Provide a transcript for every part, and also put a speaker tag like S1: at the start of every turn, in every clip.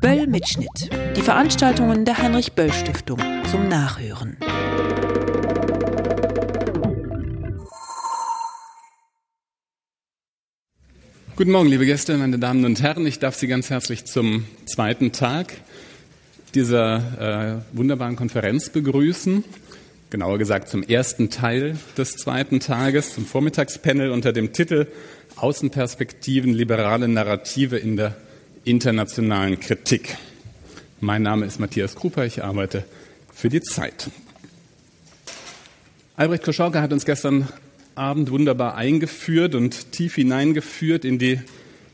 S1: Böll Mitschnitt. Die Veranstaltungen der Heinrich Böll Stiftung zum Nachhören.
S2: Guten Morgen, liebe Gäste, meine Damen und Herren. Ich darf Sie ganz herzlich zum zweiten Tag dieser äh, wunderbaren Konferenz begrüßen. Genauer gesagt zum ersten Teil des zweiten Tages, zum Vormittagspanel unter dem Titel Außenperspektiven liberale Narrative in der internationalen Kritik. Mein Name ist Matthias Kruper, ich arbeite für die Zeit. Albrecht Koschorke hat uns gestern Abend wunderbar eingeführt und tief hineingeführt in die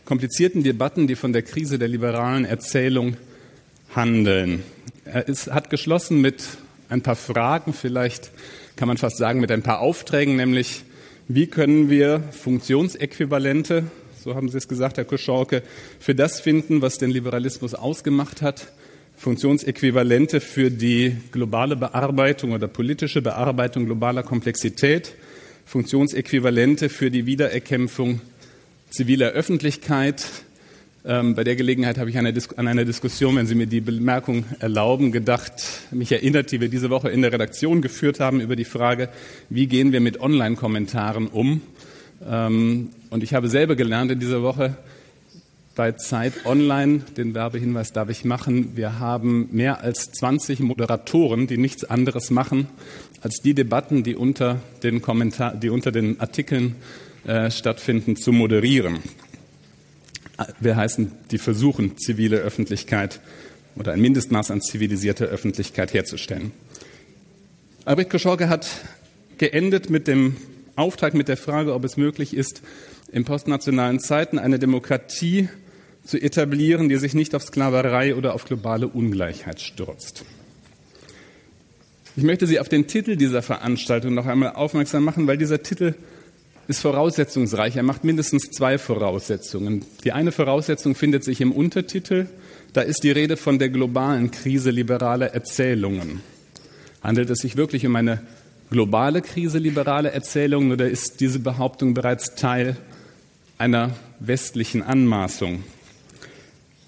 S2: komplizierten Debatten, die von der Krise der liberalen Erzählung handeln. Er ist, hat geschlossen mit ein paar Fragen, vielleicht kann man fast sagen mit ein paar Aufträgen, nämlich wie können wir Funktionsäquivalente, so haben Sie es gesagt, Herr Koschorke, für das finden, was den Liberalismus ausgemacht hat, Funktionsäquivalente für die globale Bearbeitung oder politische Bearbeitung globaler Komplexität, Funktionsäquivalente für die Wiedererkämpfung ziviler Öffentlichkeit, ähm, bei der Gelegenheit habe ich an einer Diskussion, wenn Sie mir die Bemerkung erlauben, gedacht, mich erinnert, die wir diese Woche in der Redaktion geführt haben über die Frage, wie gehen wir mit Online-Kommentaren um? Ähm, und ich habe selber gelernt in dieser Woche bei Zeit Online, den Werbehinweis darf ich machen, wir haben mehr als 20 Moderatoren, die nichts anderes machen, als die Debatten, die unter den, Kommentar die unter den Artikeln äh, stattfinden, zu moderieren wir heißen, die versuchen, zivile Öffentlichkeit oder ein Mindestmaß an zivilisierter Öffentlichkeit herzustellen. Albrecht Koschorke hat geendet mit dem Auftrag, mit der Frage, ob es möglich ist, in postnationalen Zeiten eine Demokratie zu etablieren, die sich nicht auf Sklaverei oder auf globale Ungleichheit stürzt. Ich möchte Sie auf den Titel dieser Veranstaltung noch einmal aufmerksam machen, weil dieser Titel ist voraussetzungsreich. Er macht mindestens zwei Voraussetzungen. Die eine Voraussetzung findet sich im Untertitel. Da ist die Rede von der globalen Krise liberaler Erzählungen. Handelt es sich wirklich um eine globale Krise liberaler Erzählungen oder ist diese Behauptung bereits Teil einer westlichen Anmaßung?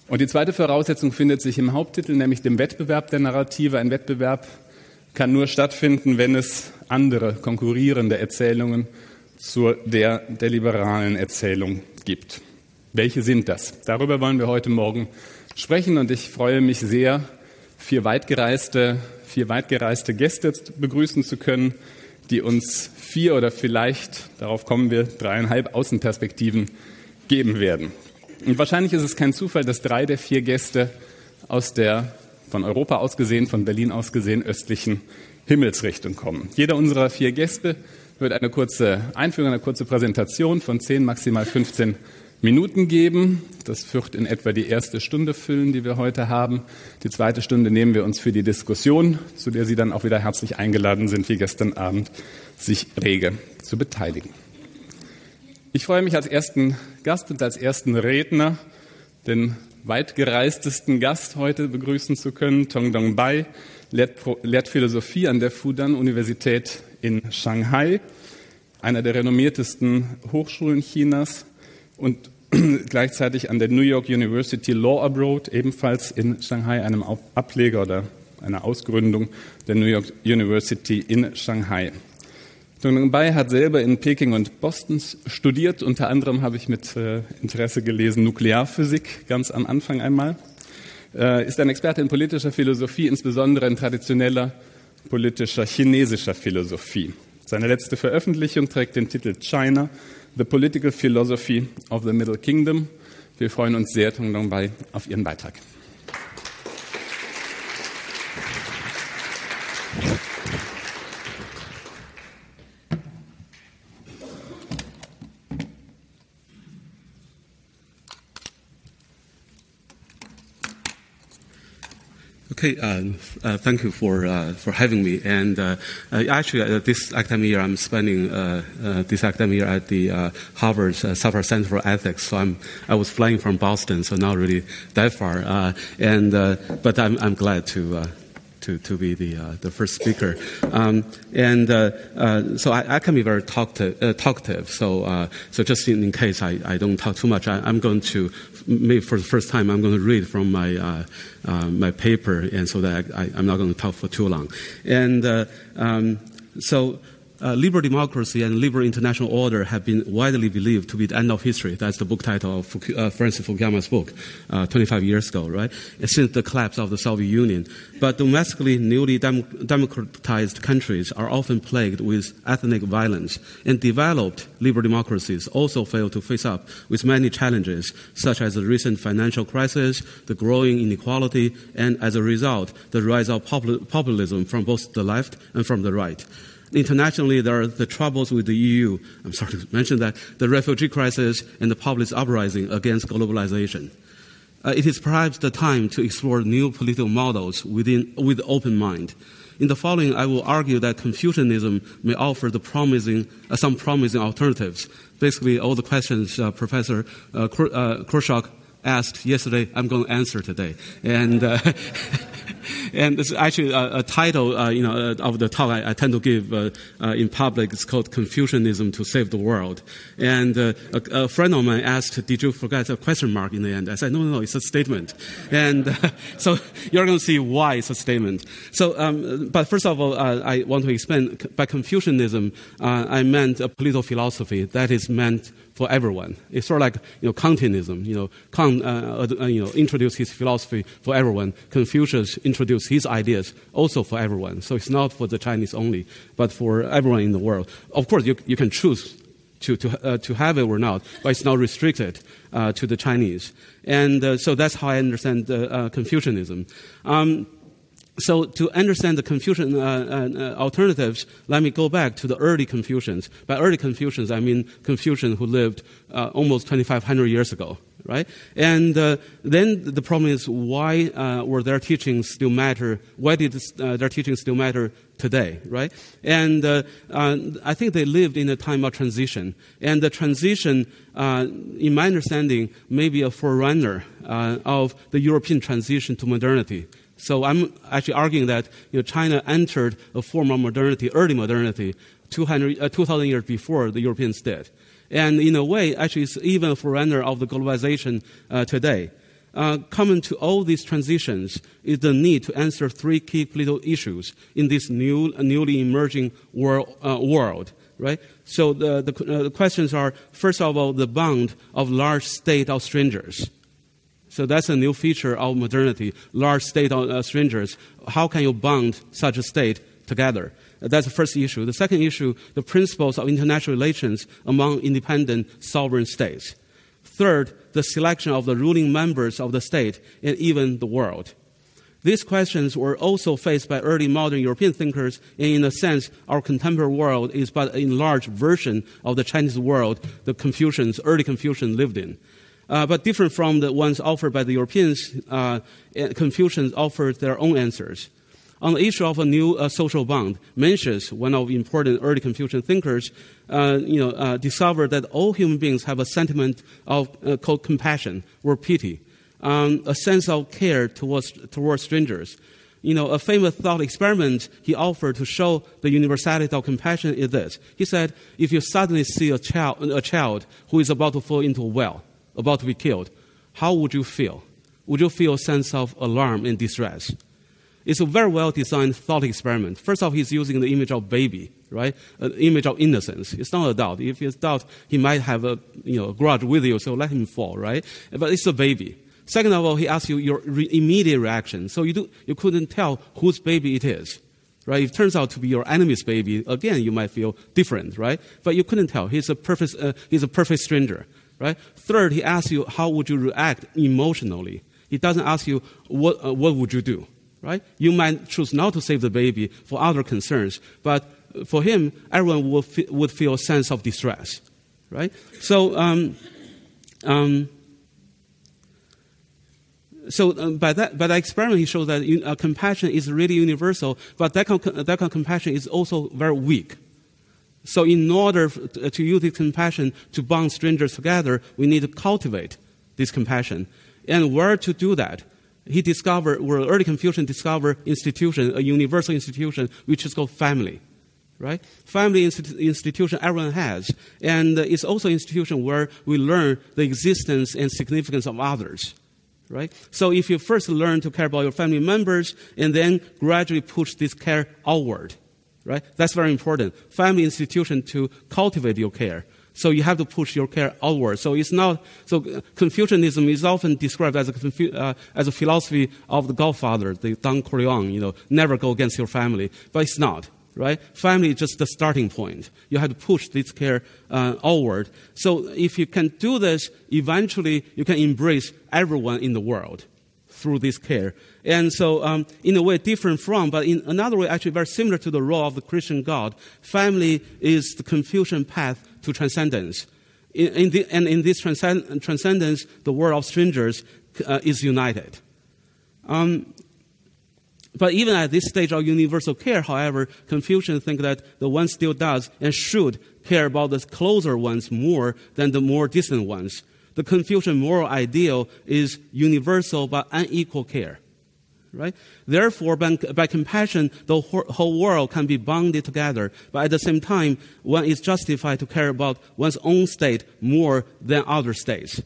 S2: Und die zweite Voraussetzung findet sich im Haupttitel, nämlich dem Wettbewerb der Narrative. Ein Wettbewerb kann nur stattfinden, wenn es andere konkurrierende Erzählungen zur der der liberalen Erzählung gibt. Welche sind das? Darüber wollen wir heute Morgen sprechen und ich freue mich sehr, vier weitgereiste, vier weitgereiste Gäste begrüßen zu können, die uns vier oder vielleicht, darauf kommen wir, dreieinhalb Außenperspektiven geben werden. Und wahrscheinlich ist es kein Zufall, dass drei der vier Gäste aus der von Europa aus gesehen, von Berlin aus gesehen östlichen Himmelsrichtung kommen. Jeder unserer vier Gäste wird eine kurze Einführung, eine kurze Präsentation von 10, maximal 15 Minuten geben. Das wird in etwa die erste Stunde füllen, die wir heute haben. Die zweite Stunde nehmen wir uns für die Diskussion, zu der Sie dann auch wieder herzlich eingeladen sind, wie gestern Abend, sich rege zu beteiligen. Ich freue mich als ersten Gast und als ersten Redner, den weitgereistesten Gast heute begrüßen zu können, Tong Dong Bai, lehrt, lehrt Philosophie an der Fudan-Universität in Shanghai, einer der renommiertesten Hochschulen Chinas und gleichzeitig an der New York University Law Abroad, ebenfalls in Shanghai, einem Ableger oder einer Ausgründung der New York University in Shanghai. Dong Bai hat selber in Peking und Boston studiert. Unter anderem habe ich mit äh, Interesse gelesen Nuklearphysik ganz am Anfang einmal. Äh, ist ein Experte in politischer Philosophie, insbesondere in traditioneller politischer chinesischer Philosophie. Seine letzte Veröffentlichung trägt den Titel China, The Political Philosophy of the Middle Kingdom. Wir freuen uns sehr, Bai, auf Ihren Beitrag.
S3: Uh, uh, thank you for uh, for having me. And uh, uh, actually, uh, this academic year, I'm spending this academic year at the Harvard Safra Center for Ethics. So I'm I was flying from Boston, so not really that far. and but I'm I'm glad to to, to be the, uh, the first speaker. Um, and uh, uh, so I, I, can be very talkative. Uh, talkative. So, uh, so just in, in, case I, I don't talk too much, I, am going to, maybe for the first time, I'm going to read from my, uh, my paper, and so that I, am not going to talk for too long. And um, so uh, liberal democracy and liberal international order have been widely believed to be the end of history. That's the book title of Fuku- uh, Francis Fukuyama's book, uh, 25 years ago, right? Since the collapse of the Soviet Union. But domestically newly dem- democratized countries are often plagued with ethnic violence, and developed liberal democracies also fail to face up with many challenges, such as the recent financial crisis, the growing inequality, and as a result, the rise of popul- populism from both the left and from the right. Internationally, there are the troubles with the EU. I'm sorry to mention that the refugee crisis and the populist uprising against globalization. Uh, it is perhaps the time to explore new political models within, with open mind. In the following, I will argue that Confucianism may offer promising, uh, some promising alternatives. Basically, all the questions uh, Professor uh, uh Koschorke asked yesterday, I'm going to answer today. And uh, and it's actually a, a title, uh, you know, uh, of the talk I, I tend to give uh, uh, in public. It's called "Confucianism to Save the World." And uh, a, a, friend of mine asked, "Did you forget a question mark in the end?" I said, "No, no, no. It's a statement." And uh, so you're going to see why it's a statement. So, um, but first of all, I want to explain by Confucianism, I meant a political philosophy that is meant for everyone. It's sort of like you know Kantianism. You know, Kant uh, uh, you know introduced his philosophy for everyone. Confucius introduced his ideas also for everyone. So it's not for the Chinese only, but for everyone in the world. Of course, you you can choose to to uh, to have it or not, but it's not restricted uh, to the Chinese. And uh, so that's how I understand uh, Confucianism. Um, so to understand the Confucian uh, uh, uh, alternatives, let me go back to the early Confucians. By early Confucians, I mean Confucian who lived uh, almost 2,500 years ago, right? And uh, then the problem is why uh, were their teachings still matter? Why did their teachings still matter today, right? And I think they lived in a time of transition. And the transition, in my understanding, may be a forerunner of the European transition to modernity. So I'm actually arguing that you know, China entered a form of modernity, early modernity, 200, uh, 2,000 years before the Europeans did. And in a way, actually, it's even a forerunner of the globalization uh, today. Uh, common to all these transitions is the need to answer three key political issues in this new, newly emerging world, uh, world right? So the, the, uh, the, questions are, first of all, the bond of large state of strangers. So that's a new feature of modernity. Large state uh, strangers. How can you bond such a state together? That's the first issue. The second issue, the principles of international relations among independent sovereign states. Third, the selection of the ruling members of the state and even the world. These questions were also faced by early modern European thinkers, and in a sense, our contemporary world is but an enlarged version of the Chinese world the Confucians, early Confucians lived in. Uh, but different from the ones offered by the Europeans, uh, Confucians offered their own answers. On the issue of a new uh, social bond, Mencius, one of important early Confucian thinkers, uh, you know, uh, discovered that all human beings have a sentiment of uh, called compassion or pity, um, a sense of care towards, towards strangers. You know, a famous thought experiment he offered to show the universality of compassion is this. He said, if you suddenly see a child, a child who is about to fall into a well, about to be killed, how would you feel? Would you feel a sense of alarm and distress? It's a very well designed thought experiment. First off, he's using the image of baby, right? An image of innocence. It's not a adult. If it's adult, he might have a you know grudge with you, so let him fall, right? But it's a baby. Second of all, he asks you your re- immediate reaction. So you, do, you couldn't tell whose baby it is, right? If it turns out to be your enemy's baby, again, you might feel different, right? But you couldn't tell. He's a perfect, uh, he's a perfect stranger right? Third, he asks you how would you react emotionally. He doesn't ask you what, uh, what would you do, right? You might choose not to save the baby for other concerns, but for him, everyone would, f- would feel a sense of distress, right? So, um, um, so um, by that by that experiment, he shows that uh, compassion is really universal, but that, that kind of compassion is also very weak. So, in order uh, to use this compassion to bond strangers together, we need to cultivate this compassion. And where to do that? he discovered, or early Confucian discovered institution, a universal institution, which is called family. Right? Family institu- institution everyone has. And it's also an institution where we learn the existence and significance of others. Right? So if you first learn to care about your family members and then gradually push this care outward, right? That's very important. Family institution to cultivate your care. So you have to push your care outward. So it's not, so Confucianism is often described as a, uh, as a philosophy of the Godfather, the Don Corleone, you know, never go against your family. But it's not, right? Family is just the starting point. You have to push this care uh, outward. So if you can do this, eventually you can embrace everyone in the world through this care. And so, um, in a way, different from, but in another way, actually very similar to the role of the Christian God, family is the Confucian path to transcendence. In, in the, and in this transcend, transcendence, the world of strangers uh, is united. Um, but even at this stage of universal care, however, Confucians think that the one still does and should care about the closer ones more than the more distant ones. The Confucian moral ideal is universal but unequal care. Right? Therefore, by, by compassion, the whole world can be bonded together. But at the same time, one is justified to care about one's own state more than other states.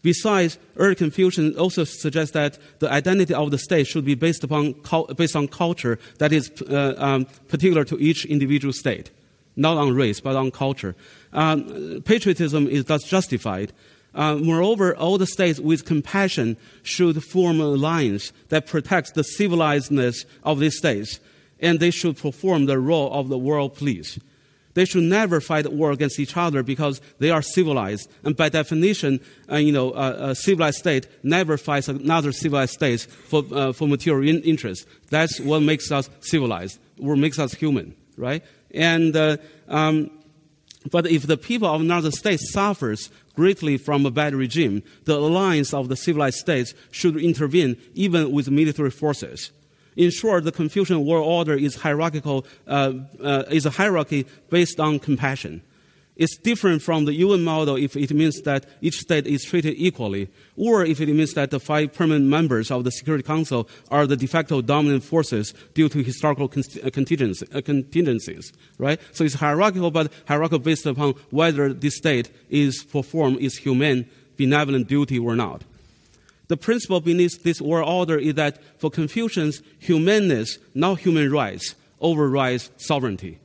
S3: Besides, early Confucian also suggests that the identity of the state should be based upon based on culture that is uh, um, particular to each individual state, not on race but on culture. Um, patriotism is thus justified uh, moreover, all the states with compassion should form an alliance that protects the civilizedness of these states, and they should perform the role of the world police. They should never fight war against each other because they are civilized, and by definition, uh, you know, uh, a civilized state never fights another civilized state for uh, for material in- interest. That's what makes us civilized, what makes us human, right? And uh, um, but if the people of another state suffers greatly from a bad regime, the alliance of the civilized states should intervene even with military forces. In short, the Confucian world order is hierarchical, uh, uh, is a hierarchy based on compassion. It's different from the UN model if it means that each state is treated equally, or if it means that the five permanent members of the Security Council are the de facto dominant forces due to historical uh, contingencies, right? So it's hierarchical, but hierarchical based upon whether this state is perform its humane, benevolent duty or not. The principle beneath this world order is that for Confucians, humaneness, not human rights, overrides sovereignty.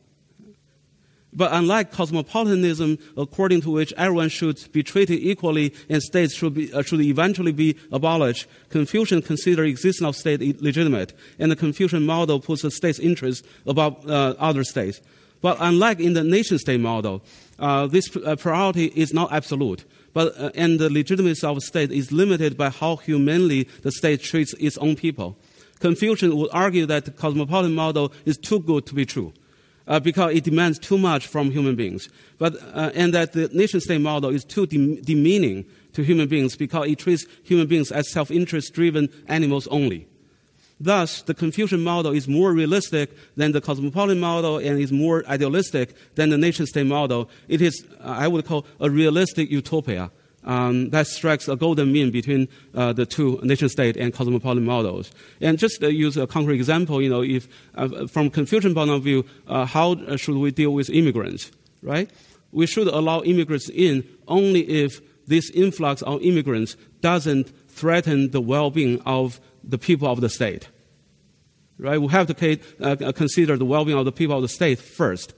S3: But unlike cosmopolitanism, according to which everyone should be treated equally and states should, be, uh, should eventually be abolished, Confucian consider existence of state legitimate, and the Confucian model puts the state's interest above uh, other states. But unlike in the nation-state model, uh, this uh, priority is not absolute. But, uh, and the legitimacy of state is limited by how humanely the state treats its own people. Confucian would argue that the cosmopolitan model is too good to be true uh, because it demands too much from human beings. But, uh, and that the nation state model is too de- demeaning to human beings because it treats human beings as self interest driven animals only. Thus, the Confucian model is more realistic than the cosmopolitan model and is more idealistic than the nation state model. It is, I would call, a realistic utopia um, that strikes a golden mean between uh, the two nation-state and cosmopolitan models. And just uh, use a concrete example, you know, if uh, from Confucian point of view, uh, how uh, should we deal with immigrants, right? We should allow immigrants in only if this influx of immigrants doesn't threaten the well-being of the people of the state. Right? We have to uh, consider the well-being of the people of the state first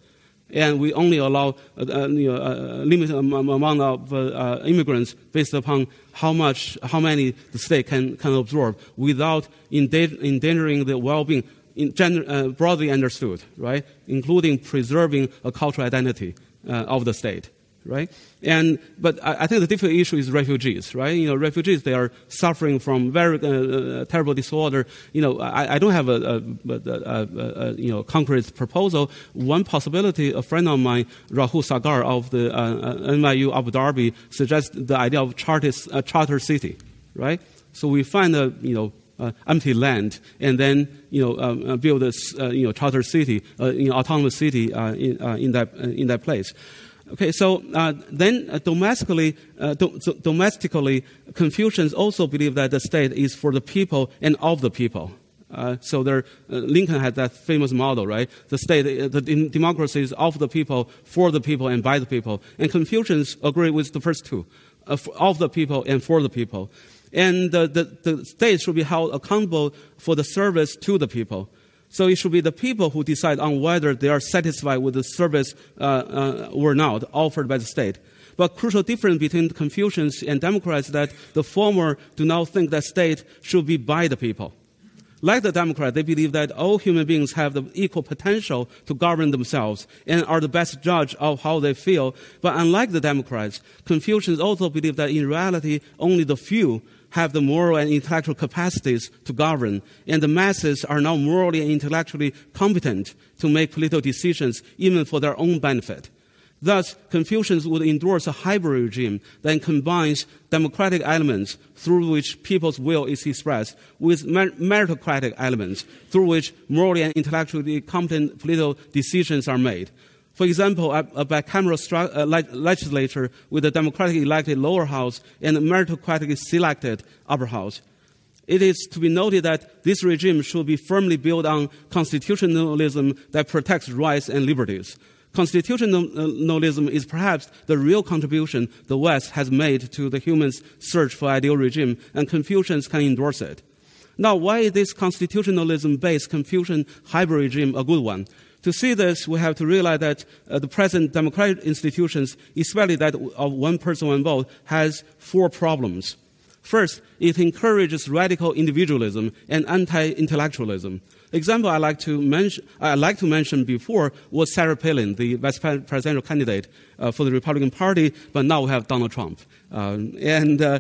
S3: and we only allow a, uh, uh, a limited amount of uh, immigrants based upon how much, how many the state can, can absorb without endangering the well-being uh, broadly understood, right? Including preserving a cultural identity uh, of the state right? And but I, I, think the difficult issue is refugees, right? You know, refugees they are suffering from very uh, uh, terrible disorder. You know, I, I don't have a, a, a, a, you know concrete proposal. One possibility, a friend of mine, Rahul Sagar of the uh, uh NYU Abu Dhabi, suggests the idea of charter uh, charter city, right? So we find a you know uh, empty land, and then you know um, build a you know charter city, uh, you know autonomous city in in that in that place. Okay, so uh, then uh, domestically, uh, do, so domestically, Confucians also believe that the state is for the people and of the people. Uh, so uh, Lincoln had that famous model, right? The state, uh, the democracy is of the people, for the people, and by the people. And Confucians agree with the first two, of the people and for the people. And the, the state should be held accountable for the service to the people. So it should be the people who decide on whether they are satisfied with the service uh, uh, or not offered by the state. But crucial difference between Confucians and Democrats is that the former do not think that state should be by the people. Like the Democrats, they believe that all human beings have the equal potential to govern themselves and are the best judge of how they feel. But unlike the Democrats, Confucians also believe that in reality, only the few have the moral and intellectual capacities to govern, and the masses are now morally and intellectually competent to make political decisions even for their own benefit. Thus, Confucians would endorse a hybrid regime that combines democratic elements through which people's will is expressed with meritocratic elements through which morally and intellectually competent political decisions are made. For example, a, a bicameral stru- uh, legislature with a democratically elected lower house and a meritocratically selected upper house. It is to be noted that this regime should be firmly built on constitutionalism that protects rights and liberties. Constitutionalism is perhaps the real contribution the West has made to the human's search for ideal regime, and Confucians can endorse it. Now, why is this constitutionalism based Confucian hybrid regime a good one? To see this, we have to realize that uh, the present democratic institutions, especially that of one person, one vote, has four problems. First, it encourages radical individualism and anti-intellectualism. Example I like to mention, I like to mention before was Sarah Palin, the vice presidential candidate uh, for the Republican Party, but now we have Donald Trump. Um, and uh,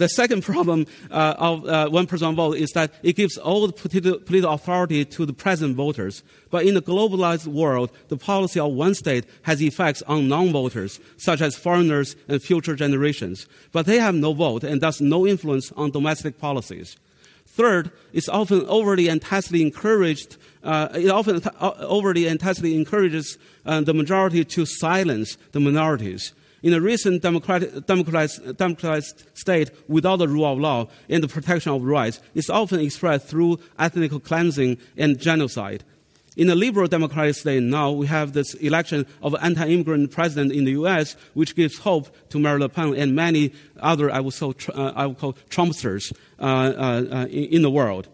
S3: the second problem uh, of uh, one person one vote is that it gives all the political authority to the present voters. But in the globalized world, the policy of one state has effects on non-voters, such as foreigners and future generations. But they have no vote and thus no influence on domestic policies. Third, it's often overly and tacitly encouraged. Uh, it often uh, overly and tacitly encourages uh, the majority to silence the minorities. In a recent democratic, democratized, state without the rule of law and the protection of rights, it's often expressed through ethnic cleansing and genocide. In a liberal democratic state now, we have this election of an anti-immigrant president in the U.S., which gives hope to Marine Le Pen and many other, I would, so, uh, I would call, Trumpsters uh, uh, uh in, in, the world.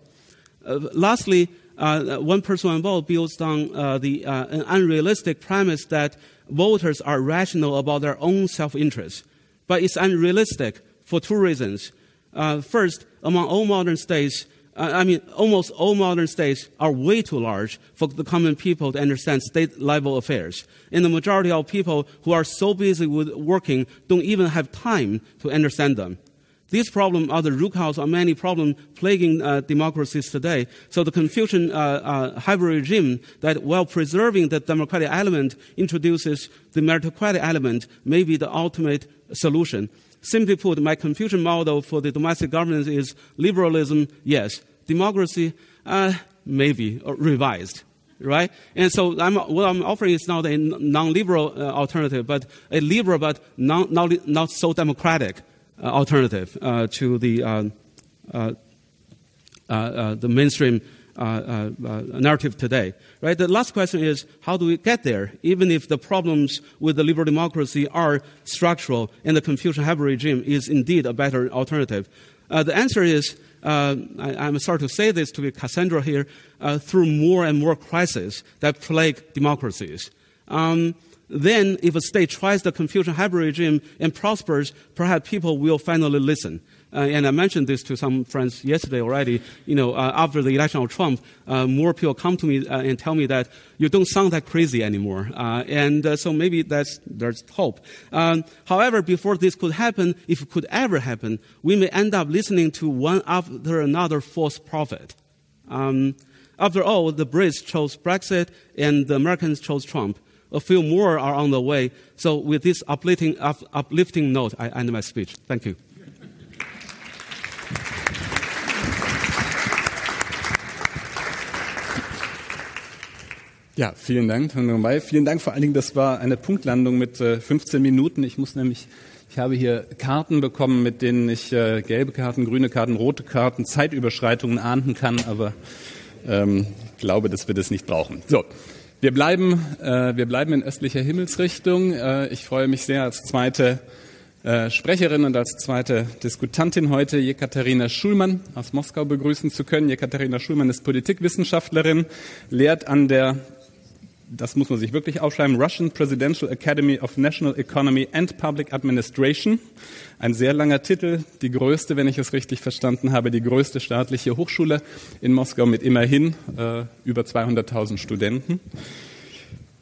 S3: Uh, lastly, uh, one person one vote builds on uh, the, uh, an unrealistic premise that voters are rational about their own self-interest. But it's unrealistic for two reasons. Uh, first, among all modern states, I mean, almost all modern states are way too large for the common people to understand state level affairs. And the majority of people who are so busy with working don't even have time to understand them. These problems are the root cause of many problems plaguing uh, democracies today. So the Confucian uh, uh, hybrid regime that, while preserving the democratic element, introduces the meritocratic element may be the ultimate solution. Simply put, my Confucian model for the domestic governance is liberalism, yes. Democracy, uh, maybe, revised right? And so I'm, what I'm offering is not a non-liberal uh, alternative, but a liberal but non, not, not so democratic uh, alternative uh, to the, uh, uh, uh, the mainstream narrative today. Right? The last question is how do we get there, even if the problems with the liberal democracy are structural and the Confucian hybrid regime is indeed a better alternative? the answer is uh, I, am sorry to say this to be Cassandra here, uh, through more and more crises that plague democracies. Um, then, if a state tries the Confucian hybrid regime and prospers, perhaps people will finally listen. Uh, and I mentioned this to some friends yesterday already. You know, uh, after the election of Trump, uh, more people come to me uh, and tell me that you don't sound that crazy anymore. Uh, and uh, so maybe that's, there's hope. Um, however, before this could happen, if it could ever happen, we may end up listening to one after another false prophet. Um, after all, the Brits chose Brexit and the Americans chose Trump. A few more are on the way. So, with this uplifting, up, uplifting note, I end my speech. Thank you.
S2: Ja, vielen Dank, Herr Bay. Vielen Dank vor allen Dingen, das war eine Punktlandung mit äh, 15 Minuten. Ich muss nämlich, ich habe hier Karten bekommen, mit denen ich äh, gelbe Karten, grüne Karten, rote Karten, Zeitüberschreitungen ahnden kann, aber ähm, glaube, dass wir das nicht brauchen. So. Wir bleiben, äh, wir bleiben in östlicher Himmelsrichtung. Äh, ich freue mich sehr als zweite äh, Sprecherin und als zweite Diskutantin heute Jekaterina Schulmann aus Moskau begrüßen zu können. Jekaterina Schulmann ist Politikwissenschaftlerin, lehrt an der das muss man sich wirklich aufschreiben, Russian Presidential Academy of National Economy and Public Administration. Ein sehr langer Titel, die größte, wenn ich es richtig verstanden habe, die größte staatliche Hochschule in Moskau mit immerhin äh, über 200.000 Studenten.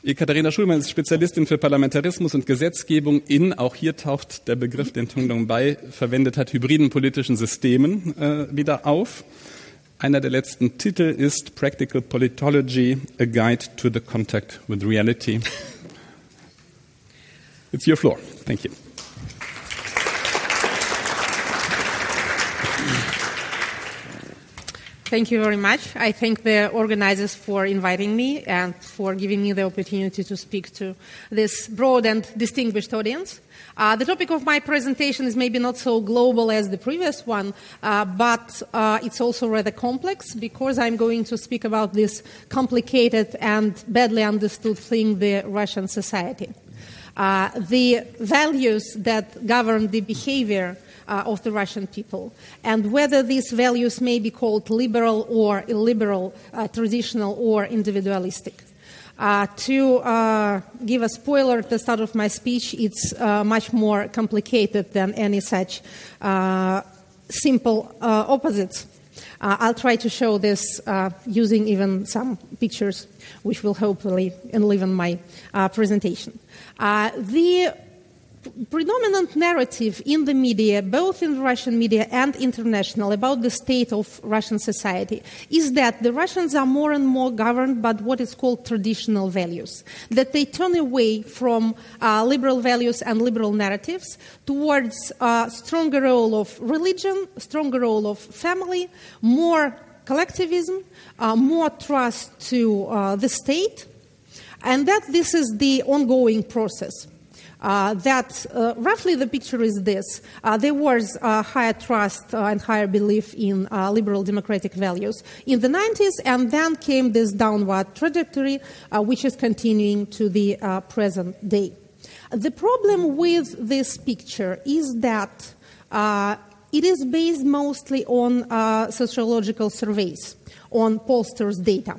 S2: Ekaterina Schulmann ist Spezialistin für Parlamentarismus und Gesetzgebung in, auch hier taucht der Begriff, den Tung Dong Bai verwendet hat, hybriden politischen Systemen äh, wieder auf. Einer der letzten Titel ist Practical Politology, A Guide to the Contact with Reality. It's your floor. Thank you.
S4: Thank you very much. I thank the organizers for inviting me and for giving me the opportunity to speak to this broad and distinguished audience. Uh, the topic of my presentation is maybe not so global as the previous one, uh, but uh, it's also rather complex because I'm going to speak about this complicated and badly understood thing, the Russian society. Uh, the values that govern the behavior uh, of the Russian people, and whether these values may be called liberal or illiberal, uh, traditional or individualistic. Uh, to uh, give a spoiler at the start of my speech, it's uh, much more complicated than any such uh, simple uh, opposites. Uh, I'll try to show this using even some pictures, which will hopefully enliven my presentation. the predominant narrative in the media, both in Russian media and international, about the state of Russian society is that the Russians are more and more governed by what is called traditional values, that they turn away from uh, liberal values and liberal narratives towards a stronger role of religion, stronger role of family, more collectivism, uh, more trust to uh, the state, and that this is the ongoing process. Uh, that uh, roughly the picture is this uh, there was higher trust uh, and higher belief in uh, liberal democratic values in the 90s, and then came this downward trajectory, uh, which is continuing to the present day. The problem with this picture is that it is based mostly on sociological surveys, on pollsters' data.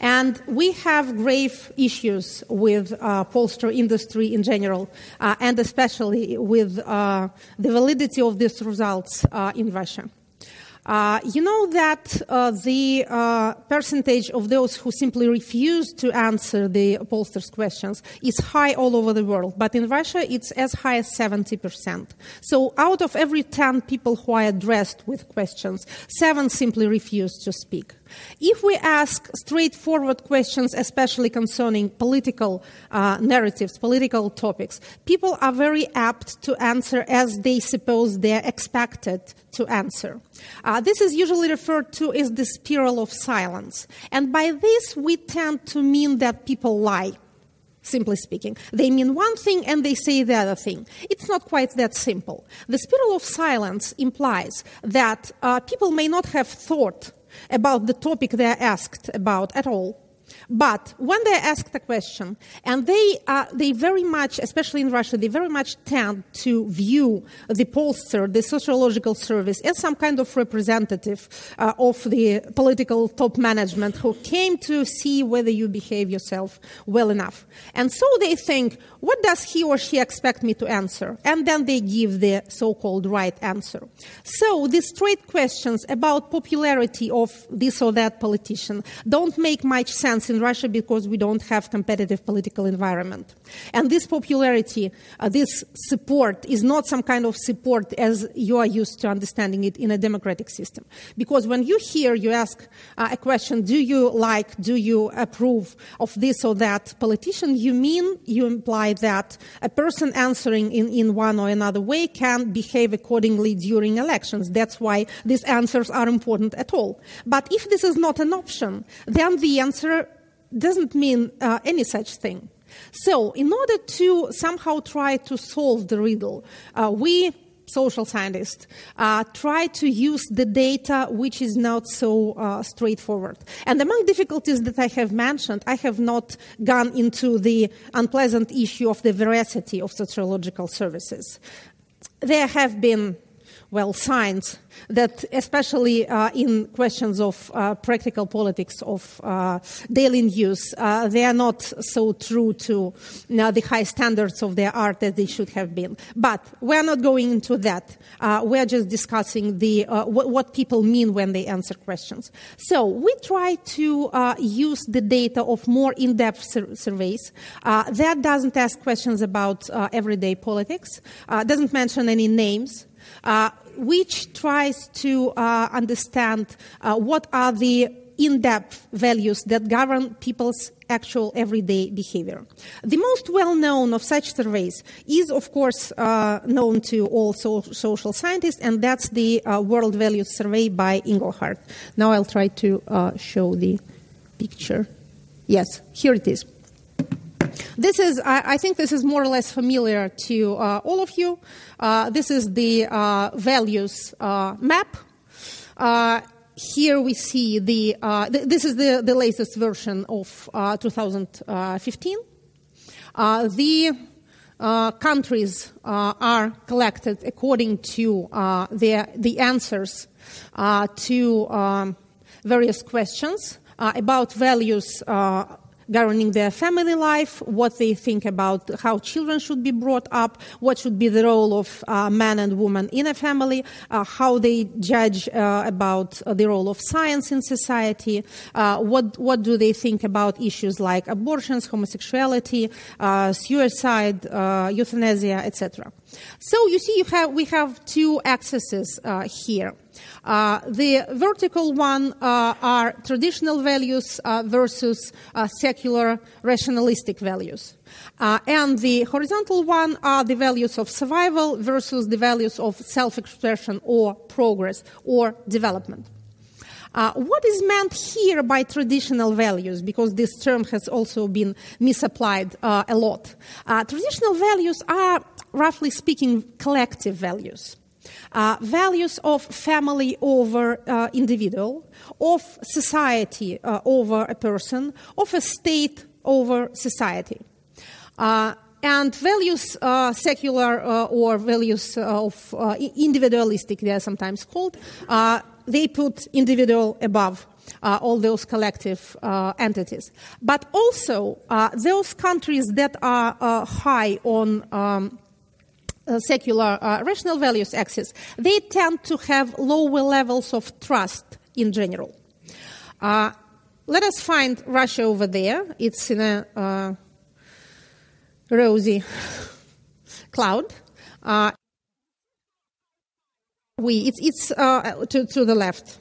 S4: And we have grave issues with uh, pollster industry in general, uh, and especially with uh, the validity of these results uh, in Russia. Uh, you know that uh, the percentage of those who simply refuse to answer the pollsters' questions is high all over the world, but in Russia it's as high as 70%. So out of every 10 people who are addressed with questions, seven simply refuse to speak. If we ask straightforward questions, especially concerning political uh, narratives, political topics, people are very apt to answer as they suppose they're expected to answer. Uh, this is usually referred to as the spiral of silence. And by this, we tend to mean that people lie simply speaking. They mean one thing and they say the other thing. It's not quite that simple. The spiral of silence implies that uh, people may not have thought about the topic they are asked about at all. But when they're asked a question, and they, uh, they very much, especially in Russia, they very much tend to view the pollster, the sociological service, as some kind of representative uh, of the political top management who came to see whether you behave yourself well enough. And so they think, what does he or she expect me to answer? And then they give the so-called right answer. So these straight questions about popularity of this or that politician don't make much sense in Russia because we don't have competitive political environment. And this popularity, uh, this support is not some kind of support as you are used to understanding it in a democratic system. Because when you hear, you ask uh, a question, do you like, do you approve of this or that politician, you mean, you imply that a person answering in, in one or another way can behave accordingly during elections. That's why these answers are important at all. But if this is not an option, then the answer doesn't mean uh, any such thing. So, in order to somehow try to solve the riddle, uh, we social scientists uh, try to use the data which is not so uh, straightforward. And among difficulties that I have mentioned, I have not gone into the unpleasant issue of the veracity of sociological services. There have been well, signs that, especially uh, in questions of uh, practical politics of uh, daily news, uh, they are not so true to the high standards of their art as they should have been. But we're not going into that. Uh, we're just discussing the, uh, w- what people mean when they answer questions. So we try to use the data of more in-depth sur- surveys. that doesn't ask questions about everyday politics, doesn't mention any names. Uh, which tries to uh, understand uh, what are the in-depth values that govern people's actual everyday behavior. The most well-known of such surveys is, of course, uh, known to all so- social scientists, and that's the uh, World Values Survey by Inglehart. Now I'll try to uh, show the picture. Yes, here it is. This is, I, I, think this is more or less familiar to uh, all of you. Uh, this is the uh, values uh, map. Uh, here we see the, uh, th- this is the, the latest version of 2015. the countries are collected according to their, the answers to um, various questions about values governing their family life, what they think about how children should be brought up, what should be the role of uh, man and woman in a family, uh, how they judge uh, about the role of science in society, uh, what, what do they think about issues like abortions, homosexuality, uh, suicide, uh, euthanasia, etc. So you see, you have, we have two axes here. Uh, the vertical one uh, are traditional values uh, versus uh, secular rationalistic values. Uh, and the horizontal one are the values of survival versus the values of self expression or progress or development. Uh, what is meant here by traditional values? Because this term has also been misapplied uh, a lot. Uh, traditional values are, roughly speaking, collective values uh, values of family over uh, individual, of society uh, over a person, of a state over society. Uh, and values, uh, secular uh, or values of individualistic, they are sometimes called, they put individual above uh, all those collective uh, entities. But also, uh, those countries that are high on um, secular uh, rational values axis, they tend to have lower levels of trust in general. Uh, let us find Russia over there. It's in a uh, rosy cloud. Uh, we, it's, it's uh, to, to the left.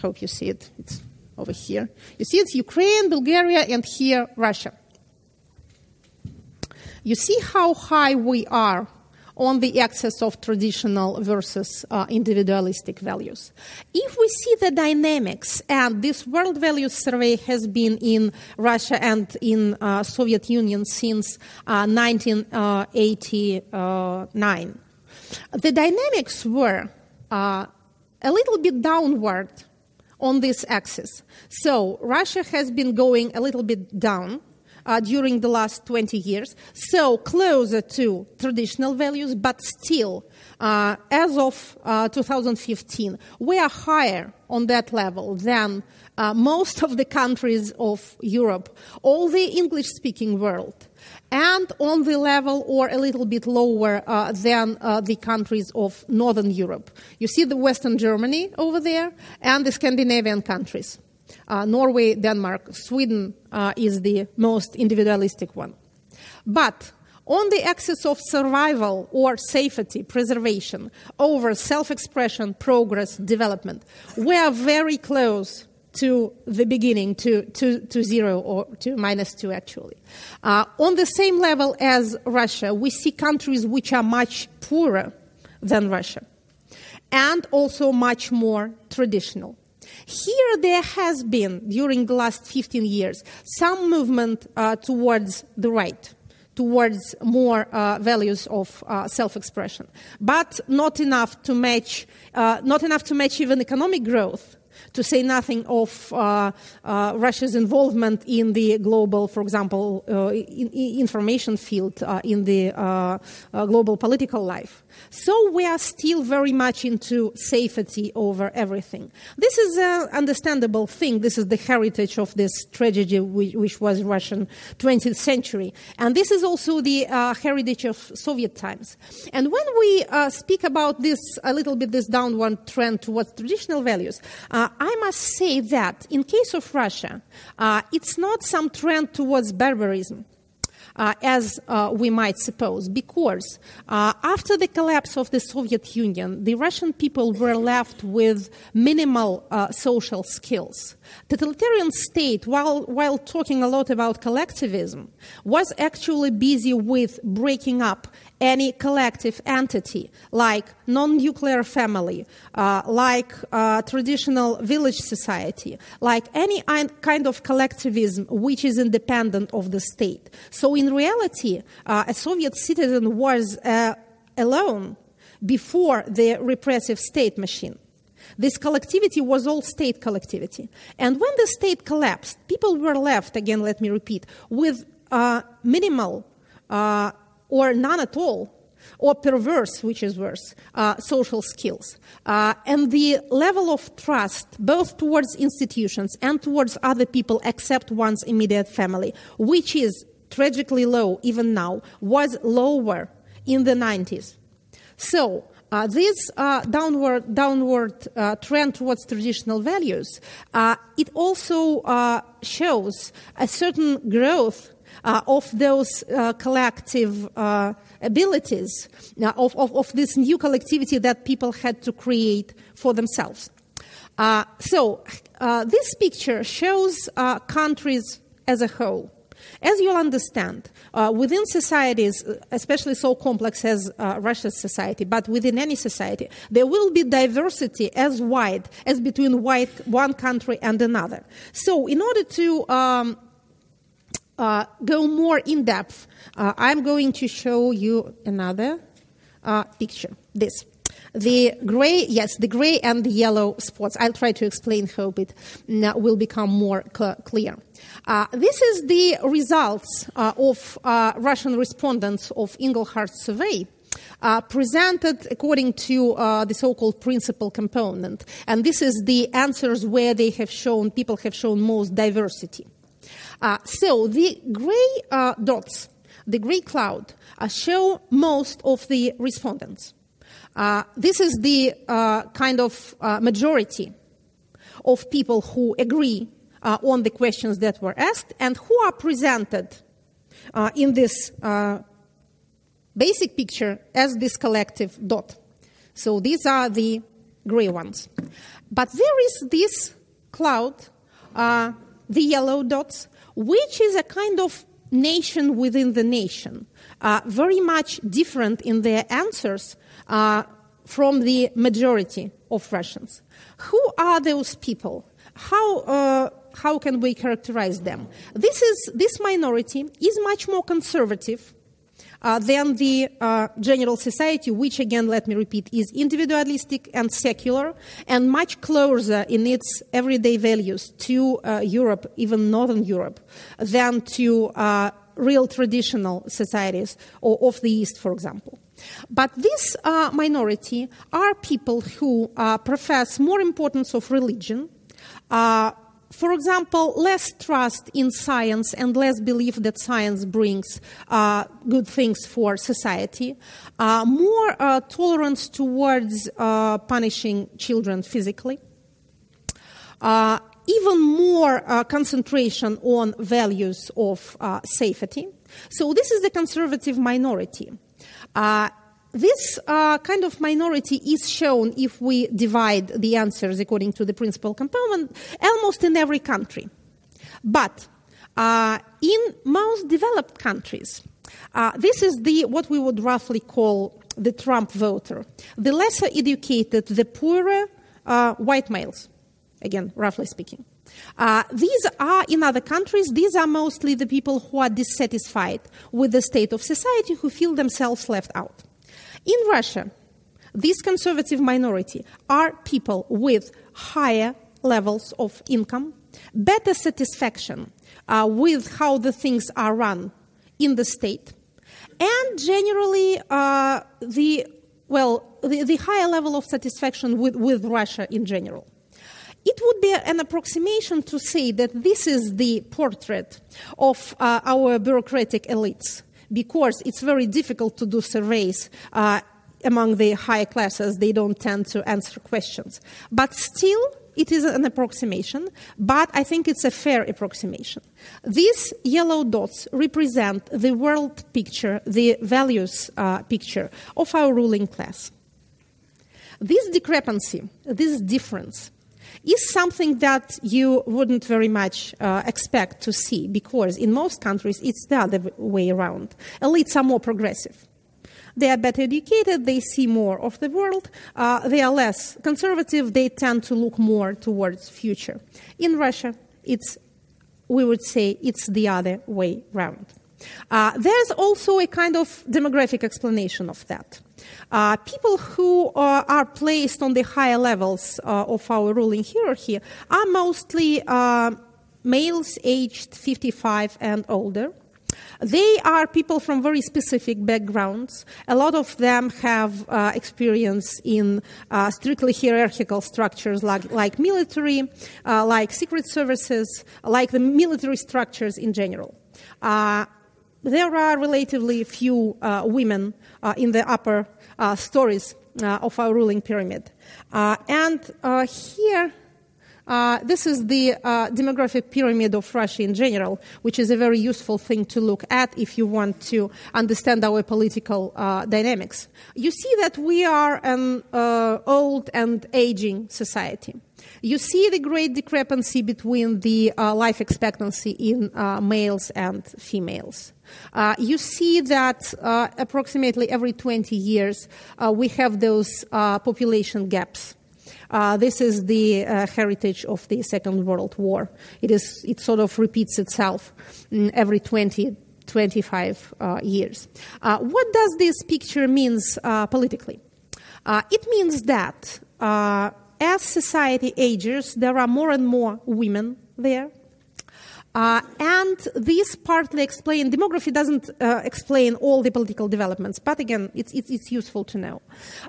S4: Hope you see it. It's over here. You see, it's Ukraine, Bulgaria, and here Russia. You see how high we are on the axis of traditional versus uh, individualistic values. If we see the dynamics, and this World Values Survey has been in Russia and in uh, Soviet Union since uh, 1989, the dynamics were uh, a little bit downward on this axis. So Russia has been going a little bit down uh, during the last 20 years, so closer to traditional values, but still, uh, as of uh, 2015, we are higher on that level than uh, most of the countries of Europe, all the English speaking world. And on the level or a little bit lower uh, than uh, the countries of Northern Europe. You see the Western Germany over there and the Scandinavian countries. Uh, Norway, Denmark, Sweden uh, is the most individualistic one. But on the axis of survival or safety, preservation, over self expression, progress, development, we are very close to the beginning, to, to, to zero or to minus two, actually. Uh, on the same level as Russia, we see countries which are much poorer than Russia and also much more traditional. Here, there has been, during the last 15 years, some movement uh, towards the right towards more uh, values of uh, self-expression, but not enough to match, uh, not enough to match even economic growth to say nothing of uh, uh, Russia's involvement in the global, for example, uh, in, in information field in the global political life. So we are still very much into safety over everything. This is an understandable thing. This is the heritage of this tragedy, which, which was Russian 20th century. And this is also the uh, heritage of Soviet times. And when we uh, speak about this, a little bit this downward trend towards traditional values, uh, I must say that in case of Russia, uh, it's not some trend towards barbarism. Uh, as uh, we might suppose, because uh, after the collapse of the Soviet Union, the Russian people were left with minimal uh, social skills. Totalitarian state, while, while talking a lot about collectivism, was actually busy with breaking up any collective entity like non-nuclear family, uh, like uh, traditional village society, like any kind of collectivism which is independent of the state. So in reality, uh, a Soviet citizen was uh, alone before the repressive state machine. This collectivity was all state collectivity. And when the state collapsed, people were left, again, let me repeat, with uh, minimal uh, or none at all, or perverse, which is worse, uh, social skills. Uh, and the level of trust, both towards institutions and towards other people except one's immediate family, which is tragically low even now, was lower in the 90s. So, uh, this uh, downward, downward uh, trend towards traditional values, uh, it also uh, shows a certain growth uh, of those uh, collective uh, abilities, uh, of, of, of, this new collectivity that people had to create for themselves. Uh, so, uh, this picture shows countries as a whole. As you'll understand, uh, within societies, especially so complex as uh, Russia's society, but within any society, there will be diversity as wide as between white, one country and another. So, in order to um, uh, go more in depth, uh, I'm going to show you another uh, picture. This. The gray, yes, the gray and the yellow spots. I'll try to explain, hope it will become more cl- clear. Uh, this is the results uh, of uh, Russian respondents of Inglehart survey. Uh, presented according to uh, the so-called principal component. And this is the answers where they have shown, people have shown most diversity. Uh, so the gray uh, dots, the gray cloud, uh, show most of the respondents. Uh, this is the uh, kind of uh, majority of people who agree on the questions that were asked and who are presented in this basic picture as this collective dot. So these are the gray ones. But there is this cloud, the yellow dots, which is a kind of nation within the nation, uh, very much different in their answers uh, from the majority of Russians. Who are those people? How, uh, how can we characterize them? This, is, this minority is much more conservative uh, than the uh, general society, which again, let me repeat, is individualistic and secular and much closer in its everyday values to uh, Europe, even Northern Europe, than to uh, real traditional societies or of the East, for example. But this uh, minority are people who profess more importance of religion, for example, less trust in science and less belief that science brings uh, good things for society, uh, more uh, tolerance towards uh, punishing children physically, uh, even more uh, concentration on values of safety. So, this is the conservative minority. This uh, kind of minority is shown if we divide the answers according to the principal component almost in every country. But uh, in most developed countries, uh, this is the what we would roughly call the Trump voter. The lesser educated, the poorer uh, white males. again, roughly speaking. Uh, these are, in other countries, these are mostly the people who are dissatisfied with the state of society, who feel themselves left out. In Russia, this conservative minority are people with higher levels of income, better satisfaction uh, with how the things are run in the state, and generally uh, the well the, the, higher level of satisfaction with, with Russia in general. It would be an approximation to say that this is the portrait of uh, our bureaucratic elites because it's very difficult to do surveys uh, among the higher classes. They don't tend to answer questions. But still, it is an approximation, but I think it's a fair approximation. These yellow dots represent the world picture, the values uh, picture of our ruling class. This discrepancy, this difference, is something that you wouldn't very much uh, expect to see because in most countries it's the other way around. Elites are more progressive. They are better educated, they see more of the world, uh, they are less conservative, they tend to look more towards future. In Russia, it's, we would say it's the other way round. Uh, there's also a kind of demographic explanation of that. Uh, people who uh, are placed on the higher levels uh, of our ruling hierarchy are mostly uh, males aged 55 and older. They are people from very specific backgrounds. A lot of them have uh, experience in uh, strictly hierarchical structures like, like military, like secret services, like the military structures in general. There are relatively few uh, women uh, in the upper stories of our ruling pyramid. and here, uh, this is the uh, demographic pyramid of Russia in general, which is a very useful thing to look at if you want to understand our political uh, dynamics. You see that we are an uh, old and aging society. You see the great discrepancy between the uh, life expectancy in males and females. Uh, you see that uh, approximately every 20 years uh, we have those population gaps. Uh, this is the uh, heritage of the Second World War. It, is, it sort of repeats itself mm, every 20, 25 uh, years. Uh, what does this picture means uh, politically? Uh, it means that as society ages, there are more and more women there. Uh, and this partly explain demography doesn't uh, explain all the political developments, but again, it's, it's, it's useful to know.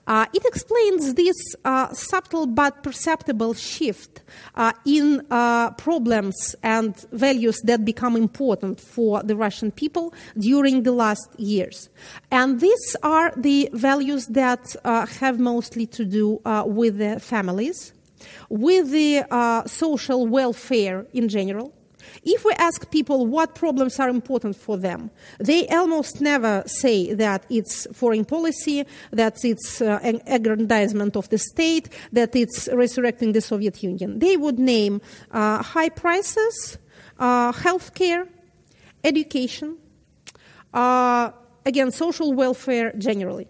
S4: Uh, it explains this uh, subtle but perceptible shift uh, in uh, problems and values that become important for the Russian people during the last years. And these are the values that have mostly to do with the families, with the social welfare in general if we ask people what problems are important for them, they almost never say that it's foreign policy, that it's uh, an aggrandizement of the state, that it's resurrecting the Soviet Union. They would name uh, high prices, uh, healthcare, education, uh, again, social welfare generally.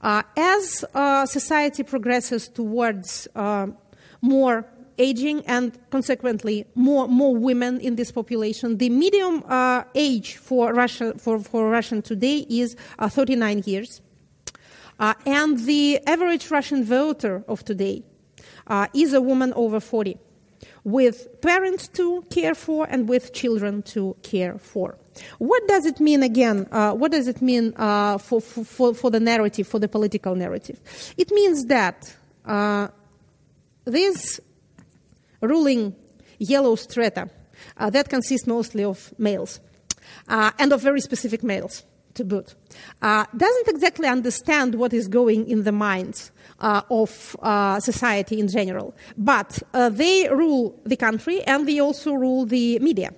S4: Uh, as uh, society progresses towards uh, more aging and consequently more, more women in this population. The medium uh, age for, Russia, for, for Russian today is uh, 39 years. Uh, and the average Russian voter of today uh, is a woman over 40, with parents to care for and with children to care for. What does it mean again? Uh, what does it mean uh, for, for, for the narrative, for the political narrative? It means that this ruling yellow strata uh, that consists mostly of males uh, and of very specific males to boot, uh, doesn't exactly understand what is going in the minds uh, of uh, society in general. But uh, they rule the country and they also rule the media.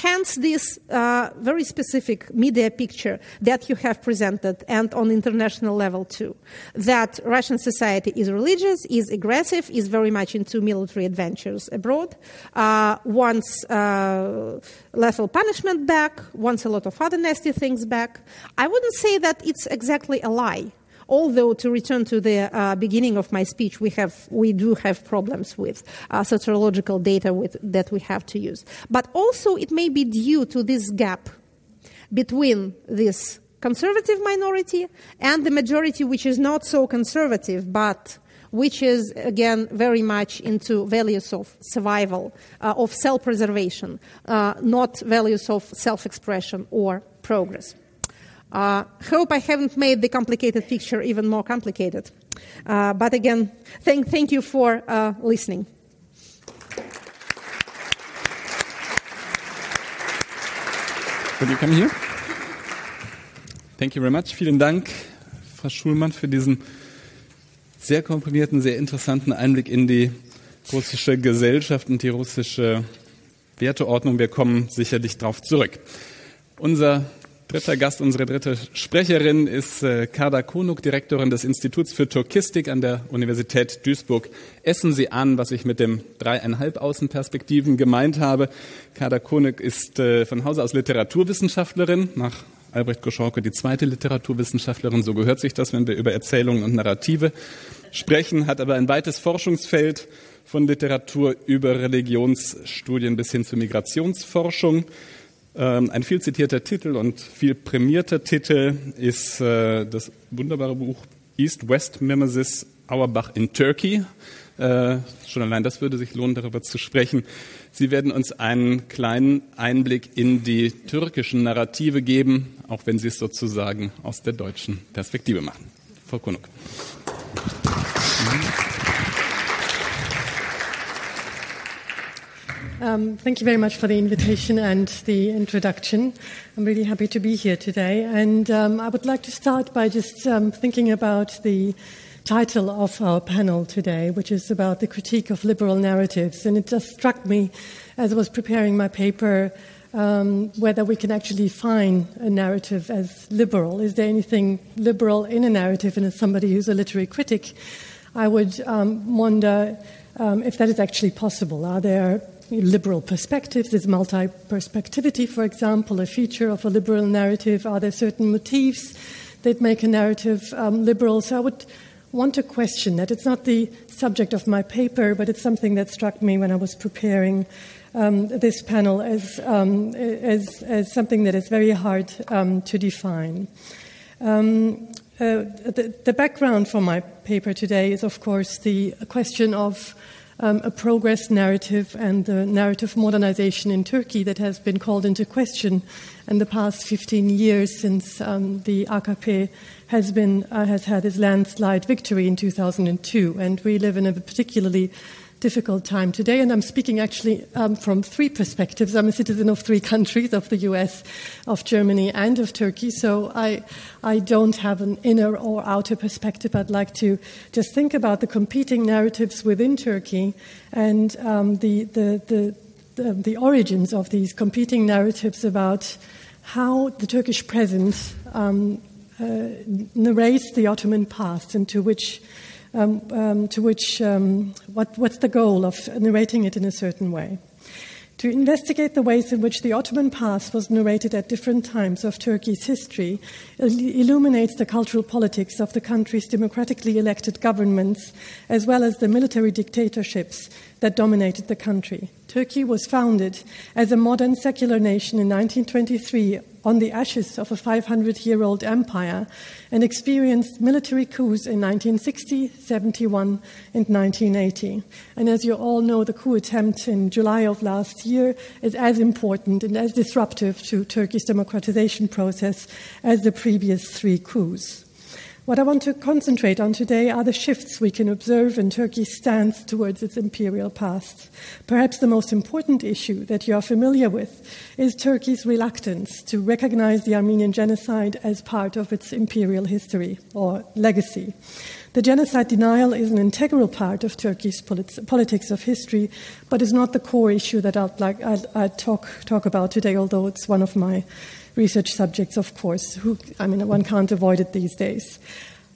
S4: Hence, this uh, very specific media picture that you have presented, and on international level too, that Russian society is religious, is aggressive, is very much into military adventures abroad, uh, wants uh, lethal punishment back, wants a lot of other nasty things back. I wouldn't say that it's exactly a lie. Although, to return to the uh, beginning of my speech, we, have, we do have problems with uh, sociological data with, that we have to use. But also, it may be due to this gap between this conservative minority and the majority which is not so conservative but which is again very much into values of survival, uh, of self preservation, uh, not values of self expression or progress. Uh, hope I haven't made the complicated picture even more complicated. Uh, but again, thank, thank you for uh, listening.
S2: Will you come here? Thank you very much. Vielen Dank, Frau Schulmann, für diesen sehr komprimierten, sehr interessanten Einblick in die russische Gesellschaft und die russische Werteordnung. Wir kommen sicherlich darauf zurück. Unser dritter Gast, unsere dritte Sprecherin ist äh, Kada Konuk, Direktorin des Instituts für Turkistik an der Universität Duisburg. Essen Sie an, was ich mit dem dreieinhalb Außenperspektiven gemeint habe. Kada Konuk ist äh, von Hause aus Literaturwissenschaftlerin, nach Albrecht Goschorke die zweite Literaturwissenschaftlerin. So gehört sich das, wenn wir über Erzählungen und Narrative sprechen, hat aber ein weites Forschungsfeld von Literatur über Religionsstudien bis hin zur Migrationsforschung. Ähm, ein viel zitierter Titel und viel prämierter Titel ist äh, das wunderbare Buch East-West Mimesis Auerbach in Turkey. Äh, schon allein das würde sich lohnen, darüber zu sprechen. Sie werden uns einen kleinen Einblick in die türkischen Narrative geben, auch wenn Sie es sozusagen aus der deutschen Perspektive machen. Frau Konuk.
S5: Um, thank you very much for the invitation and the introduction. I'm really happy to be here today. And um, I would like to start by just um, thinking about the title of our panel today, which is about the critique of liberal narratives. And it just struck me as I was preparing my paper um, whether we can actually define a narrative as liberal. Is there anything liberal in a narrative? And as somebody who's a literary critic, I would um, wonder um, if that is actually possible. Are there liberal perspectives? Is multi perspectivity, for example, a feature of a liberal narrative? Are there certain motifs that make a narrative um, liberal? So I would want to question that. It's not the subject of my paper, but it's something that struck me when I was preparing um, this panel as, um, as, as, something that is very hard um, to define. Um, uh, the, the, background for my paper today is, of course, the question of um, a progress narrative and the narrative modernization in Turkey that has been called into question in the past 15 years since um, the AKP has, been, uh, has had its landslide victory in 2002. And we live in a particularly difficult time today. And I'm speaking actually um, from three perspectives. I'm a citizen of three countries of the US, of Germany, and of Turkey. So I, I don't have an inner or outer perspective. I'd like to just think about the competing narratives within Turkey and um, the, the, the, the, origins of these competing narratives about how the Turkish present um, uh, narrates the Ottoman past and to which, um, um, to which um, what, what's the goal of narrating it in a certain way. To investigate the ways in which the Ottoman past was narrated at different times of Turkey's history illuminates the cultural politics of the country's democratically elected governments, as well as the military dictatorships that dominated the country. Turkey was founded as a modern secular nation in 1923 on the ashes of a 500 year old empire and experienced military coups in 1960, 71, and 1980. And as you all know, the coup attempt in July of last year is as important and as disruptive to Turkey's democratization process as the previous three coups. What I want to concentrate on today are the shifts we can observe in Turkey's stance towards its imperial past. Perhaps the most important issue that you are familiar with is Turkey's reluctance to recognize the Armenian genocide as part of its imperial history or legacy. The genocide denial is an integral part of Turkey's polit- politics of history, but is not the core issue that I'd like I'd, I'd talk talk about today. Although it's one of my research subjects, of course. Who, I mean, one can't avoid it these days.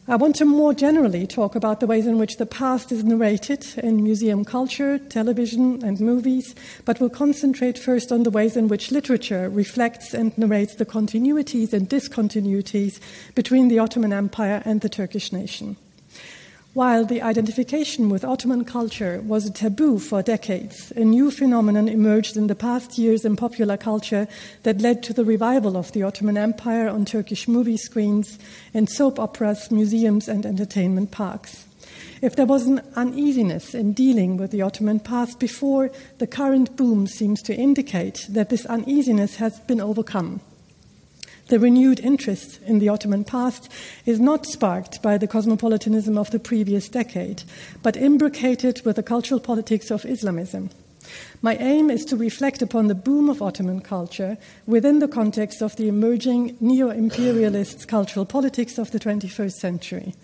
S5: I want to more generally talk about the ways in which the past is narrated in museum culture, television, and movies, but will concentrate first on the ways in which literature reflects and narrates the continuities and discontinuities between the Ottoman Empire and the Turkish nation. While the identification with Ottoman culture was a taboo for decades, a new phenomenon emerged in the past years in popular culture that led to the revival of the Ottoman Empire on Turkish movie screens, in soap operas, museums, and entertainment parks. If there was an uneasiness in dealing with the Ottoman past before, the current boom seems to indicate that this uneasiness has been overcome. The renewed interest in the Ottoman past is not sparked by the cosmopolitanism of the previous decade, but imbricated with the cultural politics of Islamism. My aim is to reflect upon the boom of Ottoman culture within the context of the emerging neo imperialist cultural politics of the 21st century.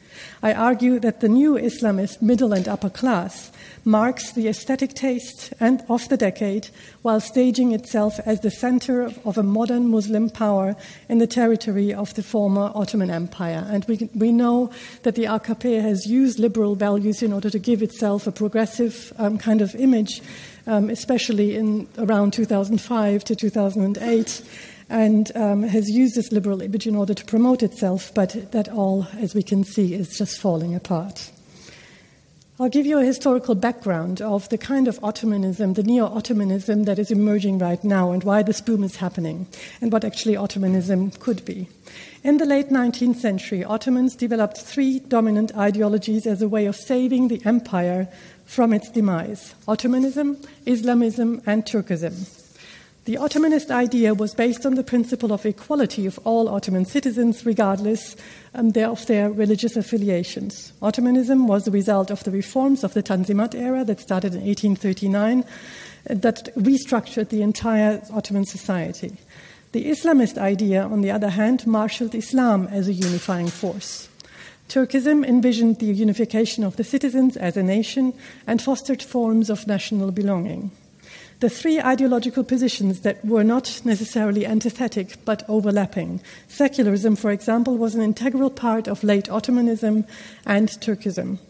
S5: I argue that the new Islamist middle and upper class marks the aesthetic taste and of the decade while staging itself as the center of a modern Muslim power in the territory of the former Ottoman Empire. And we, we know that the AKP has used liberal values in order to give itself a progressive um, kind of image um, especially in around 2005 to 2008, and um, has used this liberal image in order to promote itself, but that all, as we can see, is just falling apart. I'll give you a historical background of the kind of Ottomanism, the neo Ottomanism that is emerging right now, and why this boom is happening, and what actually Ottomanism could be. In the late 19th century, Ottomans developed three dominant ideologies as a way of saving the empire from its demise Ottomanism, Islamism, and Turkism. The Ottomanist idea was based on the principle of equality of all Ottoman citizens, regardless um, of their religious affiliations. Ottomanism was the result of the reforms of the Tanzimat era that started in 1839 uh, that restructured the entire Ottoman society. The Islamist idea, on the other hand, marshaled Islam as a unifying force. Turkism envisioned the unification of the citizens as a nation and fostered forms of national belonging. The three ideological positions that were not necessarily antithetic but overlapping. Secularism, for example, was an integral part of late Ottomanism and Turkism.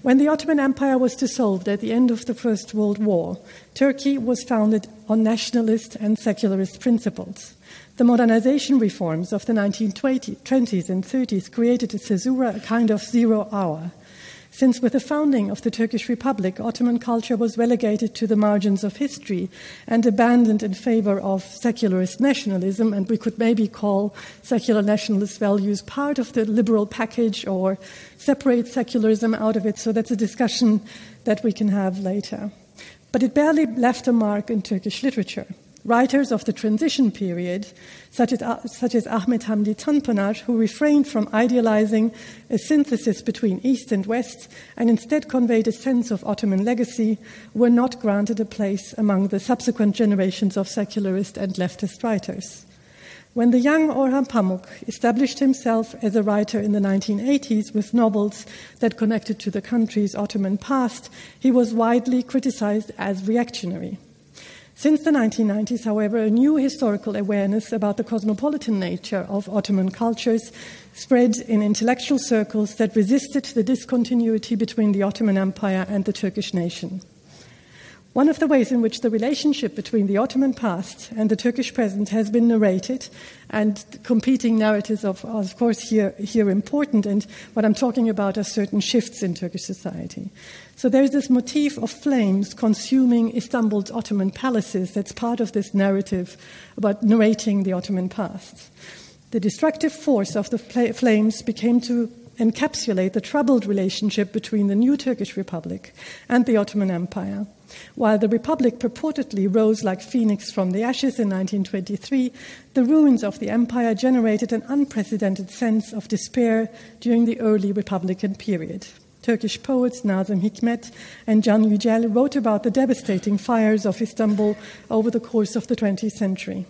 S5: When the Ottoman Empire was dissolved at the end of the First World War, Turkey was founded on nationalist and secularist principles. The modernization reforms of the 1920s and 30s created a caesura, a kind of zero hour. Since with the founding of the Turkish Republic, Ottoman culture was relegated to the margins of history and abandoned in favor of secularist nationalism, and we could maybe call secular nationalist values part of the liberal package or separate secularism out of it. So that's a discussion that we can have later. But it barely left a mark in Turkish literature. Writers of the transition period, such as, such as Ahmet Hamdi Tanpınar, who refrained from idealizing a synthesis between East and West and instead conveyed a sense of Ottoman legacy, were not granted a place among the subsequent generations of secularist and leftist writers. When the young Orhan Pamuk established himself as a writer in the 1980s with novels that connected to the country's Ottoman past, he was widely criticized as reactionary. Since the 1990s, however, a new historical awareness about the cosmopolitan nature of Ottoman cultures spread in intellectual circles that resisted the discontinuity between the Ottoman Empire and the Turkish nation. One of the ways in which the relationship between the Ottoman past and the Turkish present has been narrated, and competing narratives of, of course, here, here important, and what I'm talking about are certain shifts in Turkish society. So there's this motif of flames consuming Istanbul's Ottoman palaces that's part of this narrative about narrating the Ottoman past. The destructive force of the flames became to encapsulate the troubled relationship between the new Turkish Republic and the Ottoman Empire. While the Republic purportedly rose like phoenix from the ashes in 1923, the ruins of the empire generated an unprecedented sense of despair during the early Republican period. Turkish poets Nazım Hikmet and Can Yücel wrote about the devastating fires of Istanbul over the course of the 20th century.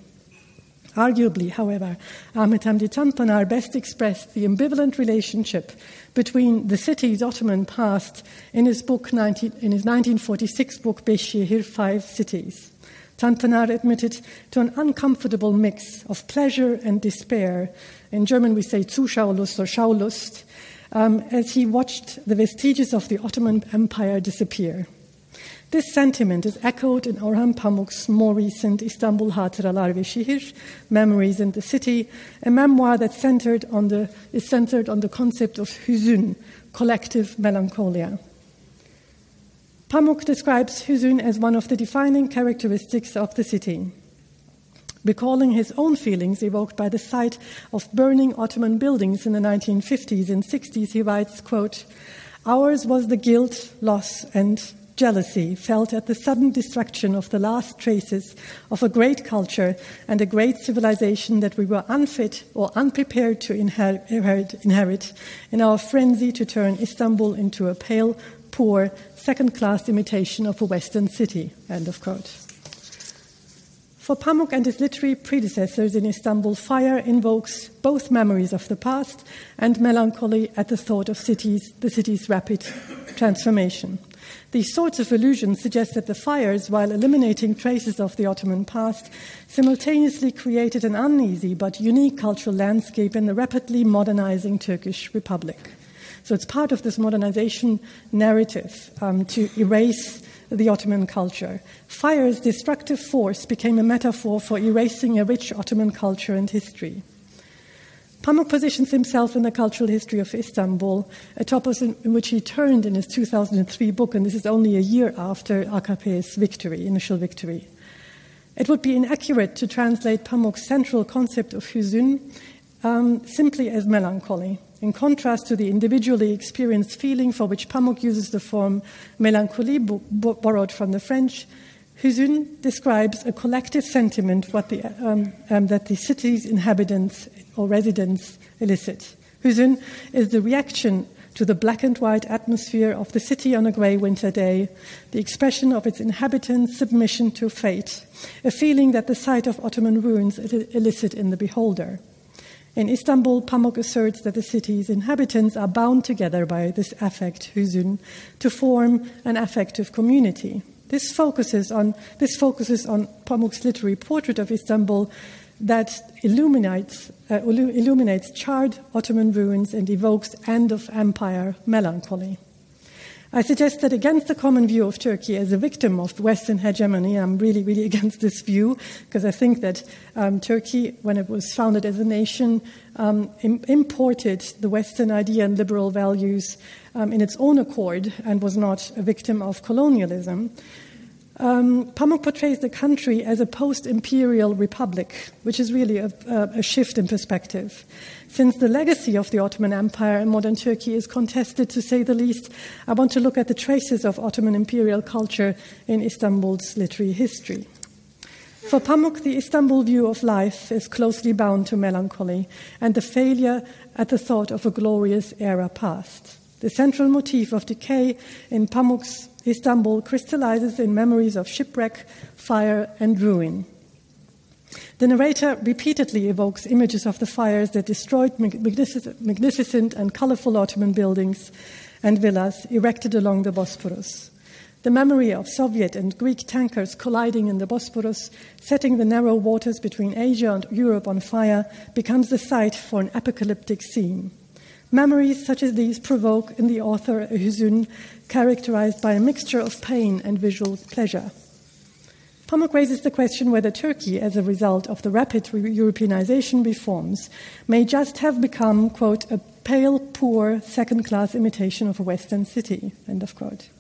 S5: Arguably, however, Ahmet Hamdi Tanpınar best expressed the ambivalent relationship between the city's Ottoman past in his, book 19, in his 1946 book Beş Five Cities. Tanpınar admitted to an uncomfortable mix of pleasure and despair. In German, we say Zuschauerlust or Schaulust, um, as he watched the vestiges of the Ottoman Empire disappear. This sentiment is echoed in Orhan Pamuk's more recent Istanbul Hatıralar ve Şehir, Memories in the City, a memoir that centered on the, is centered on the concept of hüzün, collective melancholia. Pamuk describes hüzün as one of the defining characteristics of the city. Recalling his own feelings evoked by the sight of burning Ottoman buildings in the 1950s and 60s, he writes, quote, Ours was the guilt, loss, and jealousy felt at the sudden destruction of the last traces of a great culture and a great civilization that we were unfit or unprepared to inherit, inherit in our frenzy to turn Istanbul into a pale, poor, second class imitation of a Western city. End of quote. For Pamuk and his literary predecessors in Istanbul, fire invokes both memories of the past and melancholy at the thought of cities, the city's rapid transformation. These sorts of illusions suggest that the fires, while eliminating traces of the Ottoman past, simultaneously created an uneasy but unique cultural landscape in the rapidly modernizing Turkish Republic. So it's part of this modernization narrative um, to erase the Ottoman culture. Fire's destructive force became a metaphor for erasing a rich Ottoman culture and history. Pamuk positions himself in the cultural history of Istanbul, a topic in which he turned in his 2003 book, and this is only a year after AKP's victory, initial victory. It would be inaccurate to translate Pamuk's central concept of hüzün um, simply as melancholy, in contrast to the individually experienced feeling for which Pamuk uses the form melancholie, borrowed from the French. Hüzün describes a collective sentiment the, um, um, that the city's inhabitants or residents elicit. Hüzün is the reaction to the black and white atmosphere of the city on a grey winter day, the expression of its inhabitants' submission to fate, a feeling that the sight of Ottoman ruins elicit in the beholder. In Istanbul, Pamuk asserts that the city's inhabitants are bound together by this affect, hüzün, to form an affective community. This focuses on, this focuses on Pamuk's literary portrait of Istanbul that illuminates, uh, illuminates charred Ottoman ruins and evokes end of empire melancholy. I suggest that against the common view of Turkey as a victim of Western hegemony, I'm really, really against this view because I think that um, Turkey, when it was founded as a nation, um, Im- imported the Western idea and liberal values um, in its own accord and was not a victim of colonialism. Um, Pamuk portrays the country as a post imperial republic, which is really a, a, shift in perspective. Since the legacy of the Ottoman Empire in modern Turkey is contested, to say the least, I want to look at the traces of Ottoman imperial culture in Istanbul's literary history. For Pamuk, the Istanbul view of life is closely bound to melancholy and the failure at the thought of a glorious era past. The central motif of decay in Pamuk's Istanbul crystallizes in memories of shipwreck, fire, and ruin. The narrator repeatedly evokes images of the fires that destroyed magnificent and colorful Ottoman buildings and villas erected along the Bosporus. The memory of Soviet and Greek tankers colliding in the Bosporus, setting the narrow waters between Asia and Europe on fire, becomes the site for an apocalyptic scene. Memories such as these provoke in the author a hüzün characterized by a mixture of pain and visual pleasure. Pamuk raises the question whether Turkey, as a result of the rapid Europeanization reforms, may just have become, quote, a pale, poor, second class imitation of a Western city, end of quote.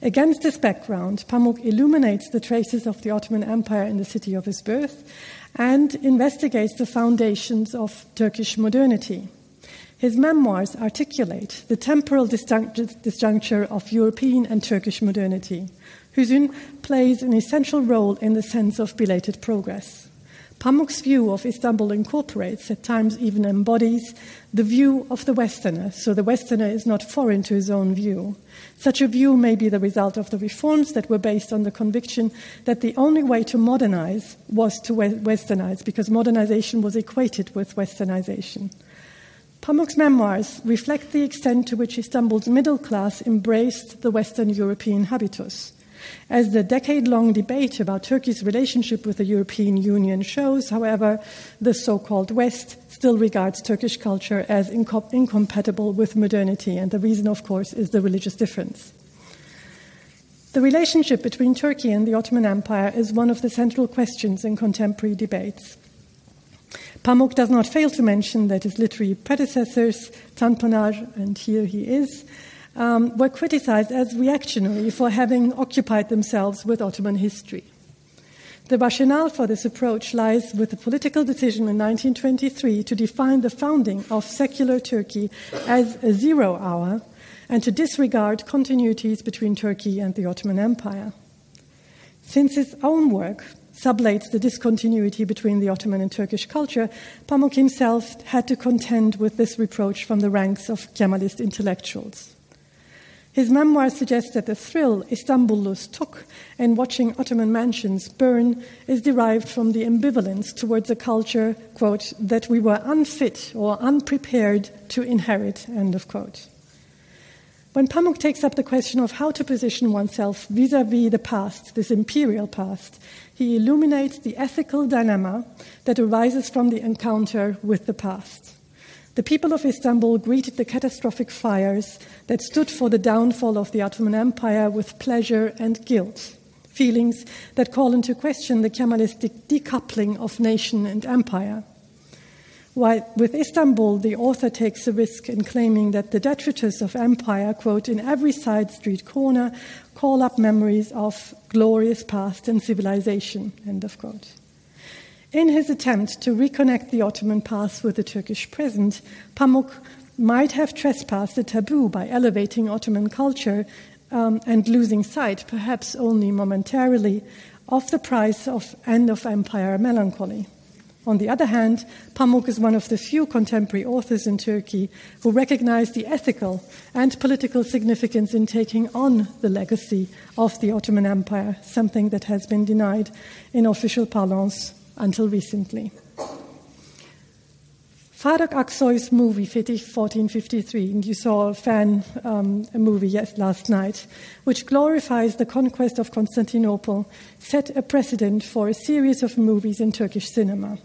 S5: Against this background, Pamuk illuminates the traces of the Ottoman Empire in the city of his birth and investigates the foundations of Turkish modernity. His memoirs articulate the temporal disjuncture of European and Turkish modernity. Hüzün plays an essential role in the sense of belated progress. Pamuk's view of Istanbul incorporates, at times even embodies, the view of the Westerner, so the Westerner is not foreign to his own view. Such a view may be the result of the reforms that were based on the conviction that the only way to modernize was to westernize, because modernization was equated with westernization. Pamuk's memoirs reflect the extent to which Istanbul's middle class embraced the Western European habitus. As the decade long debate about Turkey's relationship with the European Union shows, however, the so called West still regards Turkish culture as incom- incompatible with modernity, and the reason, of course, is the religious difference. The relationship between Turkey and the Ottoman Empire is one of the central questions in contemporary debates. Pamuk does not fail to mention that his literary predecessors, Tanpınar, and here he is, um, were criticized as reactionary for having occupied themselves with Ottoman history. The rationale for this approach lies with the political decision in 1923 to define the founding of secular Turkey as a zero hour and to disregard continuities between Turkey and the Ottoman Empire. Since his own work sublates the discontinuity between the Ottoman and Turkish culture, Pamuk himself had to contend with this reproach from the ranks of Kemalist intellectuals. His memoir suggests that the thrill Istanbullus took in watching Ottoman mansions burn is derived from the ambivalence towards a culture, quote, that we were unfit or unprepared to inherit, end of quote. When Pamuk takes up the question of how to position oneself vis a vis the past, this imperial past, he illuminates the ethical dilemma that arises from the encounter with the past. The people of Istanbul greeted the catastrophic fires that stood for the downfall of the Ottoman Empire with pleasure and guilt, feelings that call into question the Kemalistic decoupling of nation and empire. While with Istanbul, the author takes a risk in claiming that the detritus of empire, quote, in every side street corner, call up memories of glorious past and civilization, end of quote. In his attempt to reconnect the Ottoman past with the Turkish present, Pamuk might have trespassed the taboo by elevating Ottoman culture um, and losing sight, perhaps only momentarily, of the price of end of empire melancholy. On the other hand, Pamuk is one of the few contemporary authors in Turkey who recognize the ethical and political significance in taking on the legacy of the Ottoman Empire, something that has been denied in official parlance until recently. Faruk Aksoy's movie Fetih 1453, and you saw a fan um, a movie yes, last night, which glorifies the conquest of Constantinople, set a precedent for a series of movies in Turkish cinema.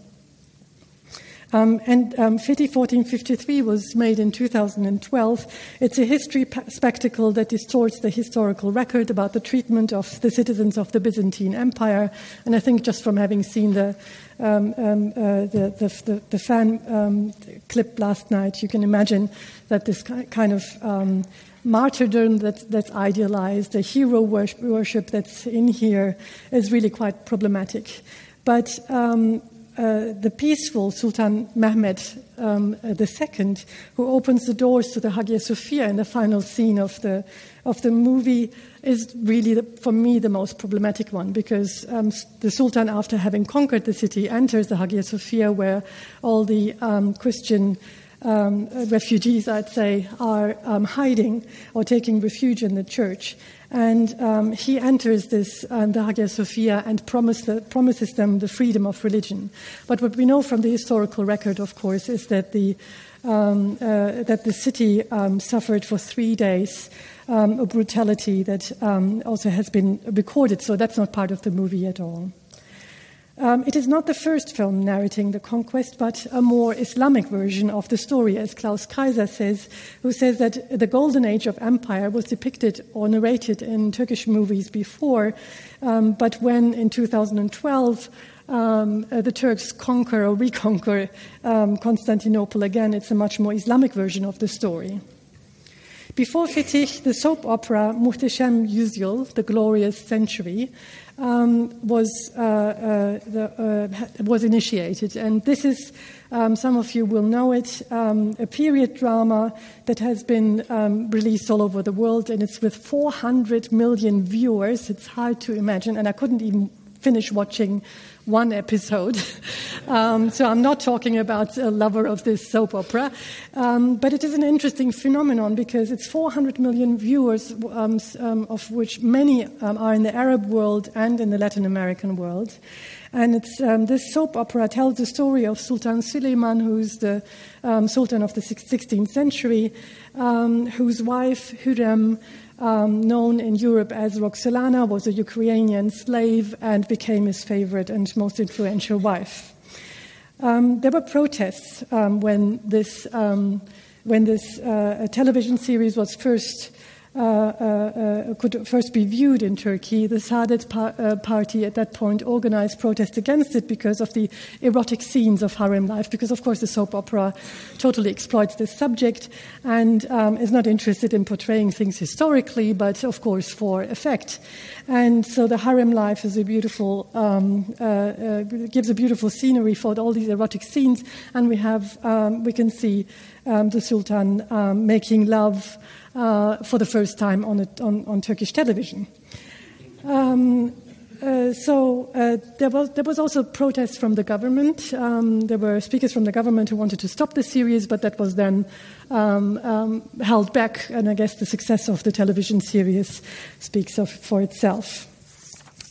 S5: Um, and um, Fetih 1453 was made in 2012. It's a history pa- spectacle that distorts the historical record about the treatment of the citizens of the Byzantine Empire. And I think just from having seen the, um, um uh, the, the, the, the, fan um, clip last night, you can imagine that this kind of um, martyrdom that, that's idealized, the hero worship that's in here, is really quite problematic. But um, uh, the peaceful Sultan Mehmed um, II, who opens the doors to the Hagia Sophia in the final scene of the, of the movie, is really, the, for me, the most problematic one because um, the Sultan, after having conquered the city, enters the Hagia Sophia where all the um, Christian um, refugees, I'd say, are um, hiding or taking refuge in the church. And um, he enters this uh, the Hagia Sophia and promise the, promises them the freedom of religion. But what we know from the historical record, of course, is that the um, uh, that the city um, suffered for three days um, a brutality that um, also has been recorded. So that's not part of the movie at all. Um, it is not the first film narrating the conquest, but a more Islamic version of the story, as Klaus Kreiser says, who says that the golden age of empire was depicted or narrated in Turkish movies before, um, but when in 2012 um, uh, the Turks conquer or reconquer um, Constantinople again, it's a much more Islamic version of the story. Before Fetih, the soap opera Muhteşem Yüzyıl, The Glorious Century, um, was, uh, uh, the, uh, was initiated. And this is, um, some of you will know it, um, a period drama that has been um, released all over the world, and it's with 400 million viewers. It's hard to imagine, and I couldn't even finish watching one episode. um, so I'm not talking about a lover of this soap opera. Um, but it is an interesting phenomenon because it's 400 million viewers, um, um of which many um, are in the Arab world and in the Latin American world. And it's, um, this soap opera tells the story of Sultan Suleiman, who's the Sultan of the 16th century, whose wife, Hürrem, um, known in Europe as Roxolana, was a Ukrainian slave and became his favorite and most influential wife. Um, there were protests um, when this, um, when this uh, television series was first could first be viewed in Turkey, the Saadet par- uh, party at that point organized protests against it because of the erotic scenes of harem life, because of course the soap opera totally exploits this subject and um, is not interested in portraying things historically, but of course for effect. And so the harem life is a beautiful, um, uh, uh, gives a beautiful scenery for all these erotic scenes, and we have, um, we can see um, the Sultan um, making love uh, for the first time on, a, on, on Turkish television. Um, uh, so uh, there, was, there was also protests from the government. Um, there were speakers from the government who wanted to stop the series, but that was then um, um, held back, and I guess the success of the television series speaks of, for itself.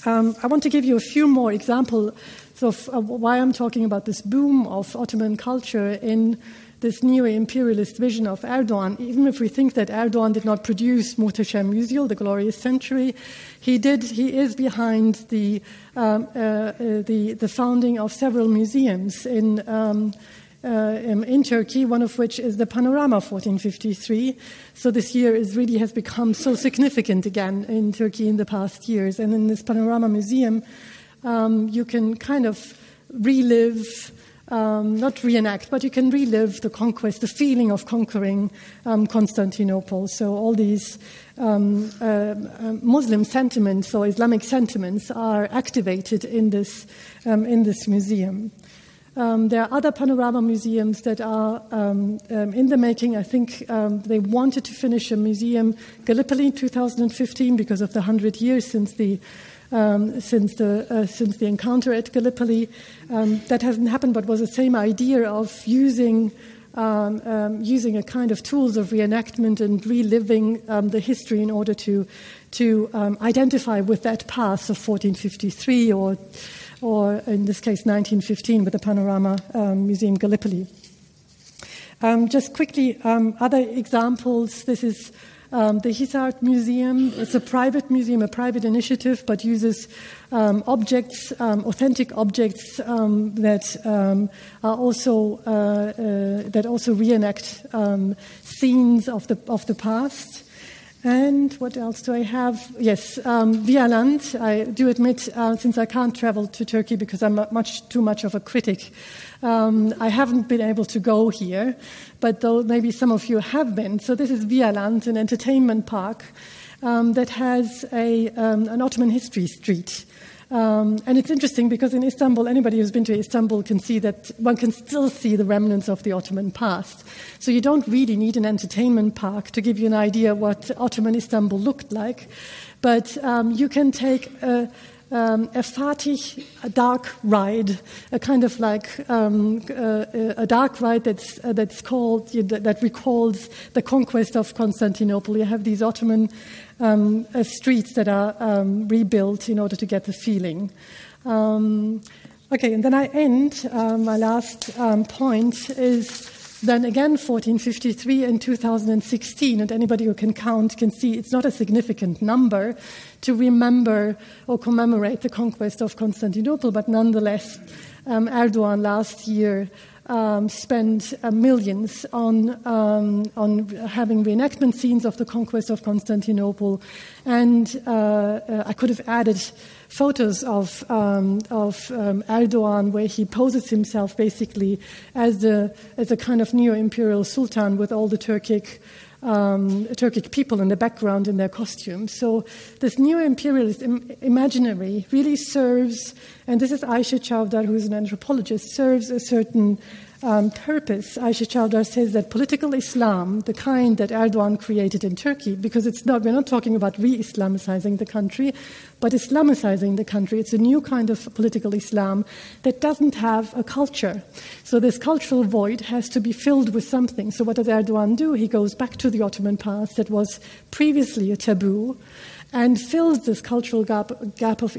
S5: Um, I want to give you a few more examples of why I'm talking about this boom of Ottoman culture in this neo-imperialist vision of Erdogan, even if we think that Erdogan did not produce Muhteşem Yüzyıl, the glorious century, he did. He is behind the um, uh, uh, the, the founding of several museums in. Um, uh, in Turkey, one of which is the Panorama 1453. So this year is really has become so significant again in Turkey in the past years. And in this Panorama Museum, um, you can kind of relive um, not reenact, but you can relive the conquest, the feeling of conquering um, Constantinople. So all these um, uh, uh, Muslim sentiments or Islamic sentiments are activated in this um, in this museum. Um, there are other panorama museums that are um, um, in the making. I think um, they wanted to finish a museum, Gallipoli, in 2015, because of the 100 years since the um, since, the, uh, since the encounter at Gallipoli. Um, that hasn't happened, but was the same idea of using, um, um using a kind of tools of reenactment and reliving um, the history in order to, to um, identify with that past of 1453 or, or in this case 1915 with the Panorama Museum Gallipoli. just quickly, other examples. This is um, the Hisar Museum is a private museum, a private initiative, but uses um, objects, um, authentic objects um, that um, are also uh, uh, that also reenact um, scenes of the of the past. And what else do I have? Yes, um, Vialand. I do admit, uh, since I can't travel to Turkey because I'm much too much of a critic, um, I haven't been able to go here. But though maybe some of you have been. So this is Vialand, an entertainment park um, that has a, um, an Ottoman history street. Um, and it's interesting because in Istanbul, anybody who's been to Istanbul can see that one can still see the remnants of the Ottoman past. So you don't really need an entertainment park to give you an idea what Ottoman Istanbul looked like. But um, you can take a, um, a Fatih a dark ride, a kind of like um, a dark ride that's, uh, that's called, that recalls the conquest of Constantinople. You have these Ottoman um, uh, streets that are um, rebuilt in order to get the feeling. Um, okay, and then I end. Uh, my last um, point is then again 1453 and 2016, and anybody who can count can see it's not a significant number to remember or commemorate the conquest of Constantinople, but nonetheless, um, Erdogan last year um, spent uh, millions on, um, on having reenactment scenes of the conquest of Constantinople. And uh, uh, I could have added photos of, um, of um, Erdogan where he poses himself basically as a, as a kind of neo imperial sultan with all the Turkic um, Turkic people in the background in their costumes. So this neo-imperialist Im- imaginary really serves, and this is Ayşe Çavdar, who is an anthropologist, serves a certain um, purpose. Ayşe Çavdar says that political Islam, the kind that Erdogan created in Turkey, because it's not, we're not talking about re-Islamicizing the country, but Islamicizing the country. It's a new kind of political Islam that doesn't have a culture. So this cultural void has to be filled with something. So what does Erdogan do? He goes back to the Ottoman past that was previously a taboo and fills this cultural gap, gap of,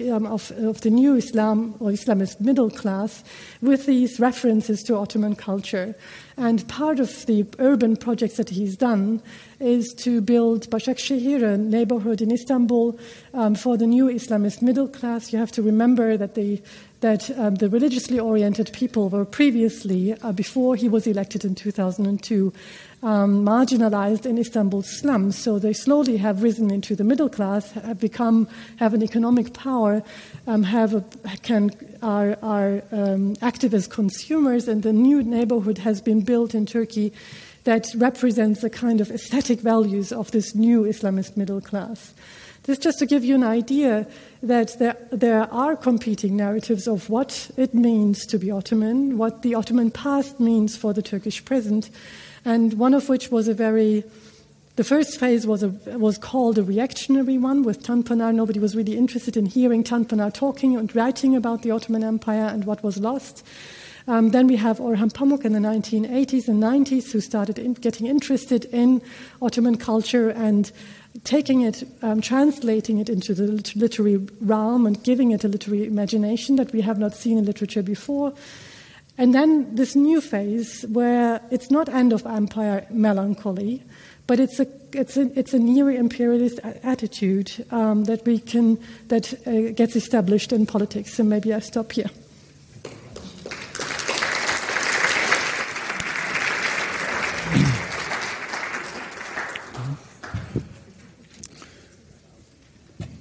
S5: um, of, of, the new Islam or Islamist middle class with these references to Ottoman culture. And part of the urban projects that he's done is to build Başakşehir, a neighborhood in Istanbul, um, for the new Islamist middle class. You have to remember that the that um, the religiously oriented people were previously, uh, before he was elected in 2002, um, marginalized in Istanbul's slums. So they slowly have risen into the middle class, have become, have an economic power, um, have a, can, are, are um, active as consumers, and the new neighborhood has been built in Turkey that represents the kind of aesthetic values of this new Islamist middle class. This just to give you an idea that there, there are competing narratives of what it means to be Ottoman, what the Ottoman past means for the Turkish present, and one of which was a very the first phase was, a, was called a reactionary one with Tanpınar. Nobody was really interested in hearing Tanpınar talking and writing about the Ottoman Empire and what was lost. Um, then we have Orhan Pamuk in the 1980s and 90s who started in getting interested in Ottoman culture and taking it, um, translating it into the literary realm and giving it a literary imagination that we have not seen in literature before. And then this new phase where it's not end of empire melancholy, but it's a it's a, it's a neo-imperialist attitude um, that we can that uh, gets established in politics. So maybe I stop here.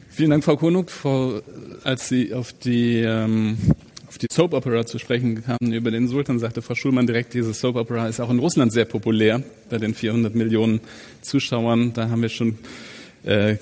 S2: Vielen Dank, Frau Konuk, Frau, als Sie auf die ähm, die Soap Opera zu sprechen kamen über den Sultan, sagte Frau Schulmann direkt, diese Soap Opera ist auch in Russland sehr populär bei den 400 Millionen Zuschauern. Da haben wir schon äh,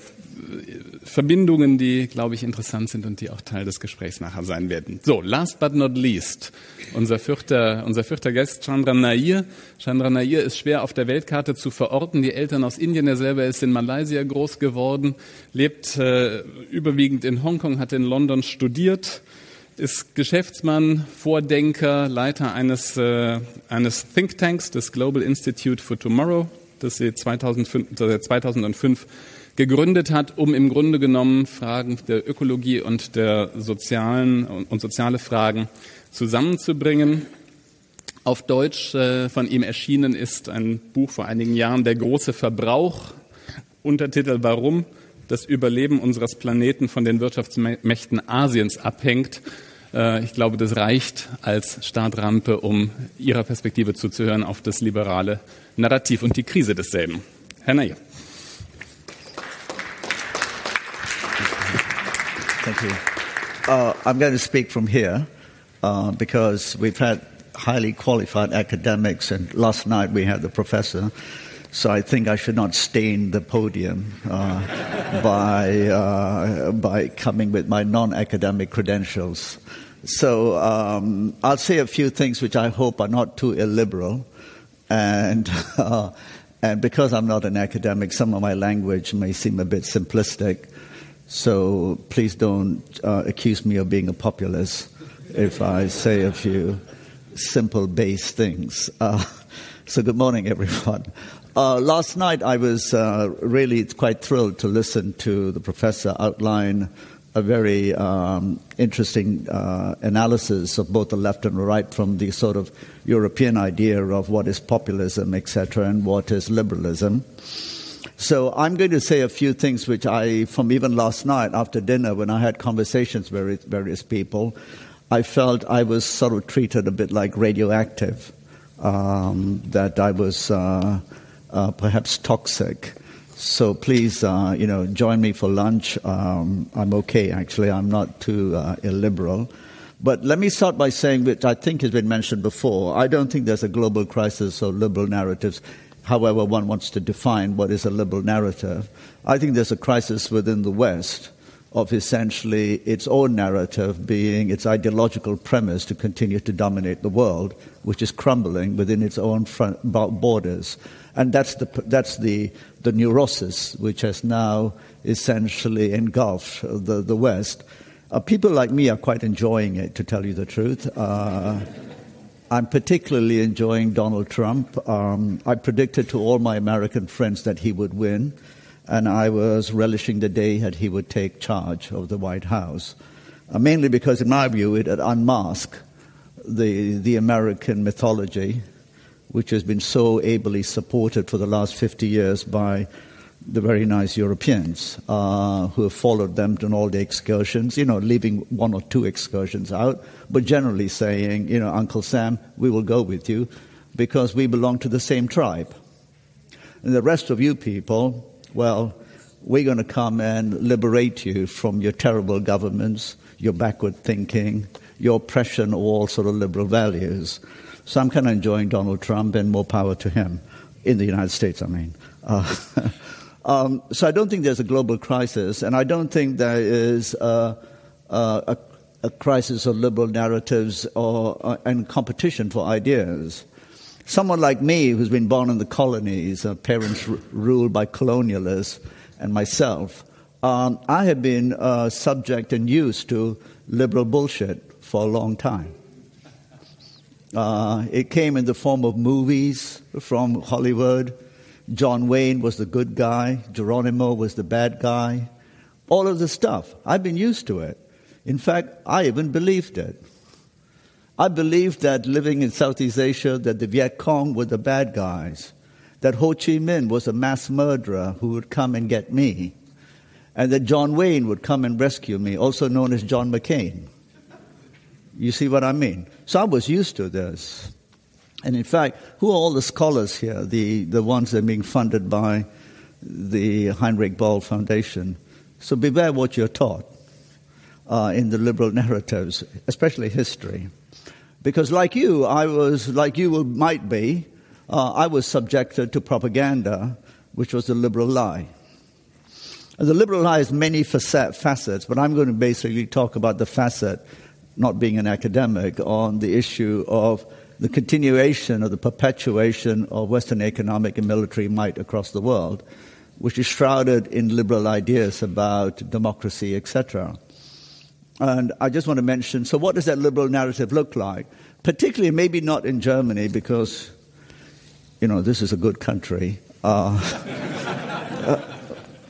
S2: Verbindungen, die, glaube ich, interessant sind und die auch Teil des Gesprächs nachher sein werden. So, last but not least, unser vierter, unser vierter Gast, Chandra Nair. Chandra Nair ist schwer auf der Weltkarte zu verorten. Die Eltern aus Indien, er selber ist in Malaysia groß geworden, lebt äh, überwiegend in Hongkong, hat in London studiert, ist Geschäftsmann, Vordenker, Leiter eines, äh, eines Thinktanks, des Global Institute for Tomorrow, das sie 2005, 2005 gegründet hat, um im Grunde genommen Fragen der Ökologie und der sozialen und soziale Fragen zusammenzubringen. Auf Deutsch äh, von ihm erschienen ist ein Buch vor einigen Jahren, Der große Verbrauch, Untertitel Warum das Überleben unseres Planeten von den Wirtschaftsmächten Asiens abhängt. Äh, ich glaube, das reicht als Startrampe, um Ihrer Perspektive zuzuhören auf das liberale Narrativ und die Krise desselben. Herr Nair.
S6: Thank you. Uh, I'm going to speak from here uh, because we've had highly qualified academics, and last night we had the professor. So I think I should not stain the podium uh, by, uh, by coming with my non academic credentials. So um, I'll say a few things which I hope are not too illiberal. And, uh, and because I'm not an academic, some of my language may seem a bit simplistic. So please don't uh, accuse me of being a populist if I say a few simple base things. Uh, so good morning, everyone. Uh, last night, I was uh, really quite thrilled to listen to the professor outline a very um, interesting uh, analysis of both the left and the right from the sort of European idea of what is populism, etc., and what is liberalism. So I'm going to say a few things which I, from even last night after dinner, when I had conversations with various people, I felt I was sort of treated a bit like radioactive, um, that I was. Uh, uh, perhaps toxic. So please, uh, you know, join me for lunch. Um, I'm okay, actually. I'm not too uh, illiberal. But let me start by saying, which I think has been mentioned before, I don't think there's a global crisis of liberal narratives, however one wants to define what is a liberal narrative. I think there's a crisis within the West of essentially its own narrative being its ideological premise to continue to dominate the world, which is crumbling within its own front borders. And that's the, that's the, the neurosis which has now essentially engulfed the, the West. Uh, people like me are quite enjoying it, to tell you the truth. Uh, I'm particularly enjoying Donald Trump. Um, I predicted to all my American friends that he would win, and I was relishing the day that he would take charge of the White House, uh, mainly because, in my view, it had unmasked the, the American mythology which has been so ably supported for the last 50 years by the very nice Europeans uh, who have followed them on all the excursions, you know, leaving one or two excursions out, but generally saying, you know, Uncle Sam, we will go with you because we belong to the same tribe. And the rest of you people, well, we're going to come and liberate you from your terrible governments, your backward thinking, your oppression of all sort of liberal values. So I'm kind of enjoying Donald Trump and more power to him in the United States, I mean. Uh, um, so I don't think there's a global crisis, and I don't think there is a, a, a crisis of liberal narratives or, uh, and competition for ideas. Someone like me, who's been born in the colonies, uh, parents r- ruled by colonialists, and myself, um, I have been uh, subject and used to liberal bullshit for a long time. Uh, it came in the form of movies from Hollywood. John Wayne was the good guy, Geronimo was the bad guy. All of the stuff. I've been used to it. In fact, I even believed it. I believed that living in Southeast Asia, that the Viet Cong were the bad guys, that Ho Chi Minh was a mass murderer who would come and get me, and that John Wayne would come and rescue me, also known as John McCain. You see what I mean? So I was used to this. And in fact, who are all the scholars here, the, the ones that are being funded by the Heinrich Böll Foundation? So beware what you're taught uh, in the liberal narratives, especially history. Because, like you, I was, like you might be, uh, I was subjected to propaganda, which was the liberal lie. And the liberal lie has many facets, but I'm going to basically talk about the facet, not being an academic, on the issue of the continuation or the perpetuation of Western economic and military might across the world, which is shrouded in liberal ideas about democracy, etc. And I just want to mention so, what does that liberal narrative look like? Particularly, maybe not in Germany, because, you know, this is a good country. Uh, uh,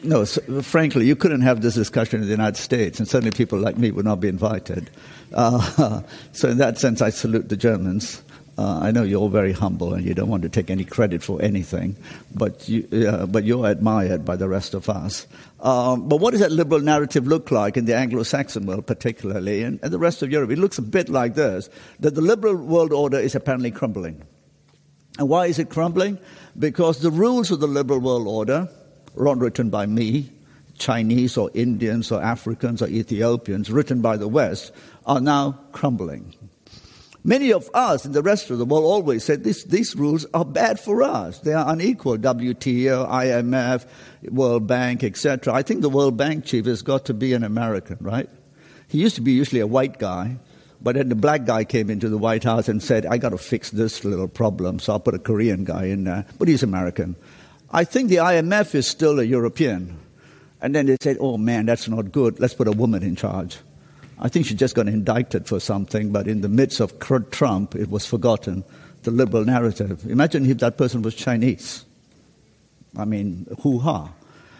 S6: no, so, frankly, you couldn't have this discussion in the United States, and certainly people like me would not be invited. Uh, so, in that sense, I salute the Germans. Uh, I know you're all very humble and you don't want to take any credit for anything, but, you, uh, but you're admired by the rest of us. Um, but what does that liberal narrative look like in the Anglo Saxon world, particularly, and, and the rest of Europe? It looks a bit like this that the liberal world order is apparently crumbling. And why is it crumbling? Because the rules of the liberal world order, written by me, Chinese or Indians or Africans or Ethiopians, written by the West, are now crumbling. Many of us in the rest of the world always said this, these rules are bad for us. They are unequal. WTO, IMF, World Bank, etc. I think the World Bank chief has got to be an American, right? He used to be usually a white guy, but then the black guy came into the White House and said, I got to fix this little problem, so I'll put a Korean guy in there. But he's American. I think the IMF is still a European. And then they said, oh man, that's not good. Let's put a woman in charge. I think she just got indicted for something, but in the midst of Trump, it was forgotten, the liberal narrative. Imagine if that person was Chinese. I mean, hoo ha.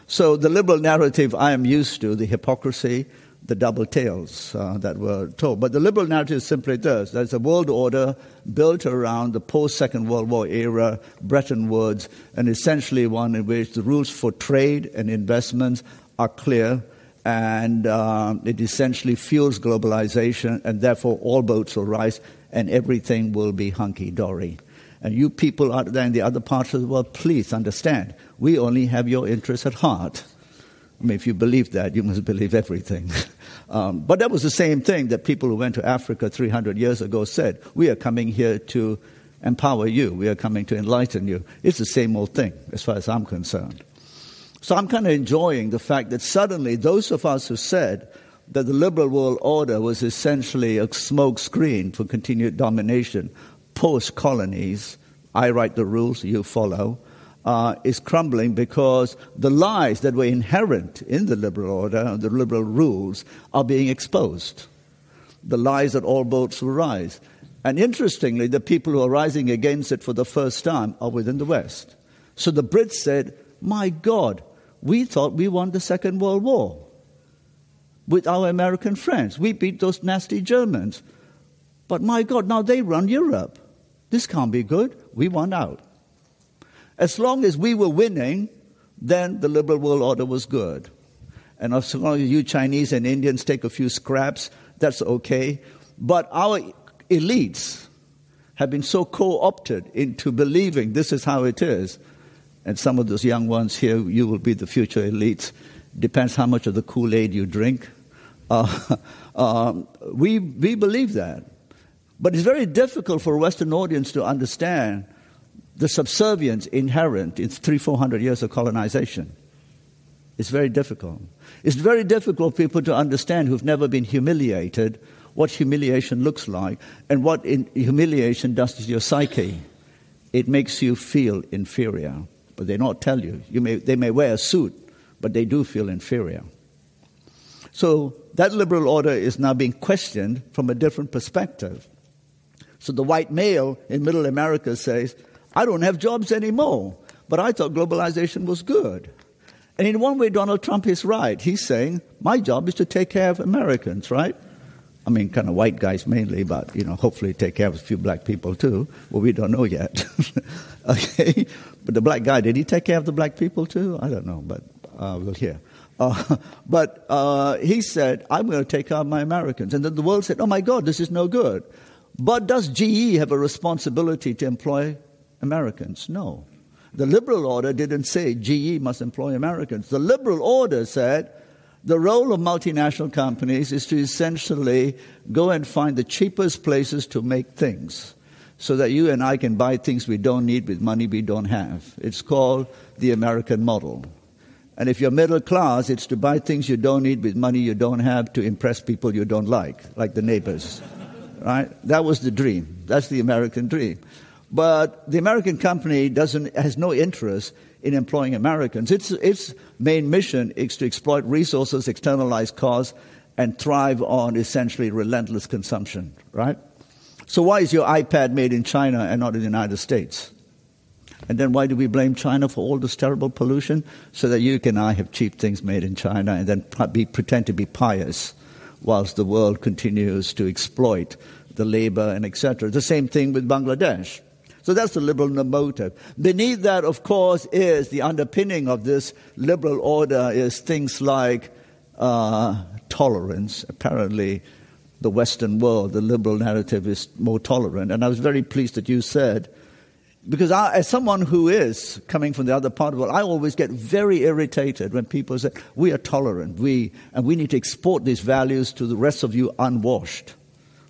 S6: So the liberal narrative I am used to, the hypocrisy, the double tales uh, that were told. But the liberal narrative is simply this There's a world order built around the post Second World War era, Bretton Woods, and essentially one in which the rules for trade and investments are clear and uh, it essentially fuels globalization, and therefore all boats will rise and everything will be hunky dory. And you people out there in the other parts of the world, please understand, we only have your interests at heart. I mean, if you believe that, you must believe everything. um, but that was the same thing that people who went to Africa 300 years ago said. We are coming here to empower you, we are coming to enlighten you. It's the same old thing, as far as I'm concerned. So I'm kind of enjoying the fact that suddenly those of us who said that the liberal world order was essentially a smokescreen for continued domination post colonies, I write the rules, you follow, uh, is crumbling because the lies that were inherent in the liberal order, and the liberal rules, are being exposed. The lies that all boats will rise. And interestingly, the people who are rising against it for the first time are within the West. So the Brits said, My God, we thought we won the Second World War with our American friends. We beat those nasty Germans. But my God, now they run Europe. This can't be good. We want out. As long as we were winning, then the liberal world order was good. And as long as you Chinese and Indians take a few scraps, that's okay. But our elites have been so co opted into believing this is how it is. And some of those young ones here, you will be the future elites. Depends how much of the Kool Aid you drink. Uh, um, we, we believe that. But it's very difficult for a Western audience to understand the subservience inherent in three, four hundred years of colonization. It's very difficult. It's very difficult for people to understand who've never been humiliated what humiliation looks like and what humiliation does to your psyche. It makes you feel inferior, but they don't tell you. you may, they may wear a suit, but they do feel inferior. So that liberal order is now being questioned from a different perspective. So the white male in middle America says, I don't have jobs anymore, but I thought globalization was good. And in one way, Donald Trump is right. He's saying, My job is to take care of Americans, right? I mean, kind of white guys mainly, but, you know, hopefully take care of a few black people too. Well, we don't know yet. okay? But the black guy, did he take care of the black people too? I don't know, but uh, we'll hear. Uh, but uh, he said, I'm going to take care of my Americans. And then the world said, oh my God, this is no good. But does GE have a responsibility to employ Americans? No. The liberal order didn't say GE must employ Americans. The liberal order said the role of multinational companies is to essentially go and find the cheapest places to make things so that you and I can buy things we don't need with money we don't have. It's called the American model. And if you're middle class, it's to buy things you don't need with money you don't have to impress people you don't like, like the neighbors. right? That was the dream. That's the American dream. But the American company doesn't, has no interest in employing Americans. Its, its main mission is to exploit resources, externalize costs, and thrive on essentially relentless consumption, right? So why is your iPad made in China and not in the United States? And then why do we blame China for all this terrible pollution? So that you and I have cheap things made in China and then be, pretend to be pious whilst the world continues to exploit the labor and etc. The same thing with Bangladesh. So that's the liberal motive. Beneath that, of course, is the underpinning of this liberal order is things like uh, tolerance. Apparently, the Western world, the liberal narrative is more tolerant. And I was very pleased that you said, because I, as someone who is coming from the other part of the world, I always get very irritated when people say, we are tolerant, we, and we need to export these values to the rest of you unwashed,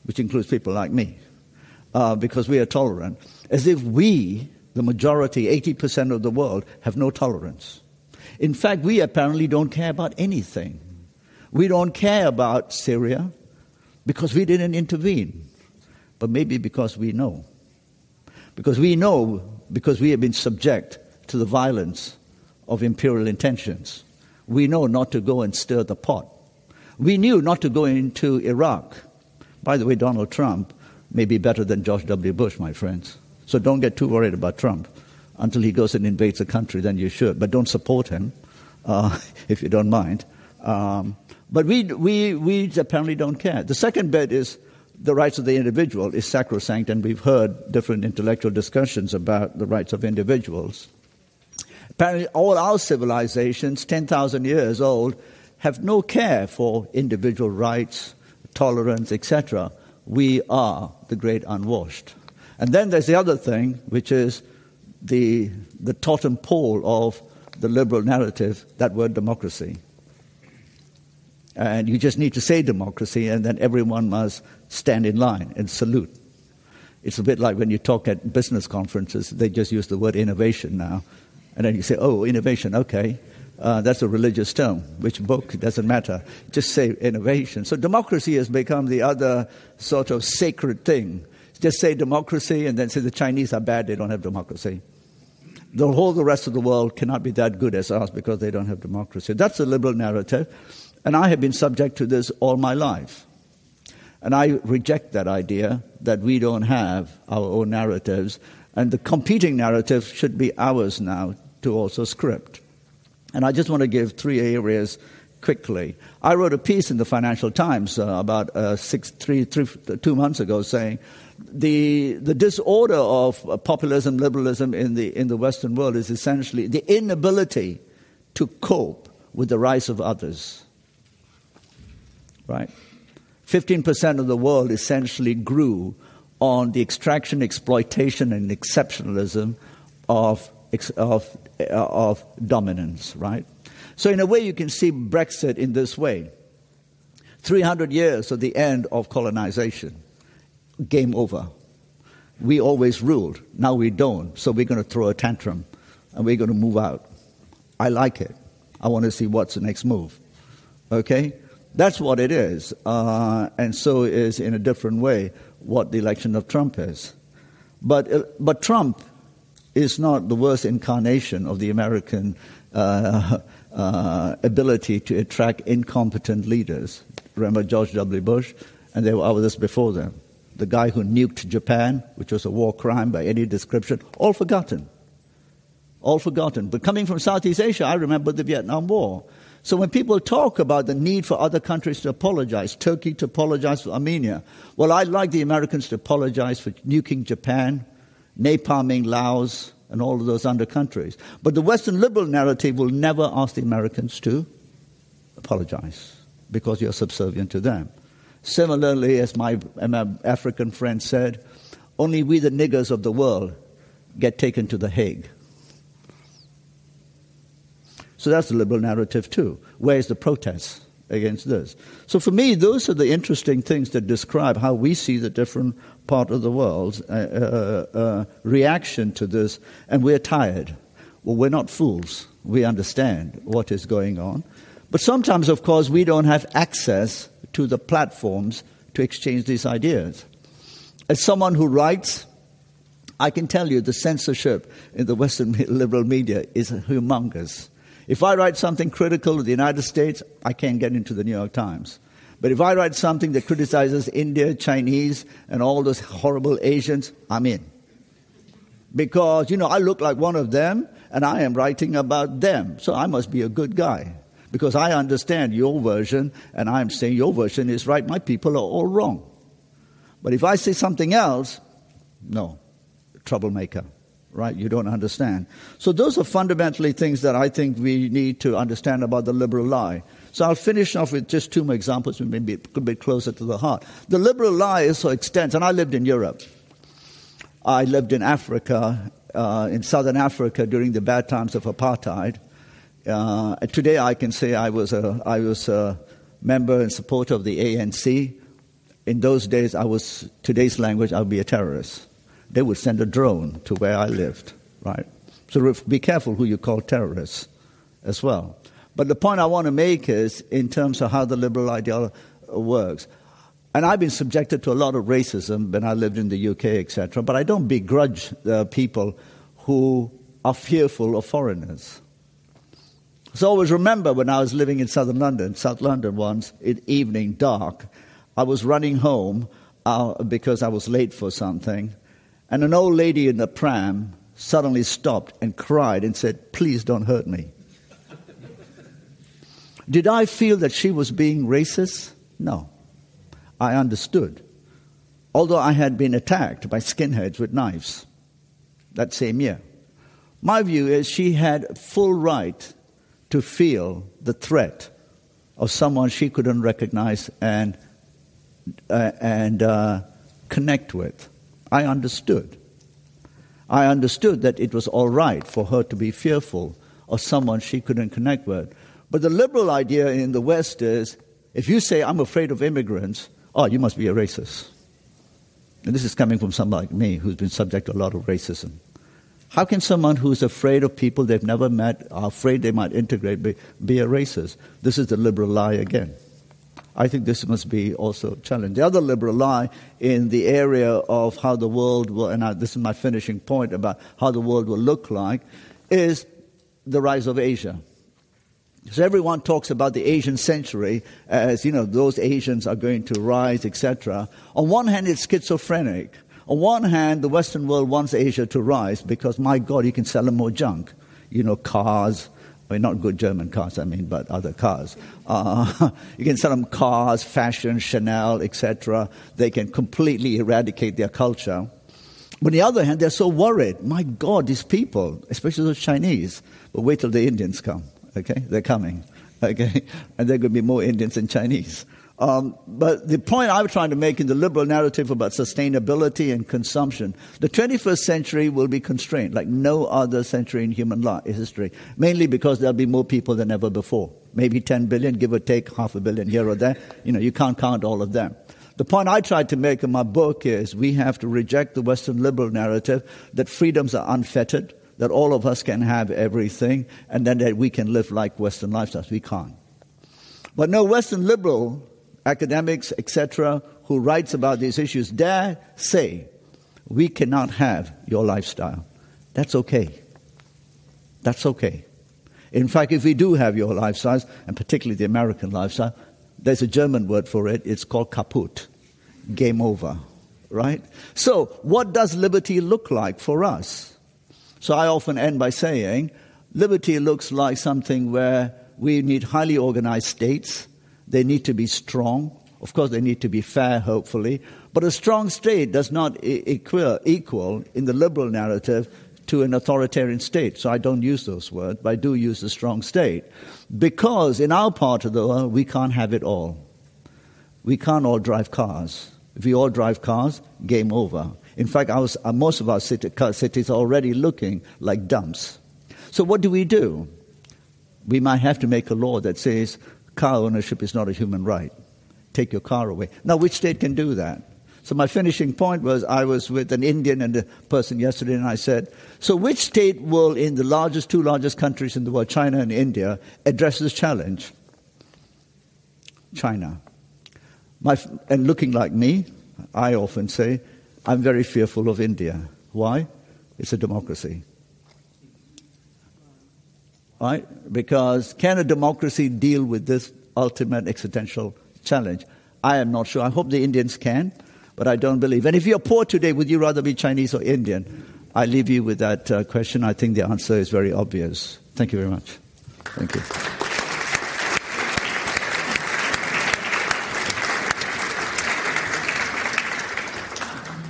S6: which includes people like me, uh, because we are tolerant as if we, the majority, 80% of the world, have no tolerance. In fact, we apparently don't care about anything. We don't care about Syria because we didn't intervene, but maybe because we know. Because we know because we have been subject to the violence of imperial intentions. We know not to go and stir the pot. We knew not to go into Iraq. By the way, Donald Trump may be better than George W. Bush, my friends. So don't get too worried about Trump until he goes and invades a country, then you should. But don't support him uh, if you don't mind. Um, but we, we, we apparently don't care. The second bit is the rights of the individual is sacrosanct, and we've heard different intellectual discussions about the rights of individuals. Apparently, all our civilizations, 10,000 years old, have no care for individual rights, tolerance, etc. We are the great unwashed. And then there's the other thing, which is the, the totem pole of the liberal narrative, that word democracy. And you just need to say democracy, and then everyone must stand in line and salute. It's a bit like when you talk at business conferences, they just use the word innovation now. And then you say, oh, innovation, okay. Uh, that's a religious term. Which book? Doesn't matter. Just say innovation. So democracy has become the other sort of sacred thing just say democracy and then say the Chinese are bad, they don't have democracy. The whole the rest of the world cannot be that good as us because they don't have democracy. That's the liberal narrative. And I have been subject to this all my life. And I reject that idea that we don't have our own narratives. And the competing narrative should be ours now to also script. And I just want to give three areas quickly. I wrote a piece in the Financial Times uh, about uh, six, three, three, two months ago saying the, the disorder of uh, populism, liberalism in the, in the Western world is essentially the inability to cope with the rise of others. Right? 15% of the world essentially grew on the extraction, exploitation, and exceptionalism of, of, uh, of dominance, right? So, in a way, you can see Brexit in this way 300 years of the end of colonization, game over. We always ruled, now we don't, so we're going to throw a tantrum and we're going to move out. I like it. I want to see what's the next move. Okay? That's what it is. Uh, and so is, in a different way, what the election of Trump is. But, uh, but Trump is not the worst incarnation of the American uh, uh, ability to attract incompetent leaders. Remember George W. Bush? And there were others before them. The guy who nuked Japan, which was a war crime by any description, all forgotten. All forgotten. But coming from Southeast Asia, I remember the Vietnam War. So when people talk about the need for other countries to apologize, Turkey to apologize for Armenia, well, I'd like the Americans to apologize for nuking Japan, napalming Laos, and all of those under countries. But the Western liberal narrative will never ask the Americans to apologize because you're subservient to them. Similarly, as my, my African friend said, only we, the niggers of the world, get taken to The Hague. So that's the liberal narrative, too. Where's the protest against this? So for me, those are the interesting things that describe how we see the different part of the world's uh, uh, uh, reaction to this, and we're tired. Well, we're not fools. We understand what is going on. But sometimes, of course, we don't have access to the platforms to exchange these ideas. As someone who writes, I can tell you the censorship in the Western liberal media is humongous. If I write something critical of the United States, I can't get into the New York Times. But if I write something that criticizes India, Chinese, and all those horrible Asians, I'm in. Because, you know, I look like one of them, and I am writing about them. So I must be a good guy. Because I understand your version, and I'm saying your version is right. My people are all wrong. But if I say something else, no, troublemaker right? You don't understand. So, those are fundamentally things that I think we need to understand about the liberal lie. So I'll finish off with just two more examples, maybe a bit closer to the heart. The liberal lie is so extensive, and I lived in Europe. I lived in Africa, uh, in southern Africa during the bad times of apartheid. Uh, today I can say I was, a, I was a member and supporter of the ANC. In those days, I was, today's language, I would be a terrorist. They would send a drone to where I lived, right? So be careful who you call terrorists as well. But the point I want to make is in terms of how the liberal idea works. And I've been subjected to a lot of racism when I lived in the UK, etc. But I don't begrudge uh, people who are fearful of foreigners. So always remember when I was living in southern London, South London once, in evening, dark, I was running home uh, because I was late for something, and an old lady in the pram suddenly stopped and cried and said, Please don't hurt me. Did I feel that she was being racist? No. I understood. Although I had been attacked by skinheads with knives that same year. My view is she had full right to feel the threat of someone she couldn't recognize and, uh, and uh, connect with. I understood. I understood that it was all right for her to be fearful of someone she couldn't connect with. But the liberal idea in the West is if you say, I'm afraid of immigrants, oh, you must be a racist. And this is coming from someone like me who's been subject to a lot of racism. How can someone who's afraid of people they've never met, are afraid they might integrate, be, be a racist? This is the liberal lie again. I think this must be also challenged. The other liberal lie in the area of how the world will, and I, this is my finishing point about how the world will look like, is the rise of Asia. So everyone talks about the Asian century as, you know, those Asians are going to rise, etc. On one hand, it's schizophrenic. On one hand, the Western world wants Asia to rise because, my God, you can sell them more junk. You know, cars, I mean, not good German cars, I mean, but other cars. Uh, you can sell them cars, fashion, Chanel, etc. They can completely eradicate their culture. But on the other hand, they're so worried. My God, these people, especially those Chinese, but wait till the Indians come, okay? They're coming, okay? And there to be more Indians than Chinese. Um, but the point I'm trying to make in the liberal narrative about sustainability and consumption, the 21st century will be constrained like no other century in human history, mainly because there'll be more people than ever before. Maybe 10 billion, give or take half a billion here or there. You know, you can't count all of them. The point I tried to make in my book is we have to reject the Western liberal narrative that freedoms are unfettered, that all of us can have everything, and then that we can live like Western lifestyles. We can't. But no Western liberal academics, etc., who writes about these issues dare say, we cannot have your lifestyle. That's okay. That's okay. In fact, if we do have your lifestyle, and particularly the American lifestyle, there's a German word for it. It's called kaput. Game over. Right? So, what does liberty look like for us? So, I often end by saying liberty looks like something where we need highly organized states they need to be strong. Of course, they need to be fair, hopefully. But a strong state does not equal, equal in the liberal narrative to an authoritarian state. So I don't use those words, but I do use the strong state. Because in our part of the world, we can't have it all. We can't all drive cars. If we all drive cars, game over. In fact, uh, most of our city, cities are already looking like dumps. So what do we do? We might have to make a law that says car ownership is not a human right. Take your car away. Now, which state can do that? So, my finishing point was I was with an Indian and a person yesterday, and I said, So, which state will, in the largest, two largest countries in the world, China and India, address this challenge? China. My, and looking like me, I often say, I'm very fearful of India. Why? It's a democracy right? Because can a democracy deal with this ultimate existential challenge? I am not sure. I hope the Indians can, but I don't believe. And if you're poor today, would you rather be Chinese or Indian? I leave you with that uh, question. I think the answer is very obvious. Thank you very much. Thank you.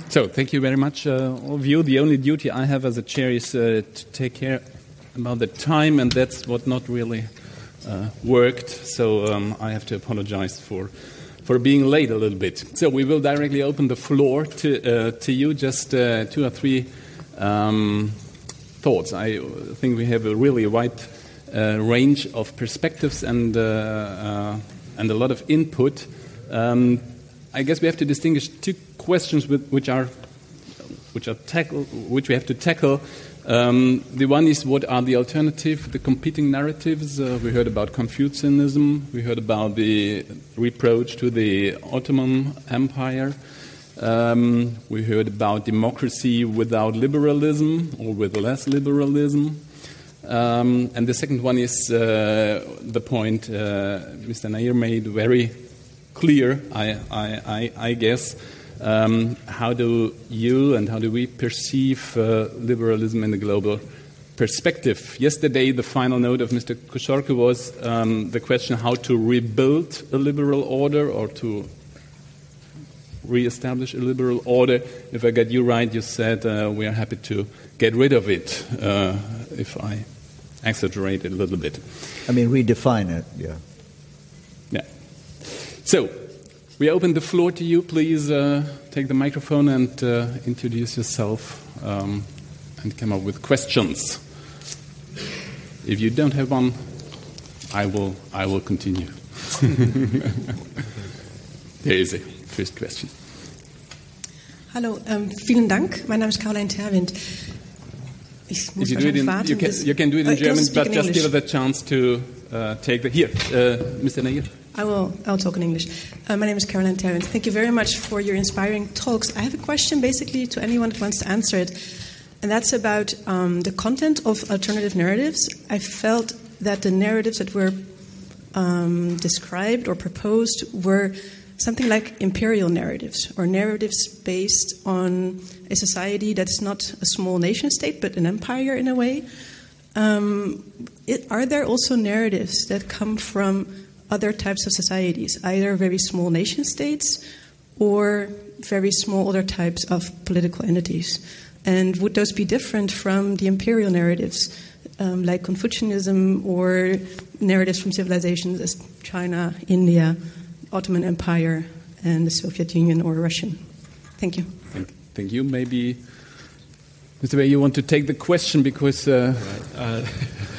S2: So, thank you very much, uh, all of you. The only duty I have as a chair is uh, to take care about the time, and that's what not really uh, worked. So um, I have to apologize for for being late a little bit. So we will directly open the floor to uh, to you. Just uh, two or three um, thoughts. I think we have a really wide uh, range of perspectives and uh, uh, and a lot of input. Um, I guess we have to distinguish two questions with, which are which are tackle, which we have to tackle um, the one is what are the alternative, the competing narratives? Uh, we heard about Confucianism, we heard about the reproach to the Ottoman Empire, um, we heard about democracy without liberalism or with less liberalism. Um, and the second one is uh, the point uh, Mr. Nair made very clear, I, I, I, I guess um, how do you and how do we perceive uh, liberalism in the global perspective? Yesterday, the final note of Mr. Koschorke was um, the question how to rebuild a liberal order or to re-establish a liberal order. If I get you right, you said uh, we are happy to get rid of it. Uh, if I exaggerate it a little bit,
S6: I mean redefine it. Yeah.
S2: Yeah. So we open the floor to you. Please uh, take the microphone and uh, introduce yourself um, and come up with questions. If you don't have one, I will, I will continue. there is a first question.
S7: Hallo, ähm, vielen Dank. Mein Name ist Caroline Terwind.
S2: Ich muss you, in, warten, you, can, you can do it in uh, German, but just give us a chance to uh, take the. Here, uh, Mr. Nair.
S7: I will. I'll talk in English. Uh, my name is Caroline Terrence. Thank you very much for your inspiring talks. I have a question, basically, to anyone that wants to answer it, and that's about um, the content of alternative narratives. I felt that the narratives that were um, described or proposed were something like imperial narratives, or narratives based on a society that's not a small nation state, but an empire in a way. Um, it, are there also narratives that come from other types of societies, either very small nation states or very small other types of political entities? And would those be different from the imperial narratives, um, like Confucianism or narratives from civilizations as China, India, Ottoman Empire, and the Soviet Union or Russian? Thank you.
S2: Thank, thank you. Maybe, Mr. Bai, you want to take the question because. Uh,
S3: uh,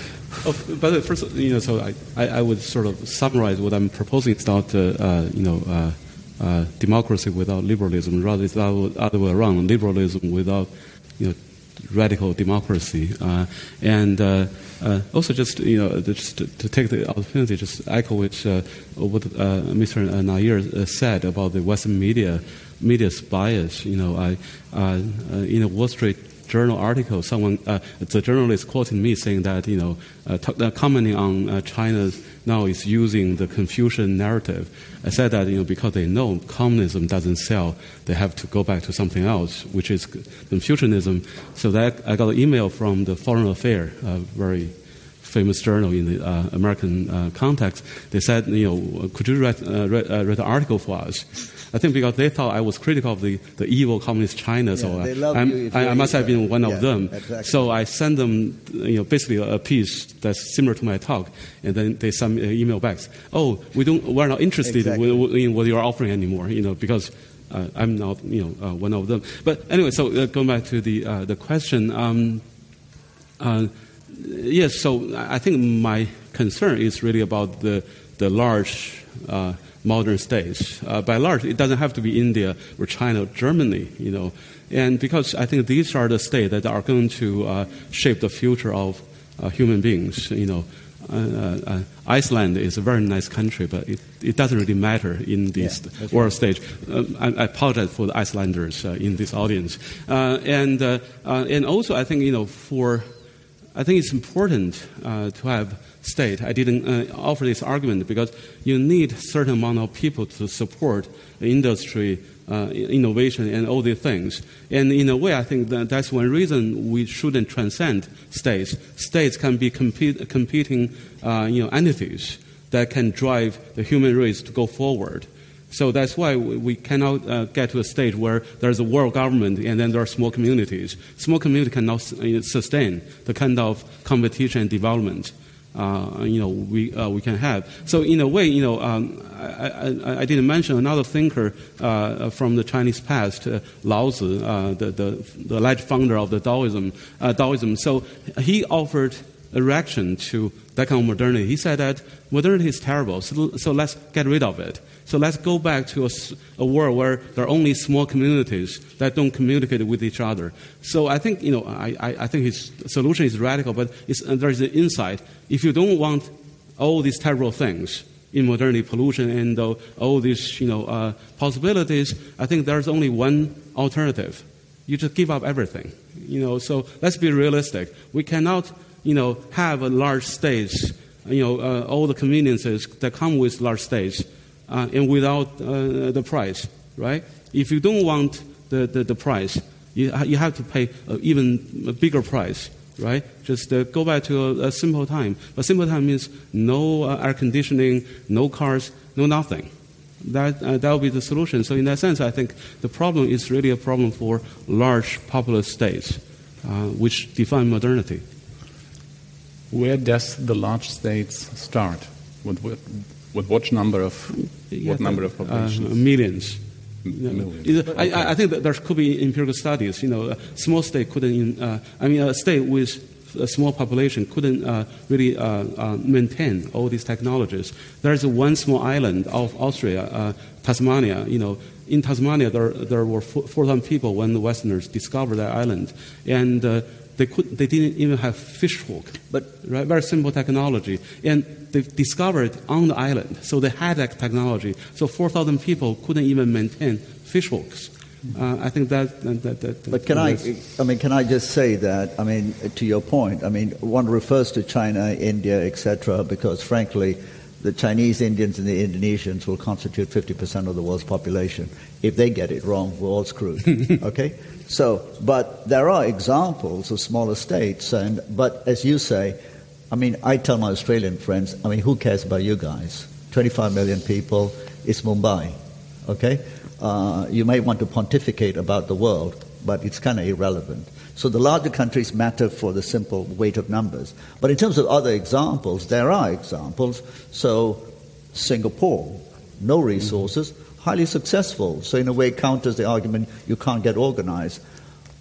S3: oh, but first, you know, so I, I, I, would sort of summarize what I'm proposing. It's not, uh, uh you know, uh, uh, democracy without liberalism. Rather, it's the other way around. Liberalism without, you know, radical democracy. Uh, and uh, uh, also, just you know, just to, to, take the opportunity, just echo which what Mr. Nair said about the Western media media's bias. You know, I in a Wall Street journal article, someone, uh, the journalist quoted me saying that, you know, uh, t- uh, commenting on uh, China now is using the Confucian narrative. I said that, you know, because they know communism doesn't sell, they have to go back to something else, which is Confucianism. So that I got an email from the Foreign Affairs, a very famous journal in the uh, American uh, context. They said, you know, could you write, uh, write, uh, write, an article for us? I think because they thought I was critical of the, the evil communist China, so
S6: yeah, I,
S3: I, must have been one
S6: yeah,
S3: of them.
S6: Exactly.
S3: So I sent them, you know, basically a piece that's similar to my talk, and then they send me email back. Oh, we don't, we're not interested exactly. in what you're offering anymore, you know, because uh, I'm not, you know, uh, one of them. But anyway, so uh, going back to the uh, the question. Um, uh, yes, so I think my concern is really about the the large uh, modern states. Uh, by large, it doesn't have to be India or China or Germany, you know. And because I think these are the states that are going to uh, shape the future of uh, human beings, you know. Uh, uh, uh, Iceland is a very nice country, but it, it doesn't really matter in this yeah, world right. stage. Um, I, I, apologize for the Icelanders in this audience. and, and also, I think, you know, for, I think it's important to have state. I didn't uh, offer this argument because you need certain amount of people to support the industry, uh, innovation, and all these things. And in a way, I think that that's one reason we shouldn't transcend states. States can be compete, competing, uh, you know, entities that can drive the human race to go forward. So that's why we cannot uh, get to a state where there's a world government and then there are small communities. Small community cannot uh, sustain the kind of competition and development uh, you know, we, uh, we can have. So in a way, you know, um, I, I, I, didn't mention another thinker uh, from the Chinese past, uh, Lao Tzu, uh, the, the, the alleged founder of the Taoism. Uh, Taoism. So he offered a reaction to that kind of modernity. He said that modernity is terrible, so, so let's get rid of it. So let's go back to a, a, world where there are only small communities that don't communicate with each other. So I think, you know, I, I, think his solution is radical, but there's an insight. If you don't want all these terrible things in modernity, pollution and uh, all these, you know, uh, possibilities, I think there's only one alternative. You just give up everything. You know, so let's be realistic. We cannot, you know, have a large stage, you know, uh, all the conveniences that come with large stage uh, and without uh, the price, right? If you don't want the, the, the price, you, you have to pay an even bigger price, right? Just uh, go back to a, a, simple time. But simple time means no uh, air conditioning, no cars, no nothing. That, uh, that will be the solution. So, in that sense, I think the problem is really a problem for large populous states, uh, which define modernity.
S2: Where does the large states start? What, with what number of what number of populations?
S3: Uh, millions. Millions. I, I, think that there could be empirical studies. You know, a small state couldn't. Uh, I mean, a state with a small population couldn't uh, really uh, uh, maintain all these technologies. There's one small island of Austria, uh, Tasmania. You know, in Tasmania there there were 4,000 people when the Westerners discovered that island, and they, could, they didn't even have fish hook, but right, very simple technology. And they discovered on the island, so they had that technology. So 4,000 people couldn't even maintain fish hooks. Uh, I think that, that, that,
S6: But can I, I mean, can I just say that, I mean, to your point, I mean, one refers to China, India, etc., because frankly, the Chinese, Indians, and the Indonesians will constitute 50% of the world's population. If they get it wrong, we're all screwed. okay? So, but there are examples of smaller states, and but as you say, I mean, I tell my Australian friends, I mean, who cares about you guys? 25 million people, it's Mumbai. Okay? Uh, you may want to pontificate about the world, but it's kind of irrelevant. So the larger countries matter for the simple weight of numbers. But in terms of other examples, there are examples. So Singapore, no resources, highly successful. So in a way counters the argument you can't get organized.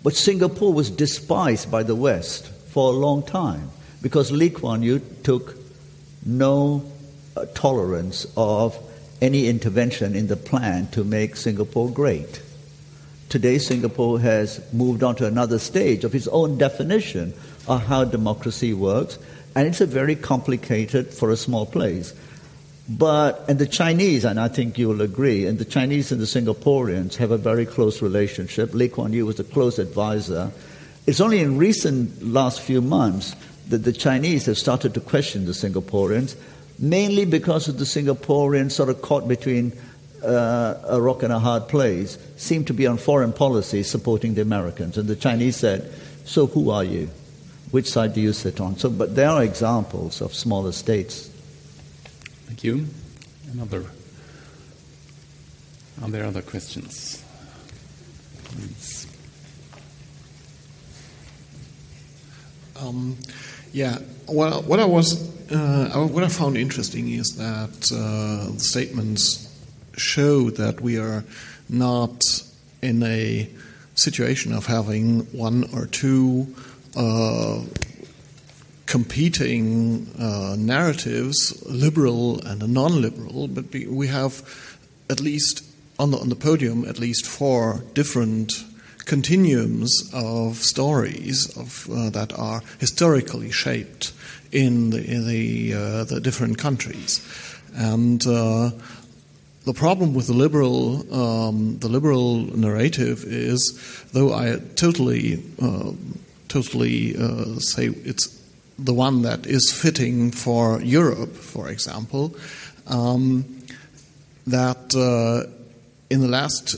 S6: But Singapore was despised by the West for a long time because Lee Kuan Yew took no uh, tolerance of any intervention in the plan to make Singapore great. Today, Singapore has moved on to another stage of its own definition of how democracy works, and it's a very complicated for a small place. But, and the Chinese, and I think you'll agree, and the Chinese and the Singaporeans have a very close relationship. Lee Kuan Yew was a close advisor. It's only in recent last few months that the Chinese have started to question the Singaporeans, mainly because of the Singaporeans sort of caught between uh, a rock and a hard place, seem to be on foreign policy supporting the Americans. And the Chinese said, So who are you? Which side do you sit on? So, but there are examples of smaller states.
S2: Thank you. Another. Are there other questions?
S8: Um, yeah, well, what I was, uh, what I found interesting is that uh, the statements show that we are not in a situation of having one or two uh, competing uh, narratives, liberal and non-liberal, but we have at least on the, on the podium at least four different continuums of stories of, uh, that are historically shaped in the, in the, uh, the different countries. And uh, the problem with the liberal, um, the liberal narrative is, though I totally, uh, totally uh, say it's the one that is fitting for Europe, for example, um, that uh, in the last,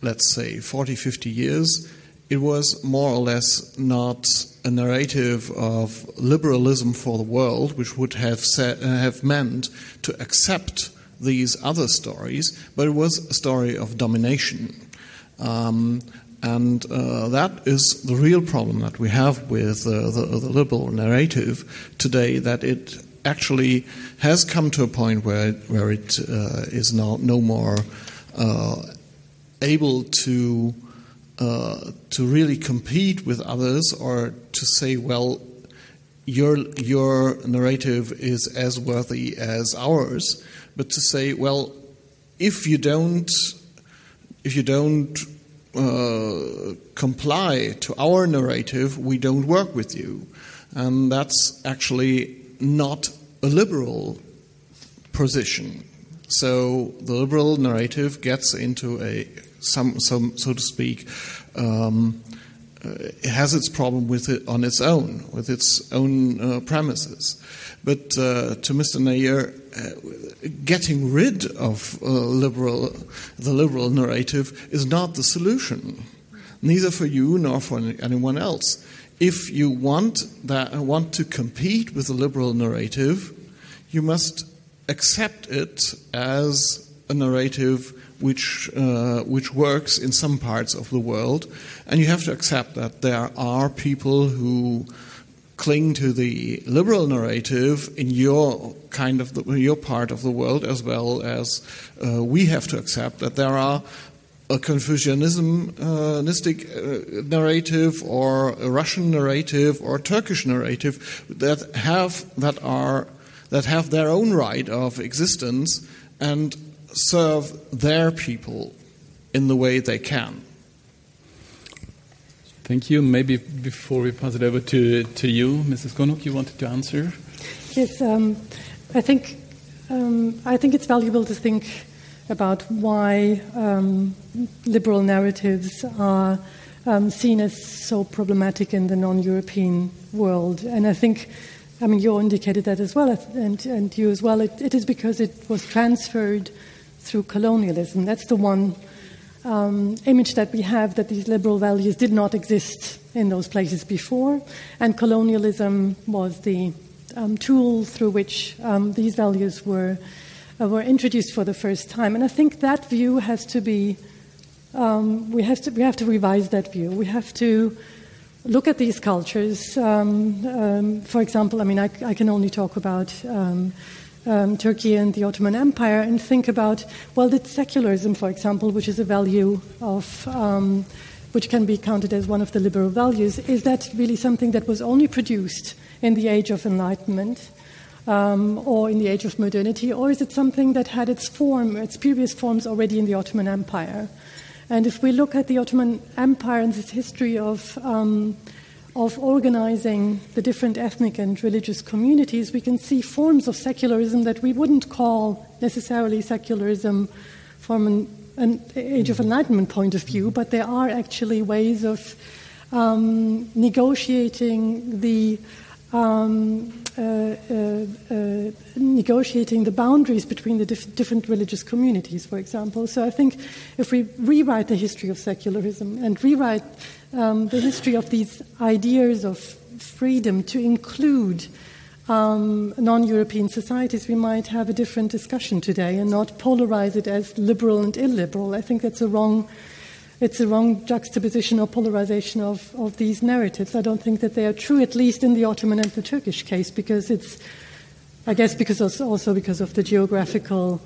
S8: let's say, 40, 50 years, it was more or less not a narrative of liberalism for the world, which would have, have meant to accept these other stories, but it was a story of domination. Um, and uh, that is the real problem that we have with uh, the, the, liberal narrative today, that it actually has come to a point where, where it uh, is now no more uh, able to, uh, to really compete with others or to say, well, your, your narrative is as worthy as ours but to say, well, if you don't, if you don't uh, comply to our narrative, we don't work with you, and that's actually not a liberal position. So the liberal narrative gets into a some, some so to speak. Um, uh, has its problem with it on its own, with its own uh, premises. But uh, to Mr. Nair, uh, getting rid of uh, liberal, the liberal narrative is not the solution, neither for you nor for anyone else. If you want that want to compete with the liberal narrative, you must accept it as a narrative which uh, which works in some parts of the world, and you have to accept that there are people who cling to the liberal narrative in your kind of the, your part of the world, as well as uh, we have to accept that there are a Confucianistic uh, narrative, or a Russian narrative, or Turkish narrative that have that are that have their own right of existence and serve their people in the way they can.
S2: Thank you. Maybe before we pass it over to, to you, Mrs. Konuk, you wanted to answer?
S5: Yes, um, I think um, I think it's valuable to think about why um, liberal narratives are um, seen as so problematic in the non-European world, and I think I mean, you indicated that as well, and, and you as well. It, it is because it was transferred through colonialism. That's the one um, image that we have that these liberal values did not exist in those places before, and colonialism was the um, tool through which um, these values were uh, were introduced for the first time. And I think that view has to be um, we have to we have to revise that view. We have to look at these cultures. Um, um, for example, I mean, I, I, can only talk about. Um, Turkey and the Ottoman Empire, and think about well, did secularism, for example, which is a value of which can be counted as one of the liberal values, is that really something that was only produced in the age of enlightenment? Um, or in the age of modernity, or is it something that had its form, its previous forms already in the Ottoman Empire? And if we look at the Ottoman Empire and its history of, um, of organizing the different ethnic and religious communities, we can see forms of secularism that we wouldn't call necessarily secularism from an, an age of enlightenment point of view, but there are actually ways of um, negotiating the um, negotiating the boundaries between the dif- different religious communities, for example. So I think if we rewrite the history of secularism and rewrite um, the history of these ideas of freedom to include um, non European societies, we might have a different discussion today and not polarize it as liberal and illiberal. I think that's a wrong it's a wrong juxtaposition or polarization of, of these narratives. I don't think that they are true, at least in the Ottoman and the Turkish case, because it's, I guess, because also because of the geographical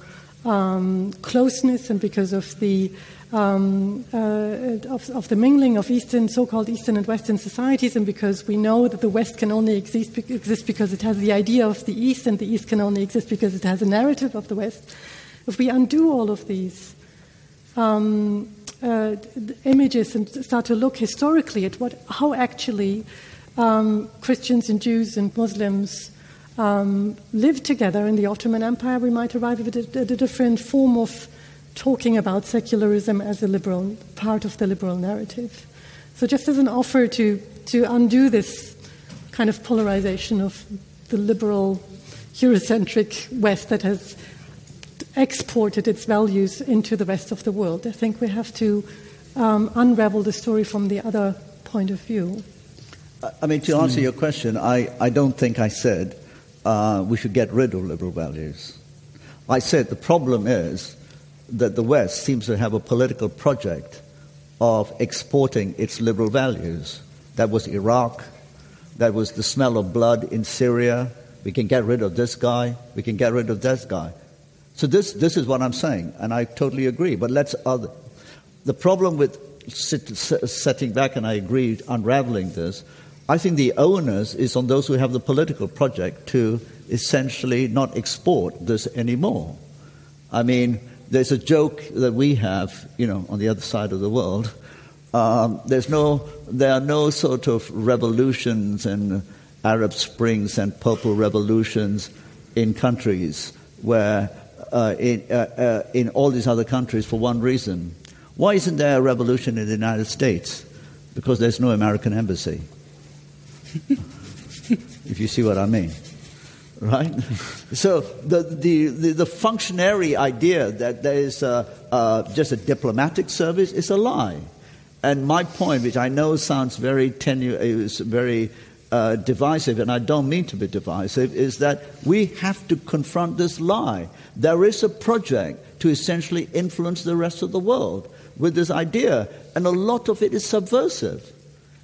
S5: um, closeness and because of the um, uh, of, of, the mingling of Eastern, so-called Eastern and Western societies, and because we know that the West can only exist, exist because it has the idea of the East, and the East can only exist because it has a narrative of the West. If we undo all of these, um, uh, images and start to look historically at what, how actually um, Christians and Jews and Muslims um, lived together in the Ottoman Empire, we might arrive at a, at a, different form of talking about secularism as a liberal part of the liberal narrative. So, just as an offer to, to undo this kind of polarization of the liberal Eurocentric West that has exported its values into the rest of the world. I think we have to um, unravel the story from the other point of view.
S6: I mean, to answer your question, I, I don't think I said uh, we should get rid of liberal values. I said the problem is that the West seems to have a political project of exporting its liberal values. That was Iraq, that was the smell of blood in Syria. We can get rid of this guy, we can get rid of this guy. So this, this is what I'm saying, and I totally agree. But let's other, the problem with sit, setting back, and I agree, unraveling this. I think the onus is on those who have the political project to essentially not export this anymore. I mean, there's a joke that we have, you know, on the other side of the world. Um, there's no, there are no sort of revolutions and Arab Springs and purple revolutions in countries where uh, in, uh, uh, in all these other countries for one reason. Why isn't there a revolution in the United States? Because there's no American embassy. if you see what I mean. Right? so the, the, the, the, functionary idea that there is a, uh, just a diplomatic service is a lie. And my point, which I know sounds very tenuous, very uh, divisive, and I don't mean to be divisive, is that we have to confront this lie. There is a project to essentially influence the rest of the world with this idea, and a lot of it is subversive.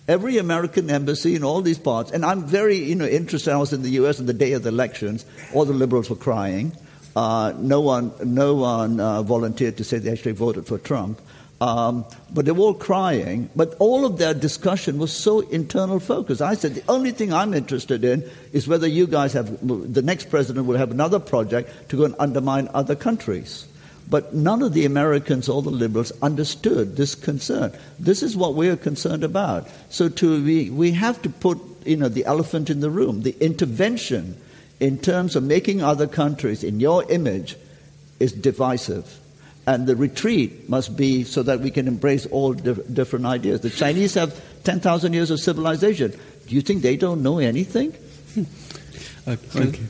S6: Every American embassy in all these parts, and I'm very you know, interested. I was in the U.S. on the day of the elections. All the liberals were crying. Uh, no one, no one uh, volunteered to say they actually voted for Trump. Um, but they were all crying. But all of their discussion was so internal focused. I said, the only thing I'm interested in is whether you guys have, the next president will have another project to go and undermine other countries. But none of the Americans or the liberals understood this concern. This is what we are concerned about. So to, we, we have to put you know, the elephant in the room. The intervention in terms of making other countries in your image is divisive. And the retreat must be so that we can embrace all dif- different ideas. The Chinese have 10,000 years of civilization. Do you think they don't know anything?
S3: Uh, can,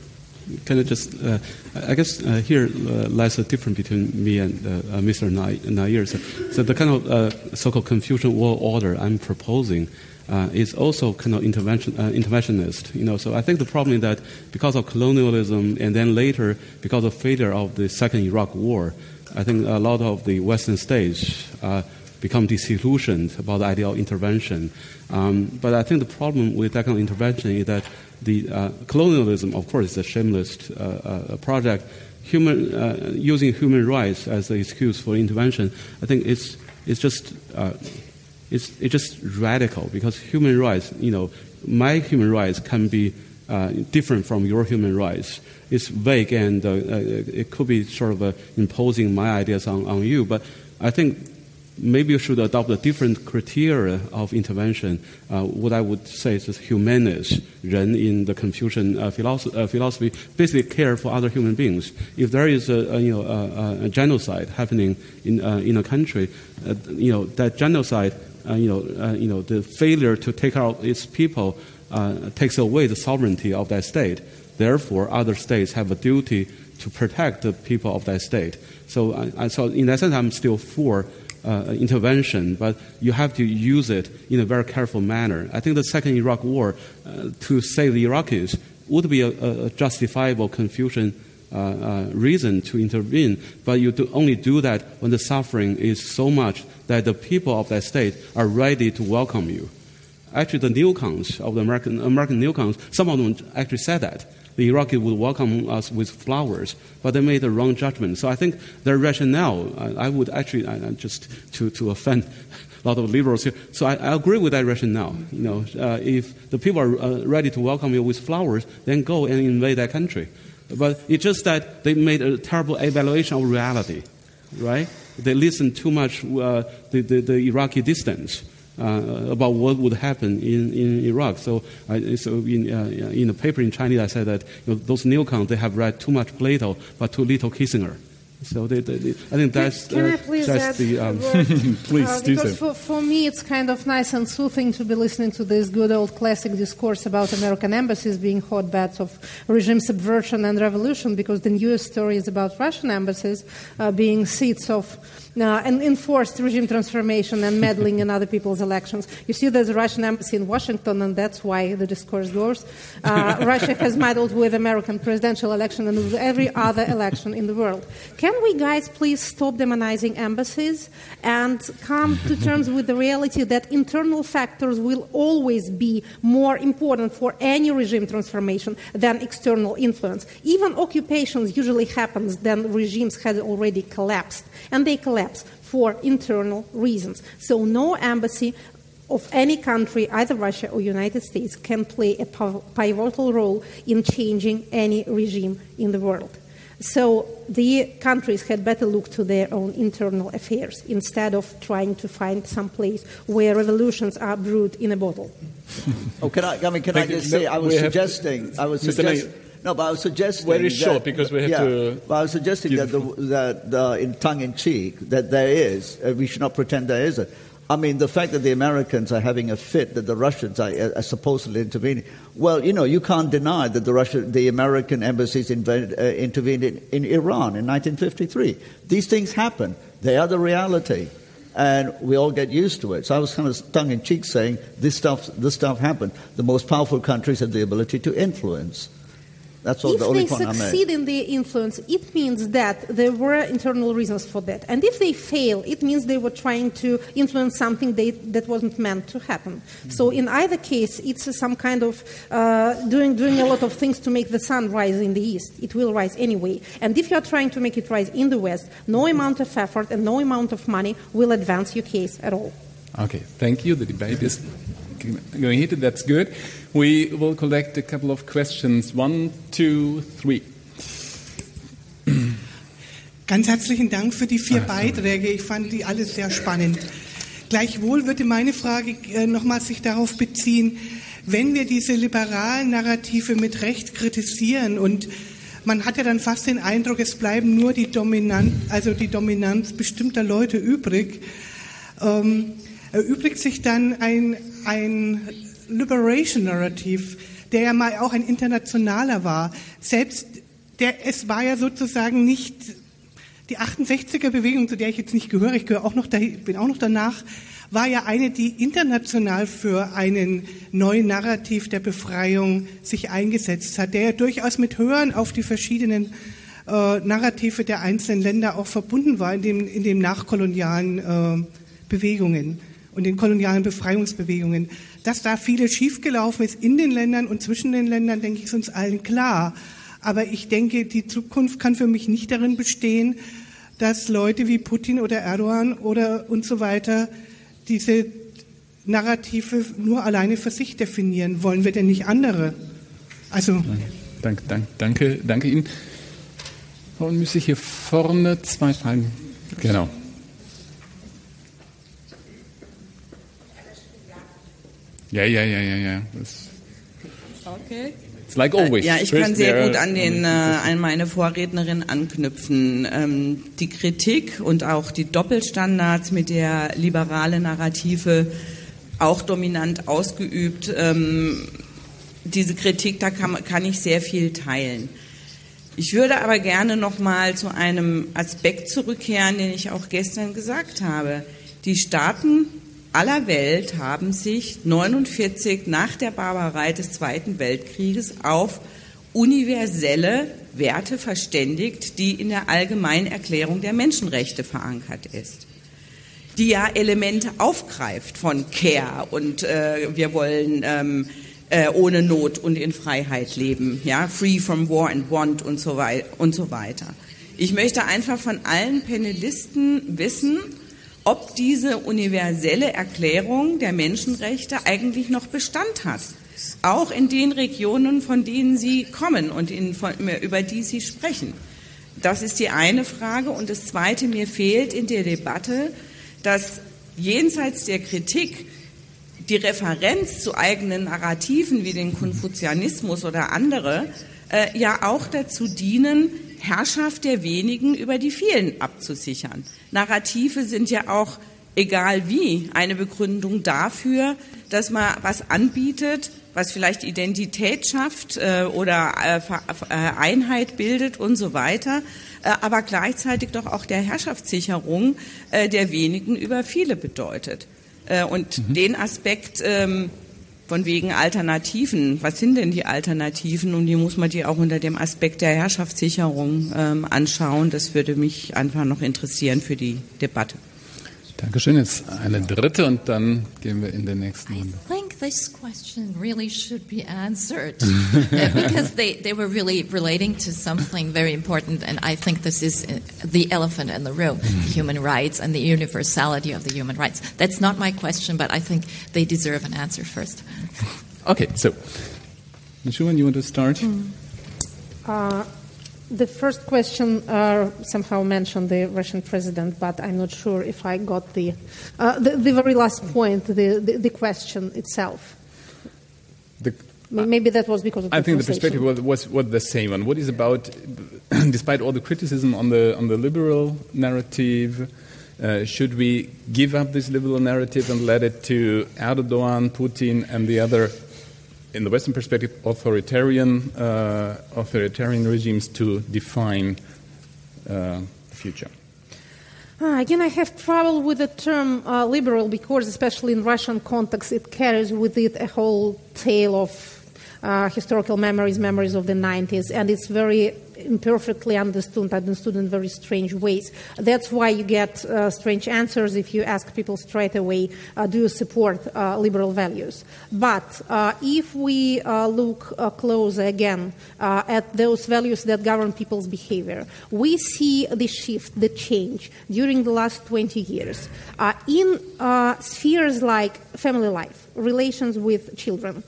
S3: can I just, uh, I guess uh, here uh, lies a difference between me and uh, uh, Mr. Nair. So, so the kind of uh, so-called Confucian world order I'm proposing uh, is also kind of intervention, uh, interventionist. You know, so I think the problem is that because of colonialism and then later because of failure of the second Iraq War, I think a lot of the Western states uh, become disillusioned about the idea of intervention. Um, but I think the problem with that kind of intervention is that the uh, colonialism, of course, is a shameless uh, uh, project. Human, uh, using human rights as an excuse for intervention, I think it's, it's just uh, it's, it's just radical because human rights, you know, my human rights can be different from your human rights. It's vague and uh, uh, it could be sort of uh, imposing my ideas on, on you. But I think maybe you should adopt a different criteria of intervention. Uh, what I would say is humanist, Ren in the Confucian uh, philosophy, uh, philosophy, basically care for other human beings. If there is a, a you know, a, a, genocide happening in, uh, in a country, you know, that genocide you, know, you know, the failure to take out its people takes away the sovereignty of that state. Therefore, other states have a duty to protect the people of that state. So, I, so in that sense, I'm still for uh, intervention, but you have to use it in a very careful manner. I think the second Iraq War, uh, to save the Iraqis, would be a, a justifiable Confucian uh, uh, reason to intervene, but you do only do that when the suffering is so much that the people of that state are ready to welcome you. Actually, the neocons of the American, American neocons, some of them actually said that. The Iraqi would welcome us with flowers, but they made the wrong judgment. So I think their rationale, I, I would actually, I, just to, to offend a lot of liberals here, so I, I agree with that rationale. You know, uh, if the people are uh, ready to welcome you with flowers, then go and invade that country. But it's just that they made a terrible evaluation of reality, right? They listened too much uh, the, the, the, Iraqi distance. Uh, about what would happen in, in Iraq. So, so in, uh, in the paper in Chinese, I said that you know, those neocons, they have read too much Plato, but too little Kissinger. So they, they, they, I think that's,
S4: can, can uh, I please
S3: that's the.
S4: Um,
S2: please uh, do
S4: because so. for, for me, it's kind of nice and soothing to be listening to this good old classic discourse about American embassies being hotbeds of regime subversion and revolution, because the newest story is about Russian embassies uh, being seats of uh, and enforced regime transformation and meddling in other people's elections. You see, there's a Russian embassy in Washington, and that's why the discourse goes. Uh, Russia has meddled with American presidential election and with every other election in the world. Can we, guys, please stop demonizing embassies and come to terms with the reality that internal factors will always be more important for any regime transformation than external influence? Even occupations usually happens when regimes had already collapsed, and they collapse collapse for internal reasons. So no embassy of any country, either Russia or United States, can play a pivotal role in changing any regime in the world. So the countries had better look to their own internal affairs instead of trying to find some place where revolutions are brewed in a bottle.
S6: oh, can I? I mean, can I just say? I was suggesting. I was suggesting. No, but I was suggesting
S2: very
S6: that,
S2: short because we have
S6: yeah,
S2: to.
S6: But I was suggesting that, the, that uh, in tongue in cheek that there is. Uh, we should not pretend there isn't. I mean, the fact that the Americans are having a fit, that the Russians are, are supposedly intervening. Well, you know, you can't deny that the Russia, the American embassies invaded, uh, intervened in, in Iran in 1953. These things happen. They are the reality and we all get used to it. So I was kind of tongue in cheek saying this stuff, this stuff happened. The most powerful countries have the ability to influence. That's all
S4: if
S6: the only
S4: they succeed in their influence, it means that there were internal reasons for that. And if they fail, it means they were trying to influence something they, that wasn't meant to happen. Mm-hmm. So in either case, it's some kind of uh, doing, doing a lot of things to make the sun rise in the east. It will rise anyway. And if you are trying to make it rise in the west, no amount of effort and no amount of money will advance your case at all.
S2: Okay, thank you. The debate is going heated. That's good. We will collect a couple of questions. One, two, three.
S9: Ganz herzlichen Dank für die vier Beiträge. Ich fand die alle sehr spannend. Gleichwohl würde meine Frage äh, nochmal sich darauf beziehen, wenn wir diese liberalen Narrative mit Recht kritisieren und man hat ja dann fast den Eindruck, es bleiben nur die Dominanz, also die Dominanz bestimmter Leute übrig. Ähm, erübrigt sich dann ein, ein Liberation Narrative, der ja mal auch ein internationaler war, selbst der, es war ja sozusagen nicht die 68er-Bewegung, zu der ich jetzt nicht gehöre, ich gehöre auch noch, da, bin auch noch danach, war ja eine, die international für einen neuen Narrativ der Befreiung sich eingesetzt hat, der ja durchaus mit Hören auf die verschiedenen äh, Narrative der einzelnen Länder auch verbunden war in dem, in dem nachkolonialen äh, Bewegungen und den kolonialen Befreiungsbewegungen. Dass da vieles schiefgelaufen ist in den Ländern und zwischen den Ländern, denke ich, ist uns allen klar. Aber ich denke, die Zukunft kann für mich nicht darin bestehen, dass Leute wie Putin oder Erdogan oder und so weiter diese Narrative nur alleine für sich definieren. Wollen wir denn nicht andere? Also.
S2: Danke, danke, danke, danke Ihnen. Und müsste ich hier vorne zwei Fragen. Genau. Ja, ja, ja, ja, ja.
S10: Okay.
S2: It's like always.
S10: Ja, ich kann sehr gut an, den, äh, an meine Vorrednerin anknüpfen. Ähm, die Kritik und auch die Doppelstandards, mit der liberale Narrative auch dominant ausgeübt, ähm, diese Kritik, da kann, kann ich sehr viel teilen. Ich würde aber gerne noch mal zu einem Aspekt zurückkehren, den ich auch gestern gesagt habe. Die Staaten aller Welt haben sich 49 nach der Barbarei des Zweiten Weltkrieges auf universelle Werte verständigt, die in der Allgemeinen Erklärung der Menschenrechte verankert ist, die ja Elemente aufgreift von Care und äh, wir wollen ähm, äh, ohne Not und in Freiheit leben, ja, free from war and want und so, wei und so weiter. Ich möchte einfach von allen Panelisten wissen, ob diese universelle Erklärung der Menschenrechte eigentlich noch Bestand hat. Auch in den Regionen, von denen Sie kommen und in, von, über die Sie sprechen. Das ist die eine Frage. Und das Zweite, mir fehlt in der Debatte, dass jenseits der Kritik die Referenz zu eigenen Narrativen wie den Konfuzianismus oder andere äh, ja auch dazu dienen, Herrschaft der wenigen über die vielen abzusichern. Narrative sind ja auch, egal wie, eine Begründung dafür, dass man was anbietet, was vielleicht Identität schafft äh, oder äh, äh, Einheit bildet und so weiter, äh, aber gleichzeitig doch auch der Herrschaftssicherung der wenigen über viele bedeutet. Und mhm. den Aspekt ähm, von wegen Alternativen. Was sind denn die Alternativen? Und die muss man die auch unter dem Aspekt der Herrschaftssicherung ähm, anschauen. Das würde mich einfach noch interessieren für die Debatte.
S2: Dankeschön. Jetzt eine dritte und dann gehen wir in den nächsten Runde.
S11: I think this question really should be answered uh, because they, they were really relating to something very important, and I think this is uh, the elephant in the room human rights and the universality of the human rights. That's not my question, but I think they deserve an answer first.
S2: Okay, so, Nishuan, you want to start? Mm.
S4: Uh, the first question uh, somehow mentioned the Russian president, but I'm not sure if I got the, uh, the, the, very last point, the, the, the question itself. The, Maybe that was because
S2: I think the perspective was, was, was the same one. What is about, despite all the criticism on the, on the liberal narrative, uh, should we give up this liberal narrative and let it to Erdogan, Putin, and the other in the Western perspective, authoritarian, uh, authoritarian regimes to define uh, the future.
S4: Uh, again, I have trouble with the term uh, liberal because, especially in Russian context, it carries with it a whole tale of uh, historical memories, memories of the 90s, and it's very imperfectly understood, understood in very strange ways. That's why you get uh, strange answers if you ask people straight away, uh, do you support uh, liberal values? But uh, if we uh, look uh, closer again at those values that govern people's behavior, we see the shift, the change during the last 20 years in spheres like family life, relations with children,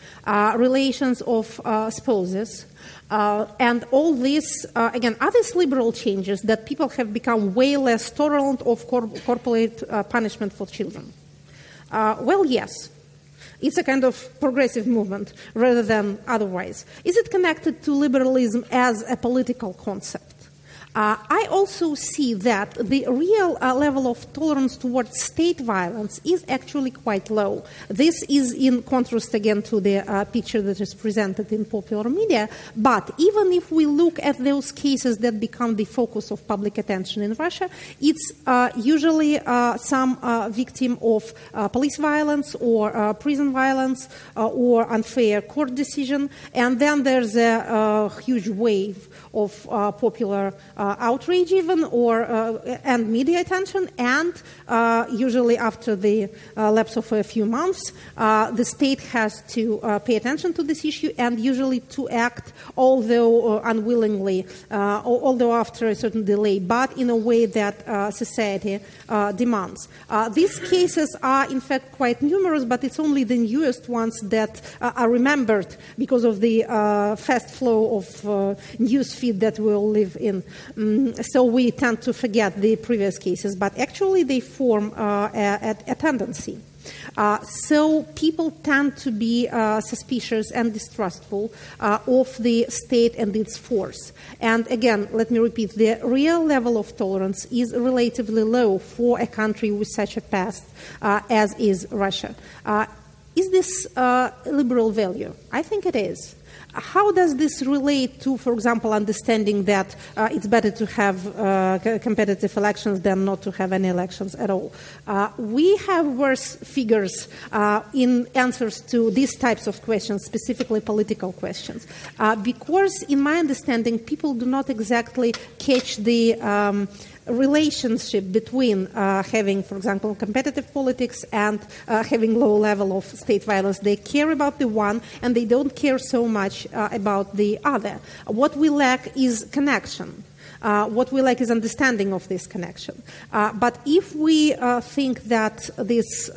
S4: relations of spouses, uh, and all these, uh, again, are these liberal changes that people have become way less tolerant of cor- corporate uh, punishment for children? Uh, well, yes. It's a kind of progressive movement rather than otherwise. Is it connected to liberalism as a political concept? Uh, I also see that the real uh, level of tolerance towards state violence is actually quite low. This is in contrast again to the uh, picture that is presented in popular media. But even if we look at those cases that become the focus of public attention in Russia, it's uh, usually uh, some uh, victim of police violence or prison violence or unfair court decision, and then there's a, a huge wave of uh, popular uh, outrage even or uh, and media attention and uh, usually after the uh, lapse of a few months uh, the state has to pay attention to this issue and usually to act although unwillingly although after a certain delay but in a way that society demands. These cases are in fact quite numerous but it's only the newest ones that are remembered because of the fast flow of news feed that we all live in. Um, so we tend to forget the previous cases, but actually they form uh, a, a, tendency. Uh, so people tend to be uh, suspicious and distrustful uh, of the state and its force. And again, let me repeat: the real level of tolerance is relatively low for a country with such a past uh, as is Russia. Uh, is this a liberal value? I think it is. How does this relate to, for example, understanding that uh, it's better to have uh, competitive elections than not to have any elections at all? Uh, we have worse figures uh, in answers to these types of questions, specifically political questions, uh, because, in my understanding, people do not exactly catch the um, relationship between uh, having, for example, competitive politics and uh, having low level of state violence. They care about the one and they don't care so much uh, about the other. What we lack is connection. Uh, what we lack is understanding of this connection. Uh, but if we uh, think that this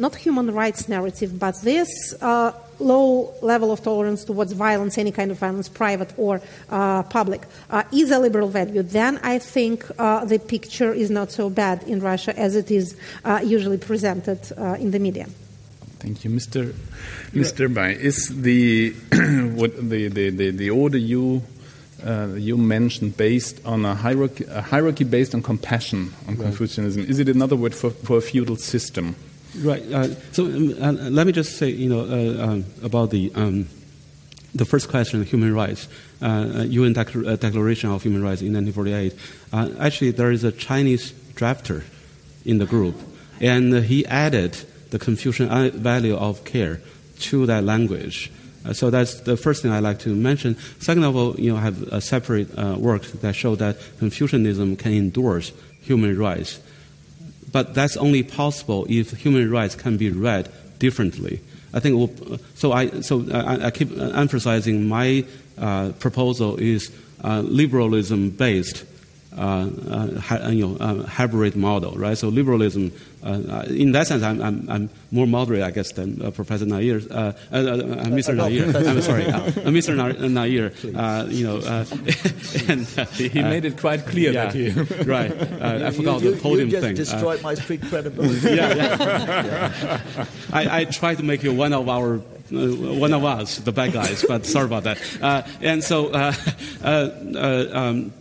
S4: not human rights narrative, but this uh, low level of tolerance towards violence, any kind of violence, private or uh, public, uh, is a liberal value, then I think uh, the picture is not so bad in Russia as it is uh, usually presented uh, in the media.
S2: Thank you, Mr. Mr. Bai. Is the what the, the, the, the order you uh, you mentioned based on a hierarchy, a hierarchy based on compassion on right. Confucianism. Is it another word for, for a feudal system?
S3: Right. Uh, so um, uh, let me just say, you know, uh, um, about the um, the first question, human rights, UN uh, uh, Declaration of Human Rights in 1948. Uh, actually, there is a Chinese drafter in the group, and he added the Confucian value of care to that language. so that's the first thing I like to mention. Second of all, you know, I have a separate work that show that Confucianism can endorse human rights but that's only possible if human rights can be read differently. I think we'll, so. I so I, I keep emphasizing my uh, proposal is uh, liberalism based uh, uh, you know, uh, hybrid model, right? So liberalism, Uh, in that sense, I'm, I'm, I'm, more moderate, I guess, than uh, Professor Nair, uh, Mr. Nair. I'm sorry, Mr. Nair. you know, and
S2: he made it quite clear
S3: yeah,
S2: that he
S3: right. I forgot you, the podium
S6: you just
S3: thing.
S6: Destroyed my street credibility.
S3: yeah, yeah. I, I try to make you one of our uh, one of us, the bad guys, but sorry about that. Uh, and so, uh, um,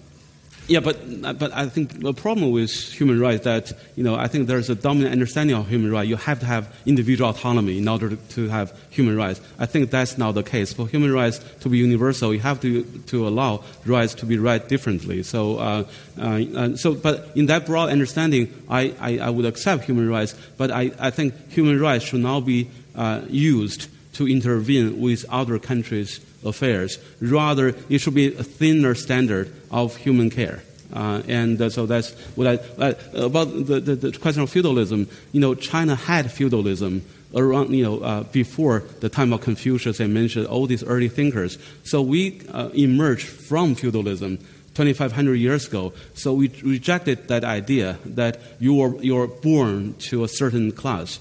S3: yeah, but but I think the problem with human rights that you know I think there's a dominant understanding of human rights. You have to have individual autonomy in order to have human rights. I think that's not the case. For human rights to be universal, you have to to allow rights to be read differently. So uh, uh, so, but in that broad understanding, I, I, I, would accept human rights. But I, I think human rights should not be uh, used to intervene with other countries' affairs. Rather, it should be a thinner standard of human care. Uh, and uh, so that's what I uh, about the, the, the, question of feudalism. You know, China had feudalism around you know uh, before the time of Confucius. I mentioned all these early thinkers. So we uh, emerged from feudalism. 2,500 years ago. So we rejected that idea that you are, you born to a certain class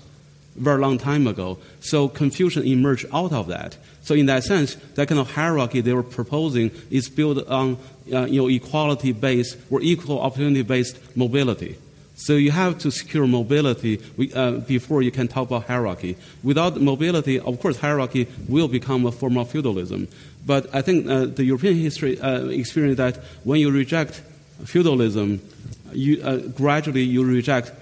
S3: very long time ago. So Confucian emerged out of that. So in that sense, that kind of hierarchy they were proposing is built on uh, you know, equality based or equal opportunity based mobility. So you have to secure mobility uh, before you can talk about hierarchy. Without mobility, of course, hierarchy will become a form of feudalism. But I think uh, the European history uh, experience that when you reject feudalism, you, uh, gradually you reject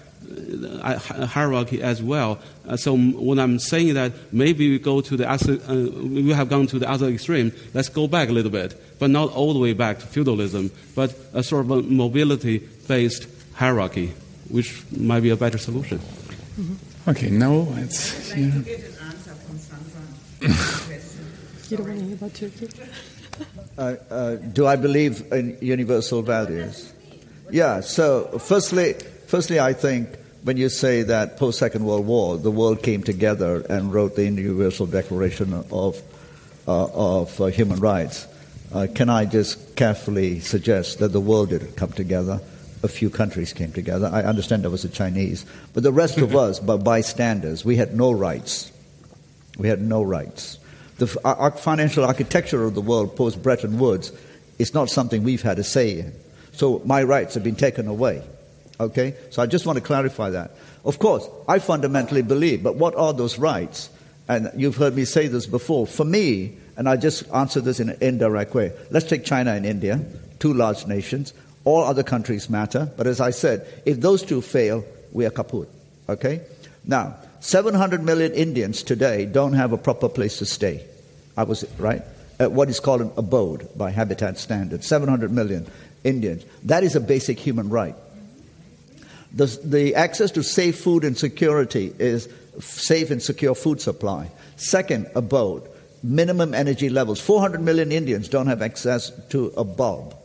S3: hierarchy as well. Uh, so when I'm saying that maybe we go to the other, we have gone to the other extreme, let's go back a little bit, but not all the way back to feudalism, but a sort of a mobility-based hierarchy which might be a better solution.
S2: Mm-hmm. Okay, now it's.
S5: Yeah. you don't want to hear about Turkey?
S6: Uh, uh, do I believe in universal values? Yeah. So, firstly, firstly, I think when you say that post Second World War, the world came together and wrote the Universal Declaration of uh, of uh, Human Rights, uh, can I just carefully suggest that the world didn't come together? a few countries came together. I understand there was the Chinese, but the rest of us, by bystanders, we had no rights. We had no rights. The our financial architecture of the world post Bretton Woods is not something we've had a say in. So my rights have been taken away. Okay? So I just want to clarify that. Of course, I fundamentally believe, but what are those rights? And you've heard me say this before. For me, and I just answer this in an indirect way. Let's take China and India, two large nations. All other countries matter. But as I said, if those two fail, we are kaput. Okay? Now, 700 million Indians today don't have a proper place to stay. I was right? At what is called an abode by habitat standards. 700 million Indians. That is a basic human right. The, the access to safe food and security is safe and secure food supply. Second, abode. Minimum energy levels. 400 million Indians don't have access to a bulb.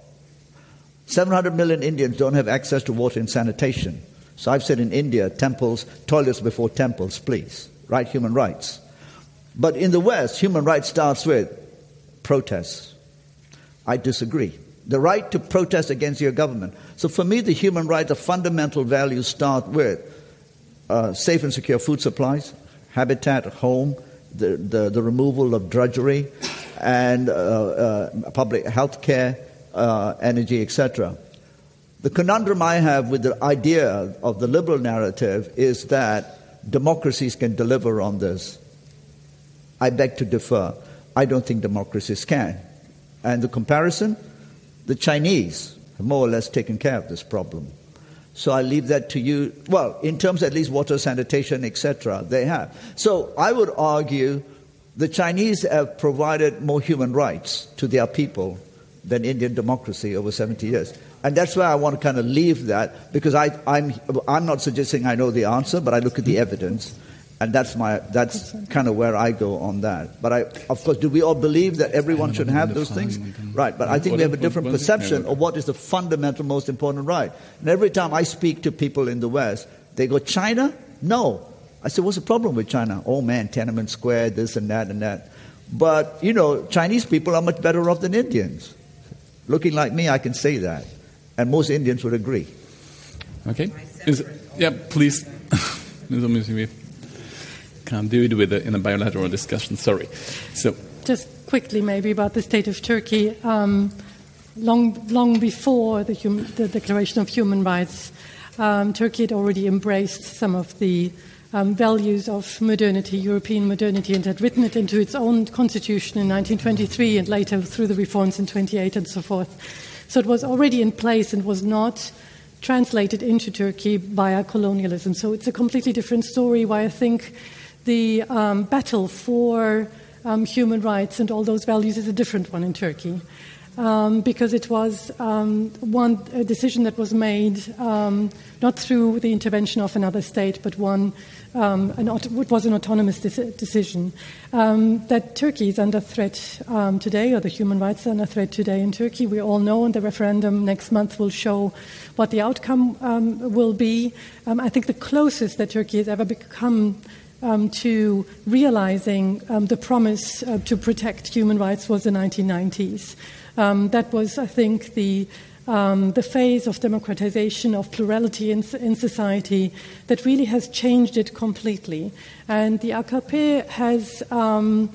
S6: 700 million Indians don't have access to water and sanitation. So I've said in India, temples, toilets before temples, please. Right? Human rights. But in the West, human rights starts with protests. I disagree. The right to protest against your government. So for me, the human rights, the fundamental values start with uh, safe and secure food supplies, habitat, home, the, the, the removal of drudgery, and uh, uh, public health care, uh, energy, etc. The conundrum I have with the idea of the liberal narrative is that democracies can deliver on this. I beg to differ. I don't think democracies can. And the comparison, the Chinese have more or less taken care of this problem. So I leave that to you. Well, in terms at least water sanitation, etc., they have. So I would argue the Chinese have provided more human rights to their people than Indian democracy over 70 years. And that's why I want to kind of leave that because I, I'm, I'm not suggesting I know the answer, but I look at the evidence. And that's, my, that's kind of where I go on that. But I, of course, do we all believe that everyone should have those things? Right, but I think we have a different perception of what is the fundamental, most important right. And every time I speak to people in the West, they go, China? No. I said, what's the problem with China? Oh man, Tiananmen Square, this and that and that. But, you know, Chinese people are much better off than Indians. Looking like me, I can say that. And most Indians would agree.
S2: Okay. Is, yeah, please. can't do it with a, in a bilateral discussion. Sorry. So.
S5: Just quickly, maybe about the state of Turkey. Um, long, long before the, hum, the, Declaration of Human Rights, um, Turkey had already embraced some of the um, values of modernity, European modernity, and had written it into its own constitution in 1923 and later through the reforms in 28 and so forth. So it was already in place and was not translated into Turkey via colonialism. So it's a completely different story why I think the um, battle for um, human rights and all those values is a different one in Turkey. Um, because it was um, one decision that was made um, not through the intervention of another state, but one um, an, it was an autonomous de- decision. That Turkey is under threat today, or the human rights are under threat today in Turkey. We all know, and the referendum next month will show what the outcome will be. I think the closest that Turkey has ever become um, to realizing the promise uh, to protect human rights was the 1990s. that was, I think, the um, the phase of democratization, of plurality in, in, society that really has changed it completely. And the AKP has, um,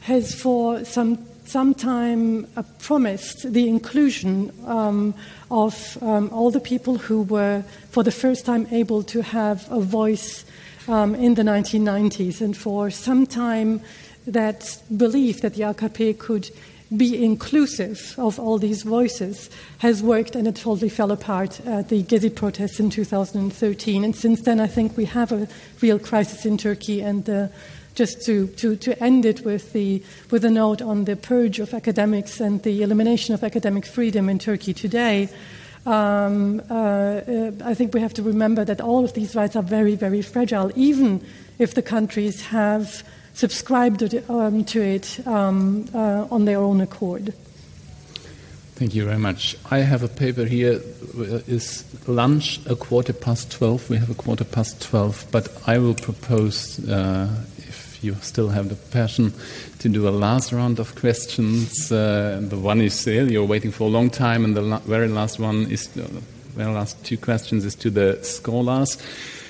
S5: has for some sometime uh, promised the inclusion um, of um, all the people who were, for the first time, able to have a voice um, in the 1990s. And for some time, that belief that the AKP could be inclusive of all these voices has worked and it totally fell apart at the Gezi protests in 2013. And since then, I think we have a real crisis in Turkey. And uh, just to, to, to end it with, the, with a note on the purge of academics and the elimination of academic freedom in Turkey today. Um, uh, uh, I think we have to remember that all of these rights are very, very fragile, even if the countries have subscribed to, um, to it um, uh, on their own accord.
S2: Thank you very much. I have a paper here. Uh, lunch a quarter past 12? We have a quarter past 12, but I will propose, uh, you still have the passion, to do a last round of questions. Uh, the one is there, you're waiting for a long time, and the la- very last one is, the very last two questions is to the scholars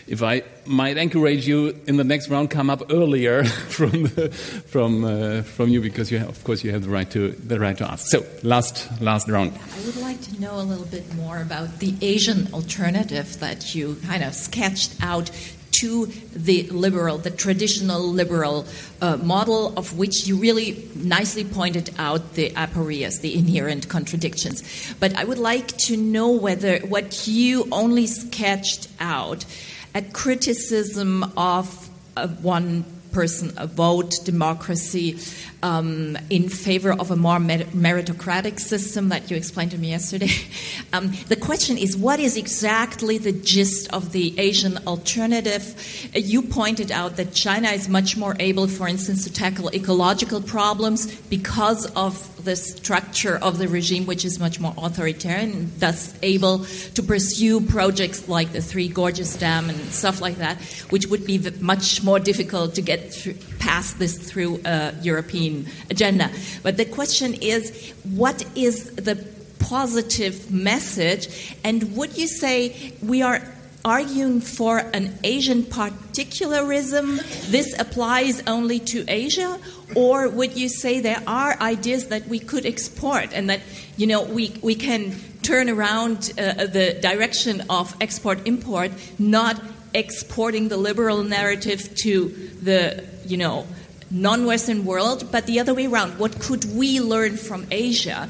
S2: if I might encourage you in the next round, come up earlier from the, from uh, from you because you have, of course you have the right to the right to ask. So last last round.
S11: I would like to know a little bit more about the Asian alternative that you kind of sketched out to the liberal, the traditional liberal uh, model, of which you really nicely pointed out the aporias, the inherent contradictions. But I would like to know whether what you only sketched out a criticism of uh, one person a vote democracy um, in favor of a more meritocratic system that you explained to me yesterday. Um, the question is what is exactly the gist of the Asian alternative? You pointed out that China is much more able, for instance, to tackle ecological problems because of the structure of the regime, which is much more authoritarian, thus able to pursue projects like the Three Gorges Dam and stuff like that, which would be much more difficult to get through, past this through a European agenda. But the question is what is the positive message? And would you say we are arguing for an Asian particularism, this applies only to Asia? Or would you say there are ideas that we could export and that, you know, we, we can turn around uh, the direction of export import, not exporting the liberal narrative to the, you know, non Western world, but the other way around. What could we learn from Asia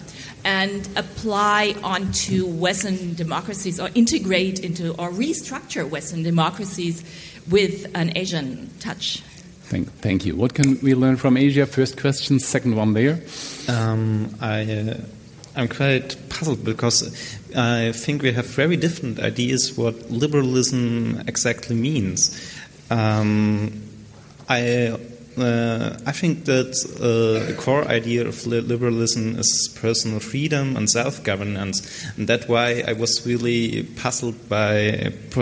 S11: and apply onto Western democracies or integrate into or restructure Western democracies with an Asian touch?
S2: Thank, thank you. What can we learn from Asia? First question, second one there.
S12: Um, I, uh, I'm quite puzzled because I think we have very different ideas what liberalism exactly means. Um, I uh, I think that uh, the core idea of liberalism is personal freedom and self governance. And that's why I was really puzzled by uh,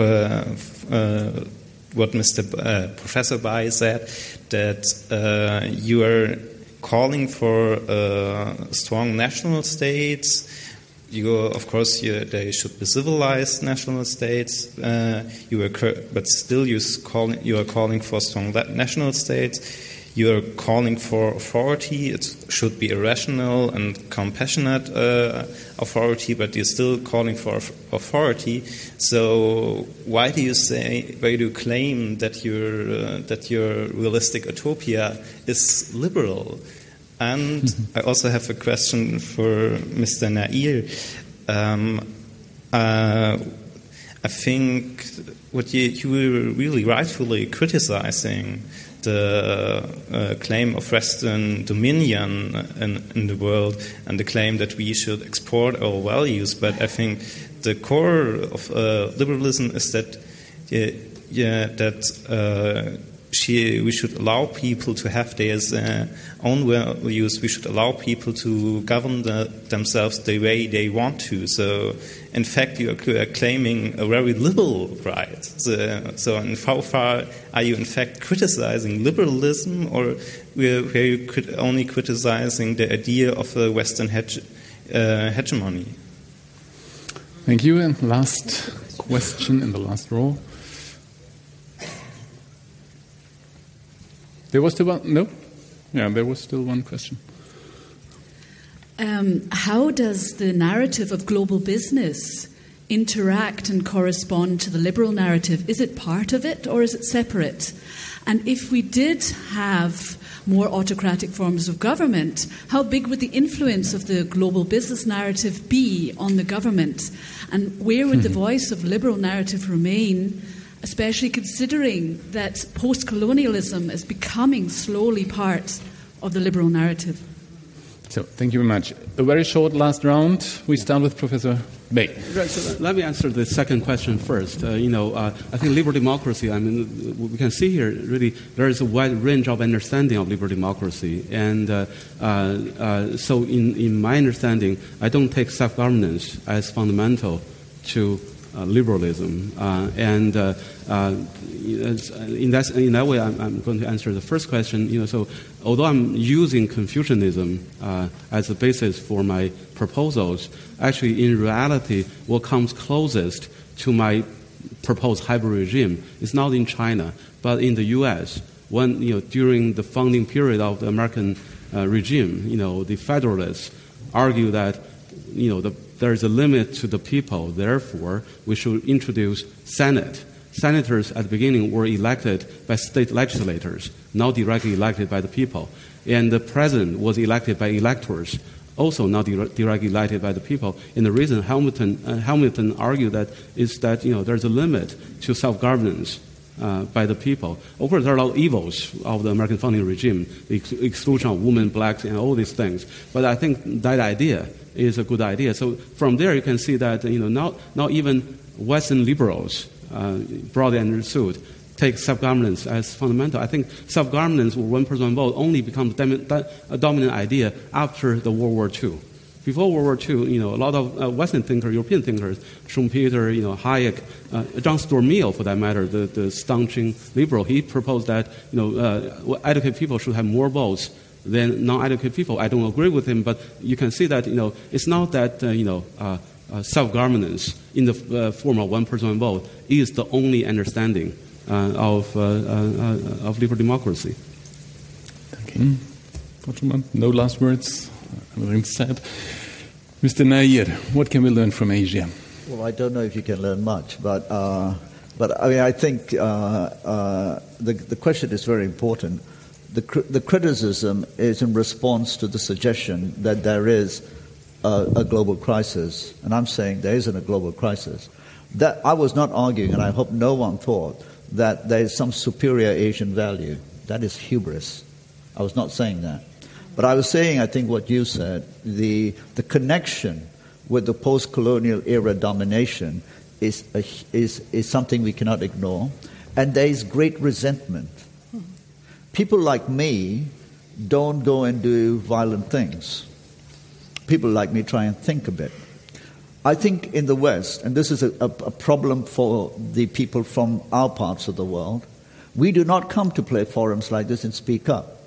S12: uh what Mr. B- uh, Professor Bai said that uh, you are calling for strong national states you, of course, you, they should be civilized national states. You but still, you, call, you are calling for strong national states. You are calling for authority. It should be a rational and compassionate uh, authority, but you're still calling for authority. So, why do you say? Why do you claim that your uh, that your realistic utopia is liberal? And I also have a question for Mr. Nair. Um, uh, I think what you, you were really rightfully criticizing the uh, claim of Western dominion in, in, the world and the claim that we should export our values. But I think the core of uh, liberalism is that, yeah, yeah that uh, she, we should allow people to have their uh, own values. We should allow people to govern the, themselves the way they want to. So, in fact, you are claiming a very liberal right. So, so how far are you, in fact, criticizing liberalism, or were you only criticizing the idea of a Western hege uh, hegemony?
S2: Thank you. And last question in the last row. There was still one? No? Yeah, there was still one question.
S13: Um, how does the narrative of global business interact and correspond to the liberal narrative? Is it part of it or is it separate? And if we did have more autocratic forms of government, how big would the influence of the global business narrative be on the government? And where would the voice of liberal narrative remain, especially considering that post colonialism is becoming slowly part of the liberal narrative?
S2: So, thank you very much. A very short last round. We start with Professor Bai.
S3: Right, so let me answer the second question first. Uh, you know, uh, I think liberal democracy, I mean, we can see here really there is a wide range of understanding of liberal democracy. And uh, uh, uh so, in, in my understanding, I don't take self governance as fundamental to Uh, liberalism. Uh, and uh, in, that, in that way, I'm, I'm, going to answer the first question. You know, so although I'm using Confucianism uh, as a basis for my proposals, actually, in reality, what comes closest to my proposed hybrid regime is not in China, but in the U.S. When you know, during the founding period of the American uh, regime, you know, the Federalists argue that you know the, there is a limit to the people. Therefore, we should introduce Senate senators at the beginning were elected by state legislators, not directly elected by the people. And the president was elected by electors, also not directly elected by the people. And the reason Hamilton, uh, Hamilton argued that is that you know, there's a limit to self governance. Uh, by the people. Of course, there are a lot of evils of the American founding regime, the ex- exclusion of women, blacks, and all these things. But I think that idea is a good idea. So from there, you can see that you know, not, not even Western liberals uh, broadly understood, take self-governance as fundamental. I think self-governance or one-person vote only becomes a dominant idea after the World War II. Before World War II, you know, a lot of uh, Western thinkers, European thinkers, Schumpeter, you know, Hayek, uh, John Stuart Mill, for that matter, the, the staunching liberal, he proposed that, you know, uh, educated people should have more votes than non-educated people. I don't agree with him, but you can see that, you know, it's not that, uh, you know, uh, uh, self-governance in the uh, form of one person one vote is the only understanding uh, of, uh, uh, of liberal democracy.
S2: Okay. No last words. Everything said. Mr. Nair, what can we learn from Asia?
S6: Well, I don't know if you can learn much, but, but I mean, I think the, the question is very important. The, the criticism is in response to the suggestion that there is a, a global crisis, and I'm saying there isn't a global crisis. That I was not arguing, and I hope no one thought that there is some superior Asian value. That is hubris. I was not saying that. But I was saying, I think, what you said the, the connection with the post colonial era domination is, a, is, is something we cannot ignore. And there is great resentment. People like me don't go and do violent things people like me try and think a bit. I think in the West, and this is a, a, a, problem for the people from our parts of the world, we do not come to play forums like this and speak up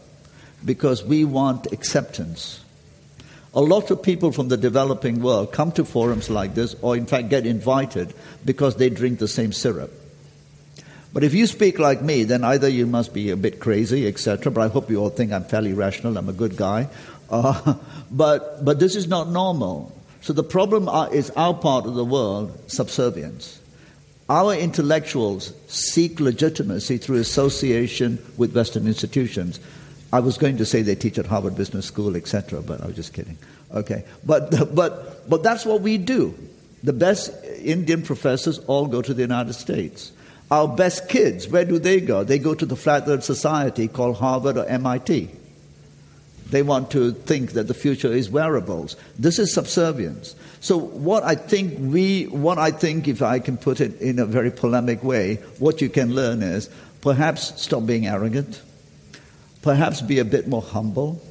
S6: because we want acceptance. A lot of people from the developing world come to forums like this, or in fact get invited because they drink the same syrup. But if you speak like me, then either you must be a bit crazy, etc. But I hope you all think I'm fairly rational, I'm a good guy, uh, but, but this is not normal. So the problem is our part of the world, subservience. Our intellectuals seek legitimacy through association with Western institutions. I was going to say they teach at Harvard Business School, etc., but I was just kidding. Okay, but, but, but that's what we do. The best Indian professors all go to the United States. Our best kids, where do they go? They go to the Flat Earth Society called Harvard or MIT. They want to think that the future is wearables. This is subservience. So what I think we, what I think, if I can put it in a very polemic way, what you can learn is perhaps stop being arrogant, perhaps be a bit more humble,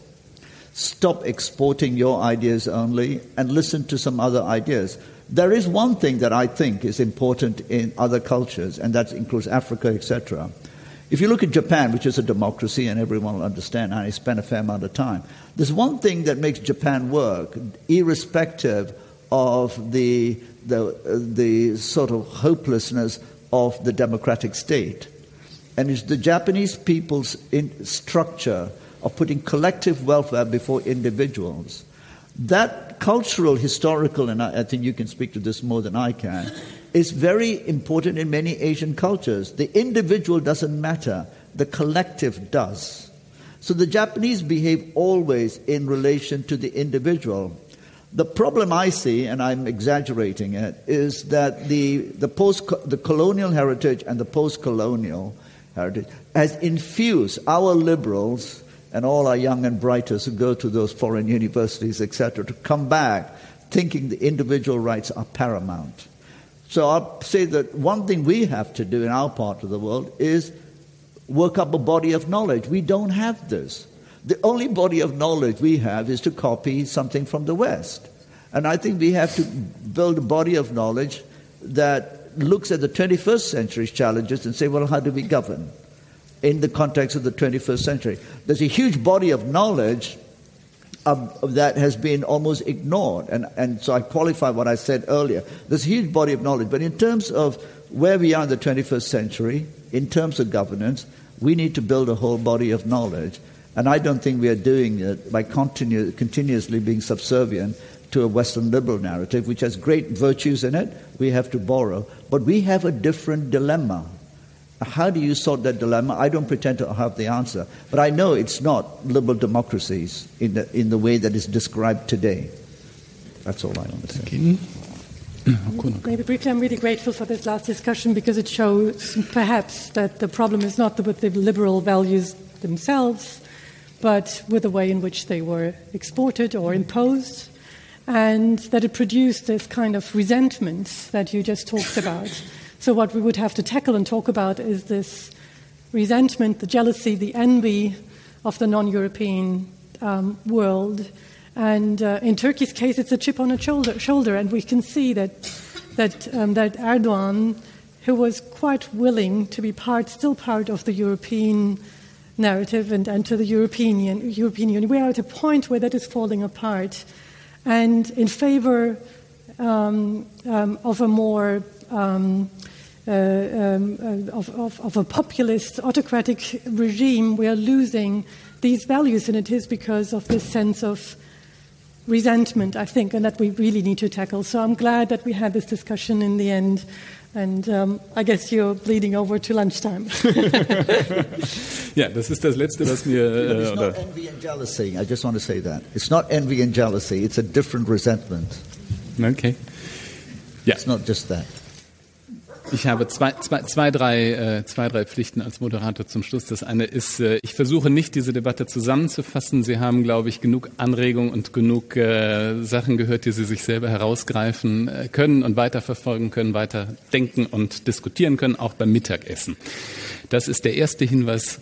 S6: stop exporting your ideas only, and listen to some other ideas. There is one thing that I think is important in other cultures, and that includes Africa, etc. If you look at Japan, which is a democracy and everyone will understand, and I spent a fair amount of time, there's one thing that makes Japan work, irrespective of the, the, the sort of hopelessness of the democratic state. And it's the Japanese people's structure of putting collective welfare before individuals. That cultural, historical, and I, I think you can speak to this more than I can, is very important in many Asian cultures. The individual doesn't matter, the collective does. So the Japanese behave always in relation to the individual. The problem I see, and I'm exaggerating it, is that the, the, post, the colonial heritage and the post colonial heritage has infused our liberals and all our young and brighters who go to those foreign universities, etc., to come back thinking the individual rights are paramount. So I'll say that one thing we have to do in our part of the world is work up a body of knowledge. We don't have this. The only body of knowledge we have is to copy something from the West. And I think we have to build a body of knowledge that looks at the 21st century's challenges and say, well, how do we govern in the context of the 21st century? There's a huge body of knowledge that has been almost ignored. And, and so I qualify what I said earlier. There's a huge body of knowledge. But in terms of where we are in the 21st century, in terms of governance, we need to build a whole body of knowledge. And I don't think we are doing it by continu- continuously being subservient to a Western liberal narrative, which has great virtues in it. We have to borrow. But we have a different dilemma. How do you sort that dilemma? I don't pretend to have the answer. But I know it's not liberal democracies in the, in the way that is described today. That's all I want to say.
S5: Maybe briefly, I'm really grateful for this last discussion because it shows perhaps that the problem is not with the liberal values themselves, but with the way in which they were exported or imposed, and that it produced this kind of resentment that you just talked about. So, what we would have to tackle and talk about is this resentment, the jealousy, the envy of the non European um, world. And uh, in Turkey's case, it's a chip on a shoulder, shoulder and we can see that, that, um, that Erdogan, who was quite willing to be part, still part of the European narrative and, to the European, European Union, we are at a point where that is falling apart. And in favor um, um of a more um, uh, um, uh, of, of, of, a populist autocratic regime, we are losing these values, and it is because of this sense of resentment, I think, and that we really need to tackle. So I'm glad that we had this discussion in the end. And um, I guess you're bleeding over to lunchtime.
S2: ja, das ist das Letzte, was mir.
S6: Äh, it's not envy and jealousy. I just want to say that. It's not envy and jealousy, it's a different resentment.
S2: Okay.
S6: Yeah. It's not just that.
S2: Ich habe zwei, zwei, zwei, drei, äh, zwei, drei Pflichten als Moderator zum Schluss. Das eine ist, äh, ich versuche nicht, diese Debatte zusammenzufassen. Sie haben, glaube ich, genug Anregungen und genug äh, Sachen gehört, die Sie sich selber herausgreifen äh, können und weiterverfolgen können, weiter denken und diskutieren können, auch beim Mittagessen. Das ist der erste Hinweis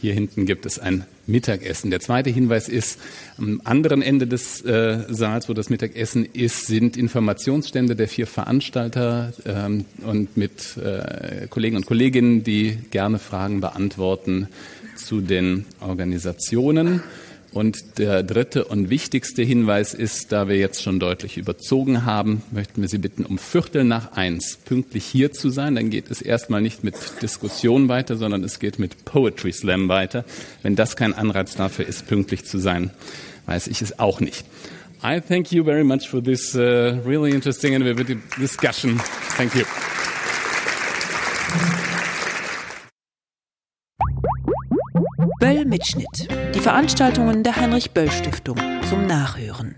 S2: hier hinten gibt es ein Mittagessen. Der zweite Hinweis ist, am anderen Ende des äh, Saals, wo das Mittagessen ist, sind Informationsstände der vier Veranstalter ähm, und mit äh, Kollegen und Kolleginnen, die gerne Fragen beantworten zu den Organisationen. Und der dritte und wichtigste Hinweis ist, da wir jetzt schon deutlich überzogen haben, möchten wir Sie bitten, um Viertel nach eins pünktlich hier zu sein. Dann geht es erstmal nicht mit Diskussion weiter, sondern es geht mit Poetry Slam weiter. Wenn das kein Anreiz dafür ist, pünktlich zu sein, weiß ich es auch nicht. I thank you very much for this uh, really interesting and vivid discussion. Thank you.
S1: Mitschnitt. Die Veranstaltungen der Heinrich Böll Stiftung zum Nachhören.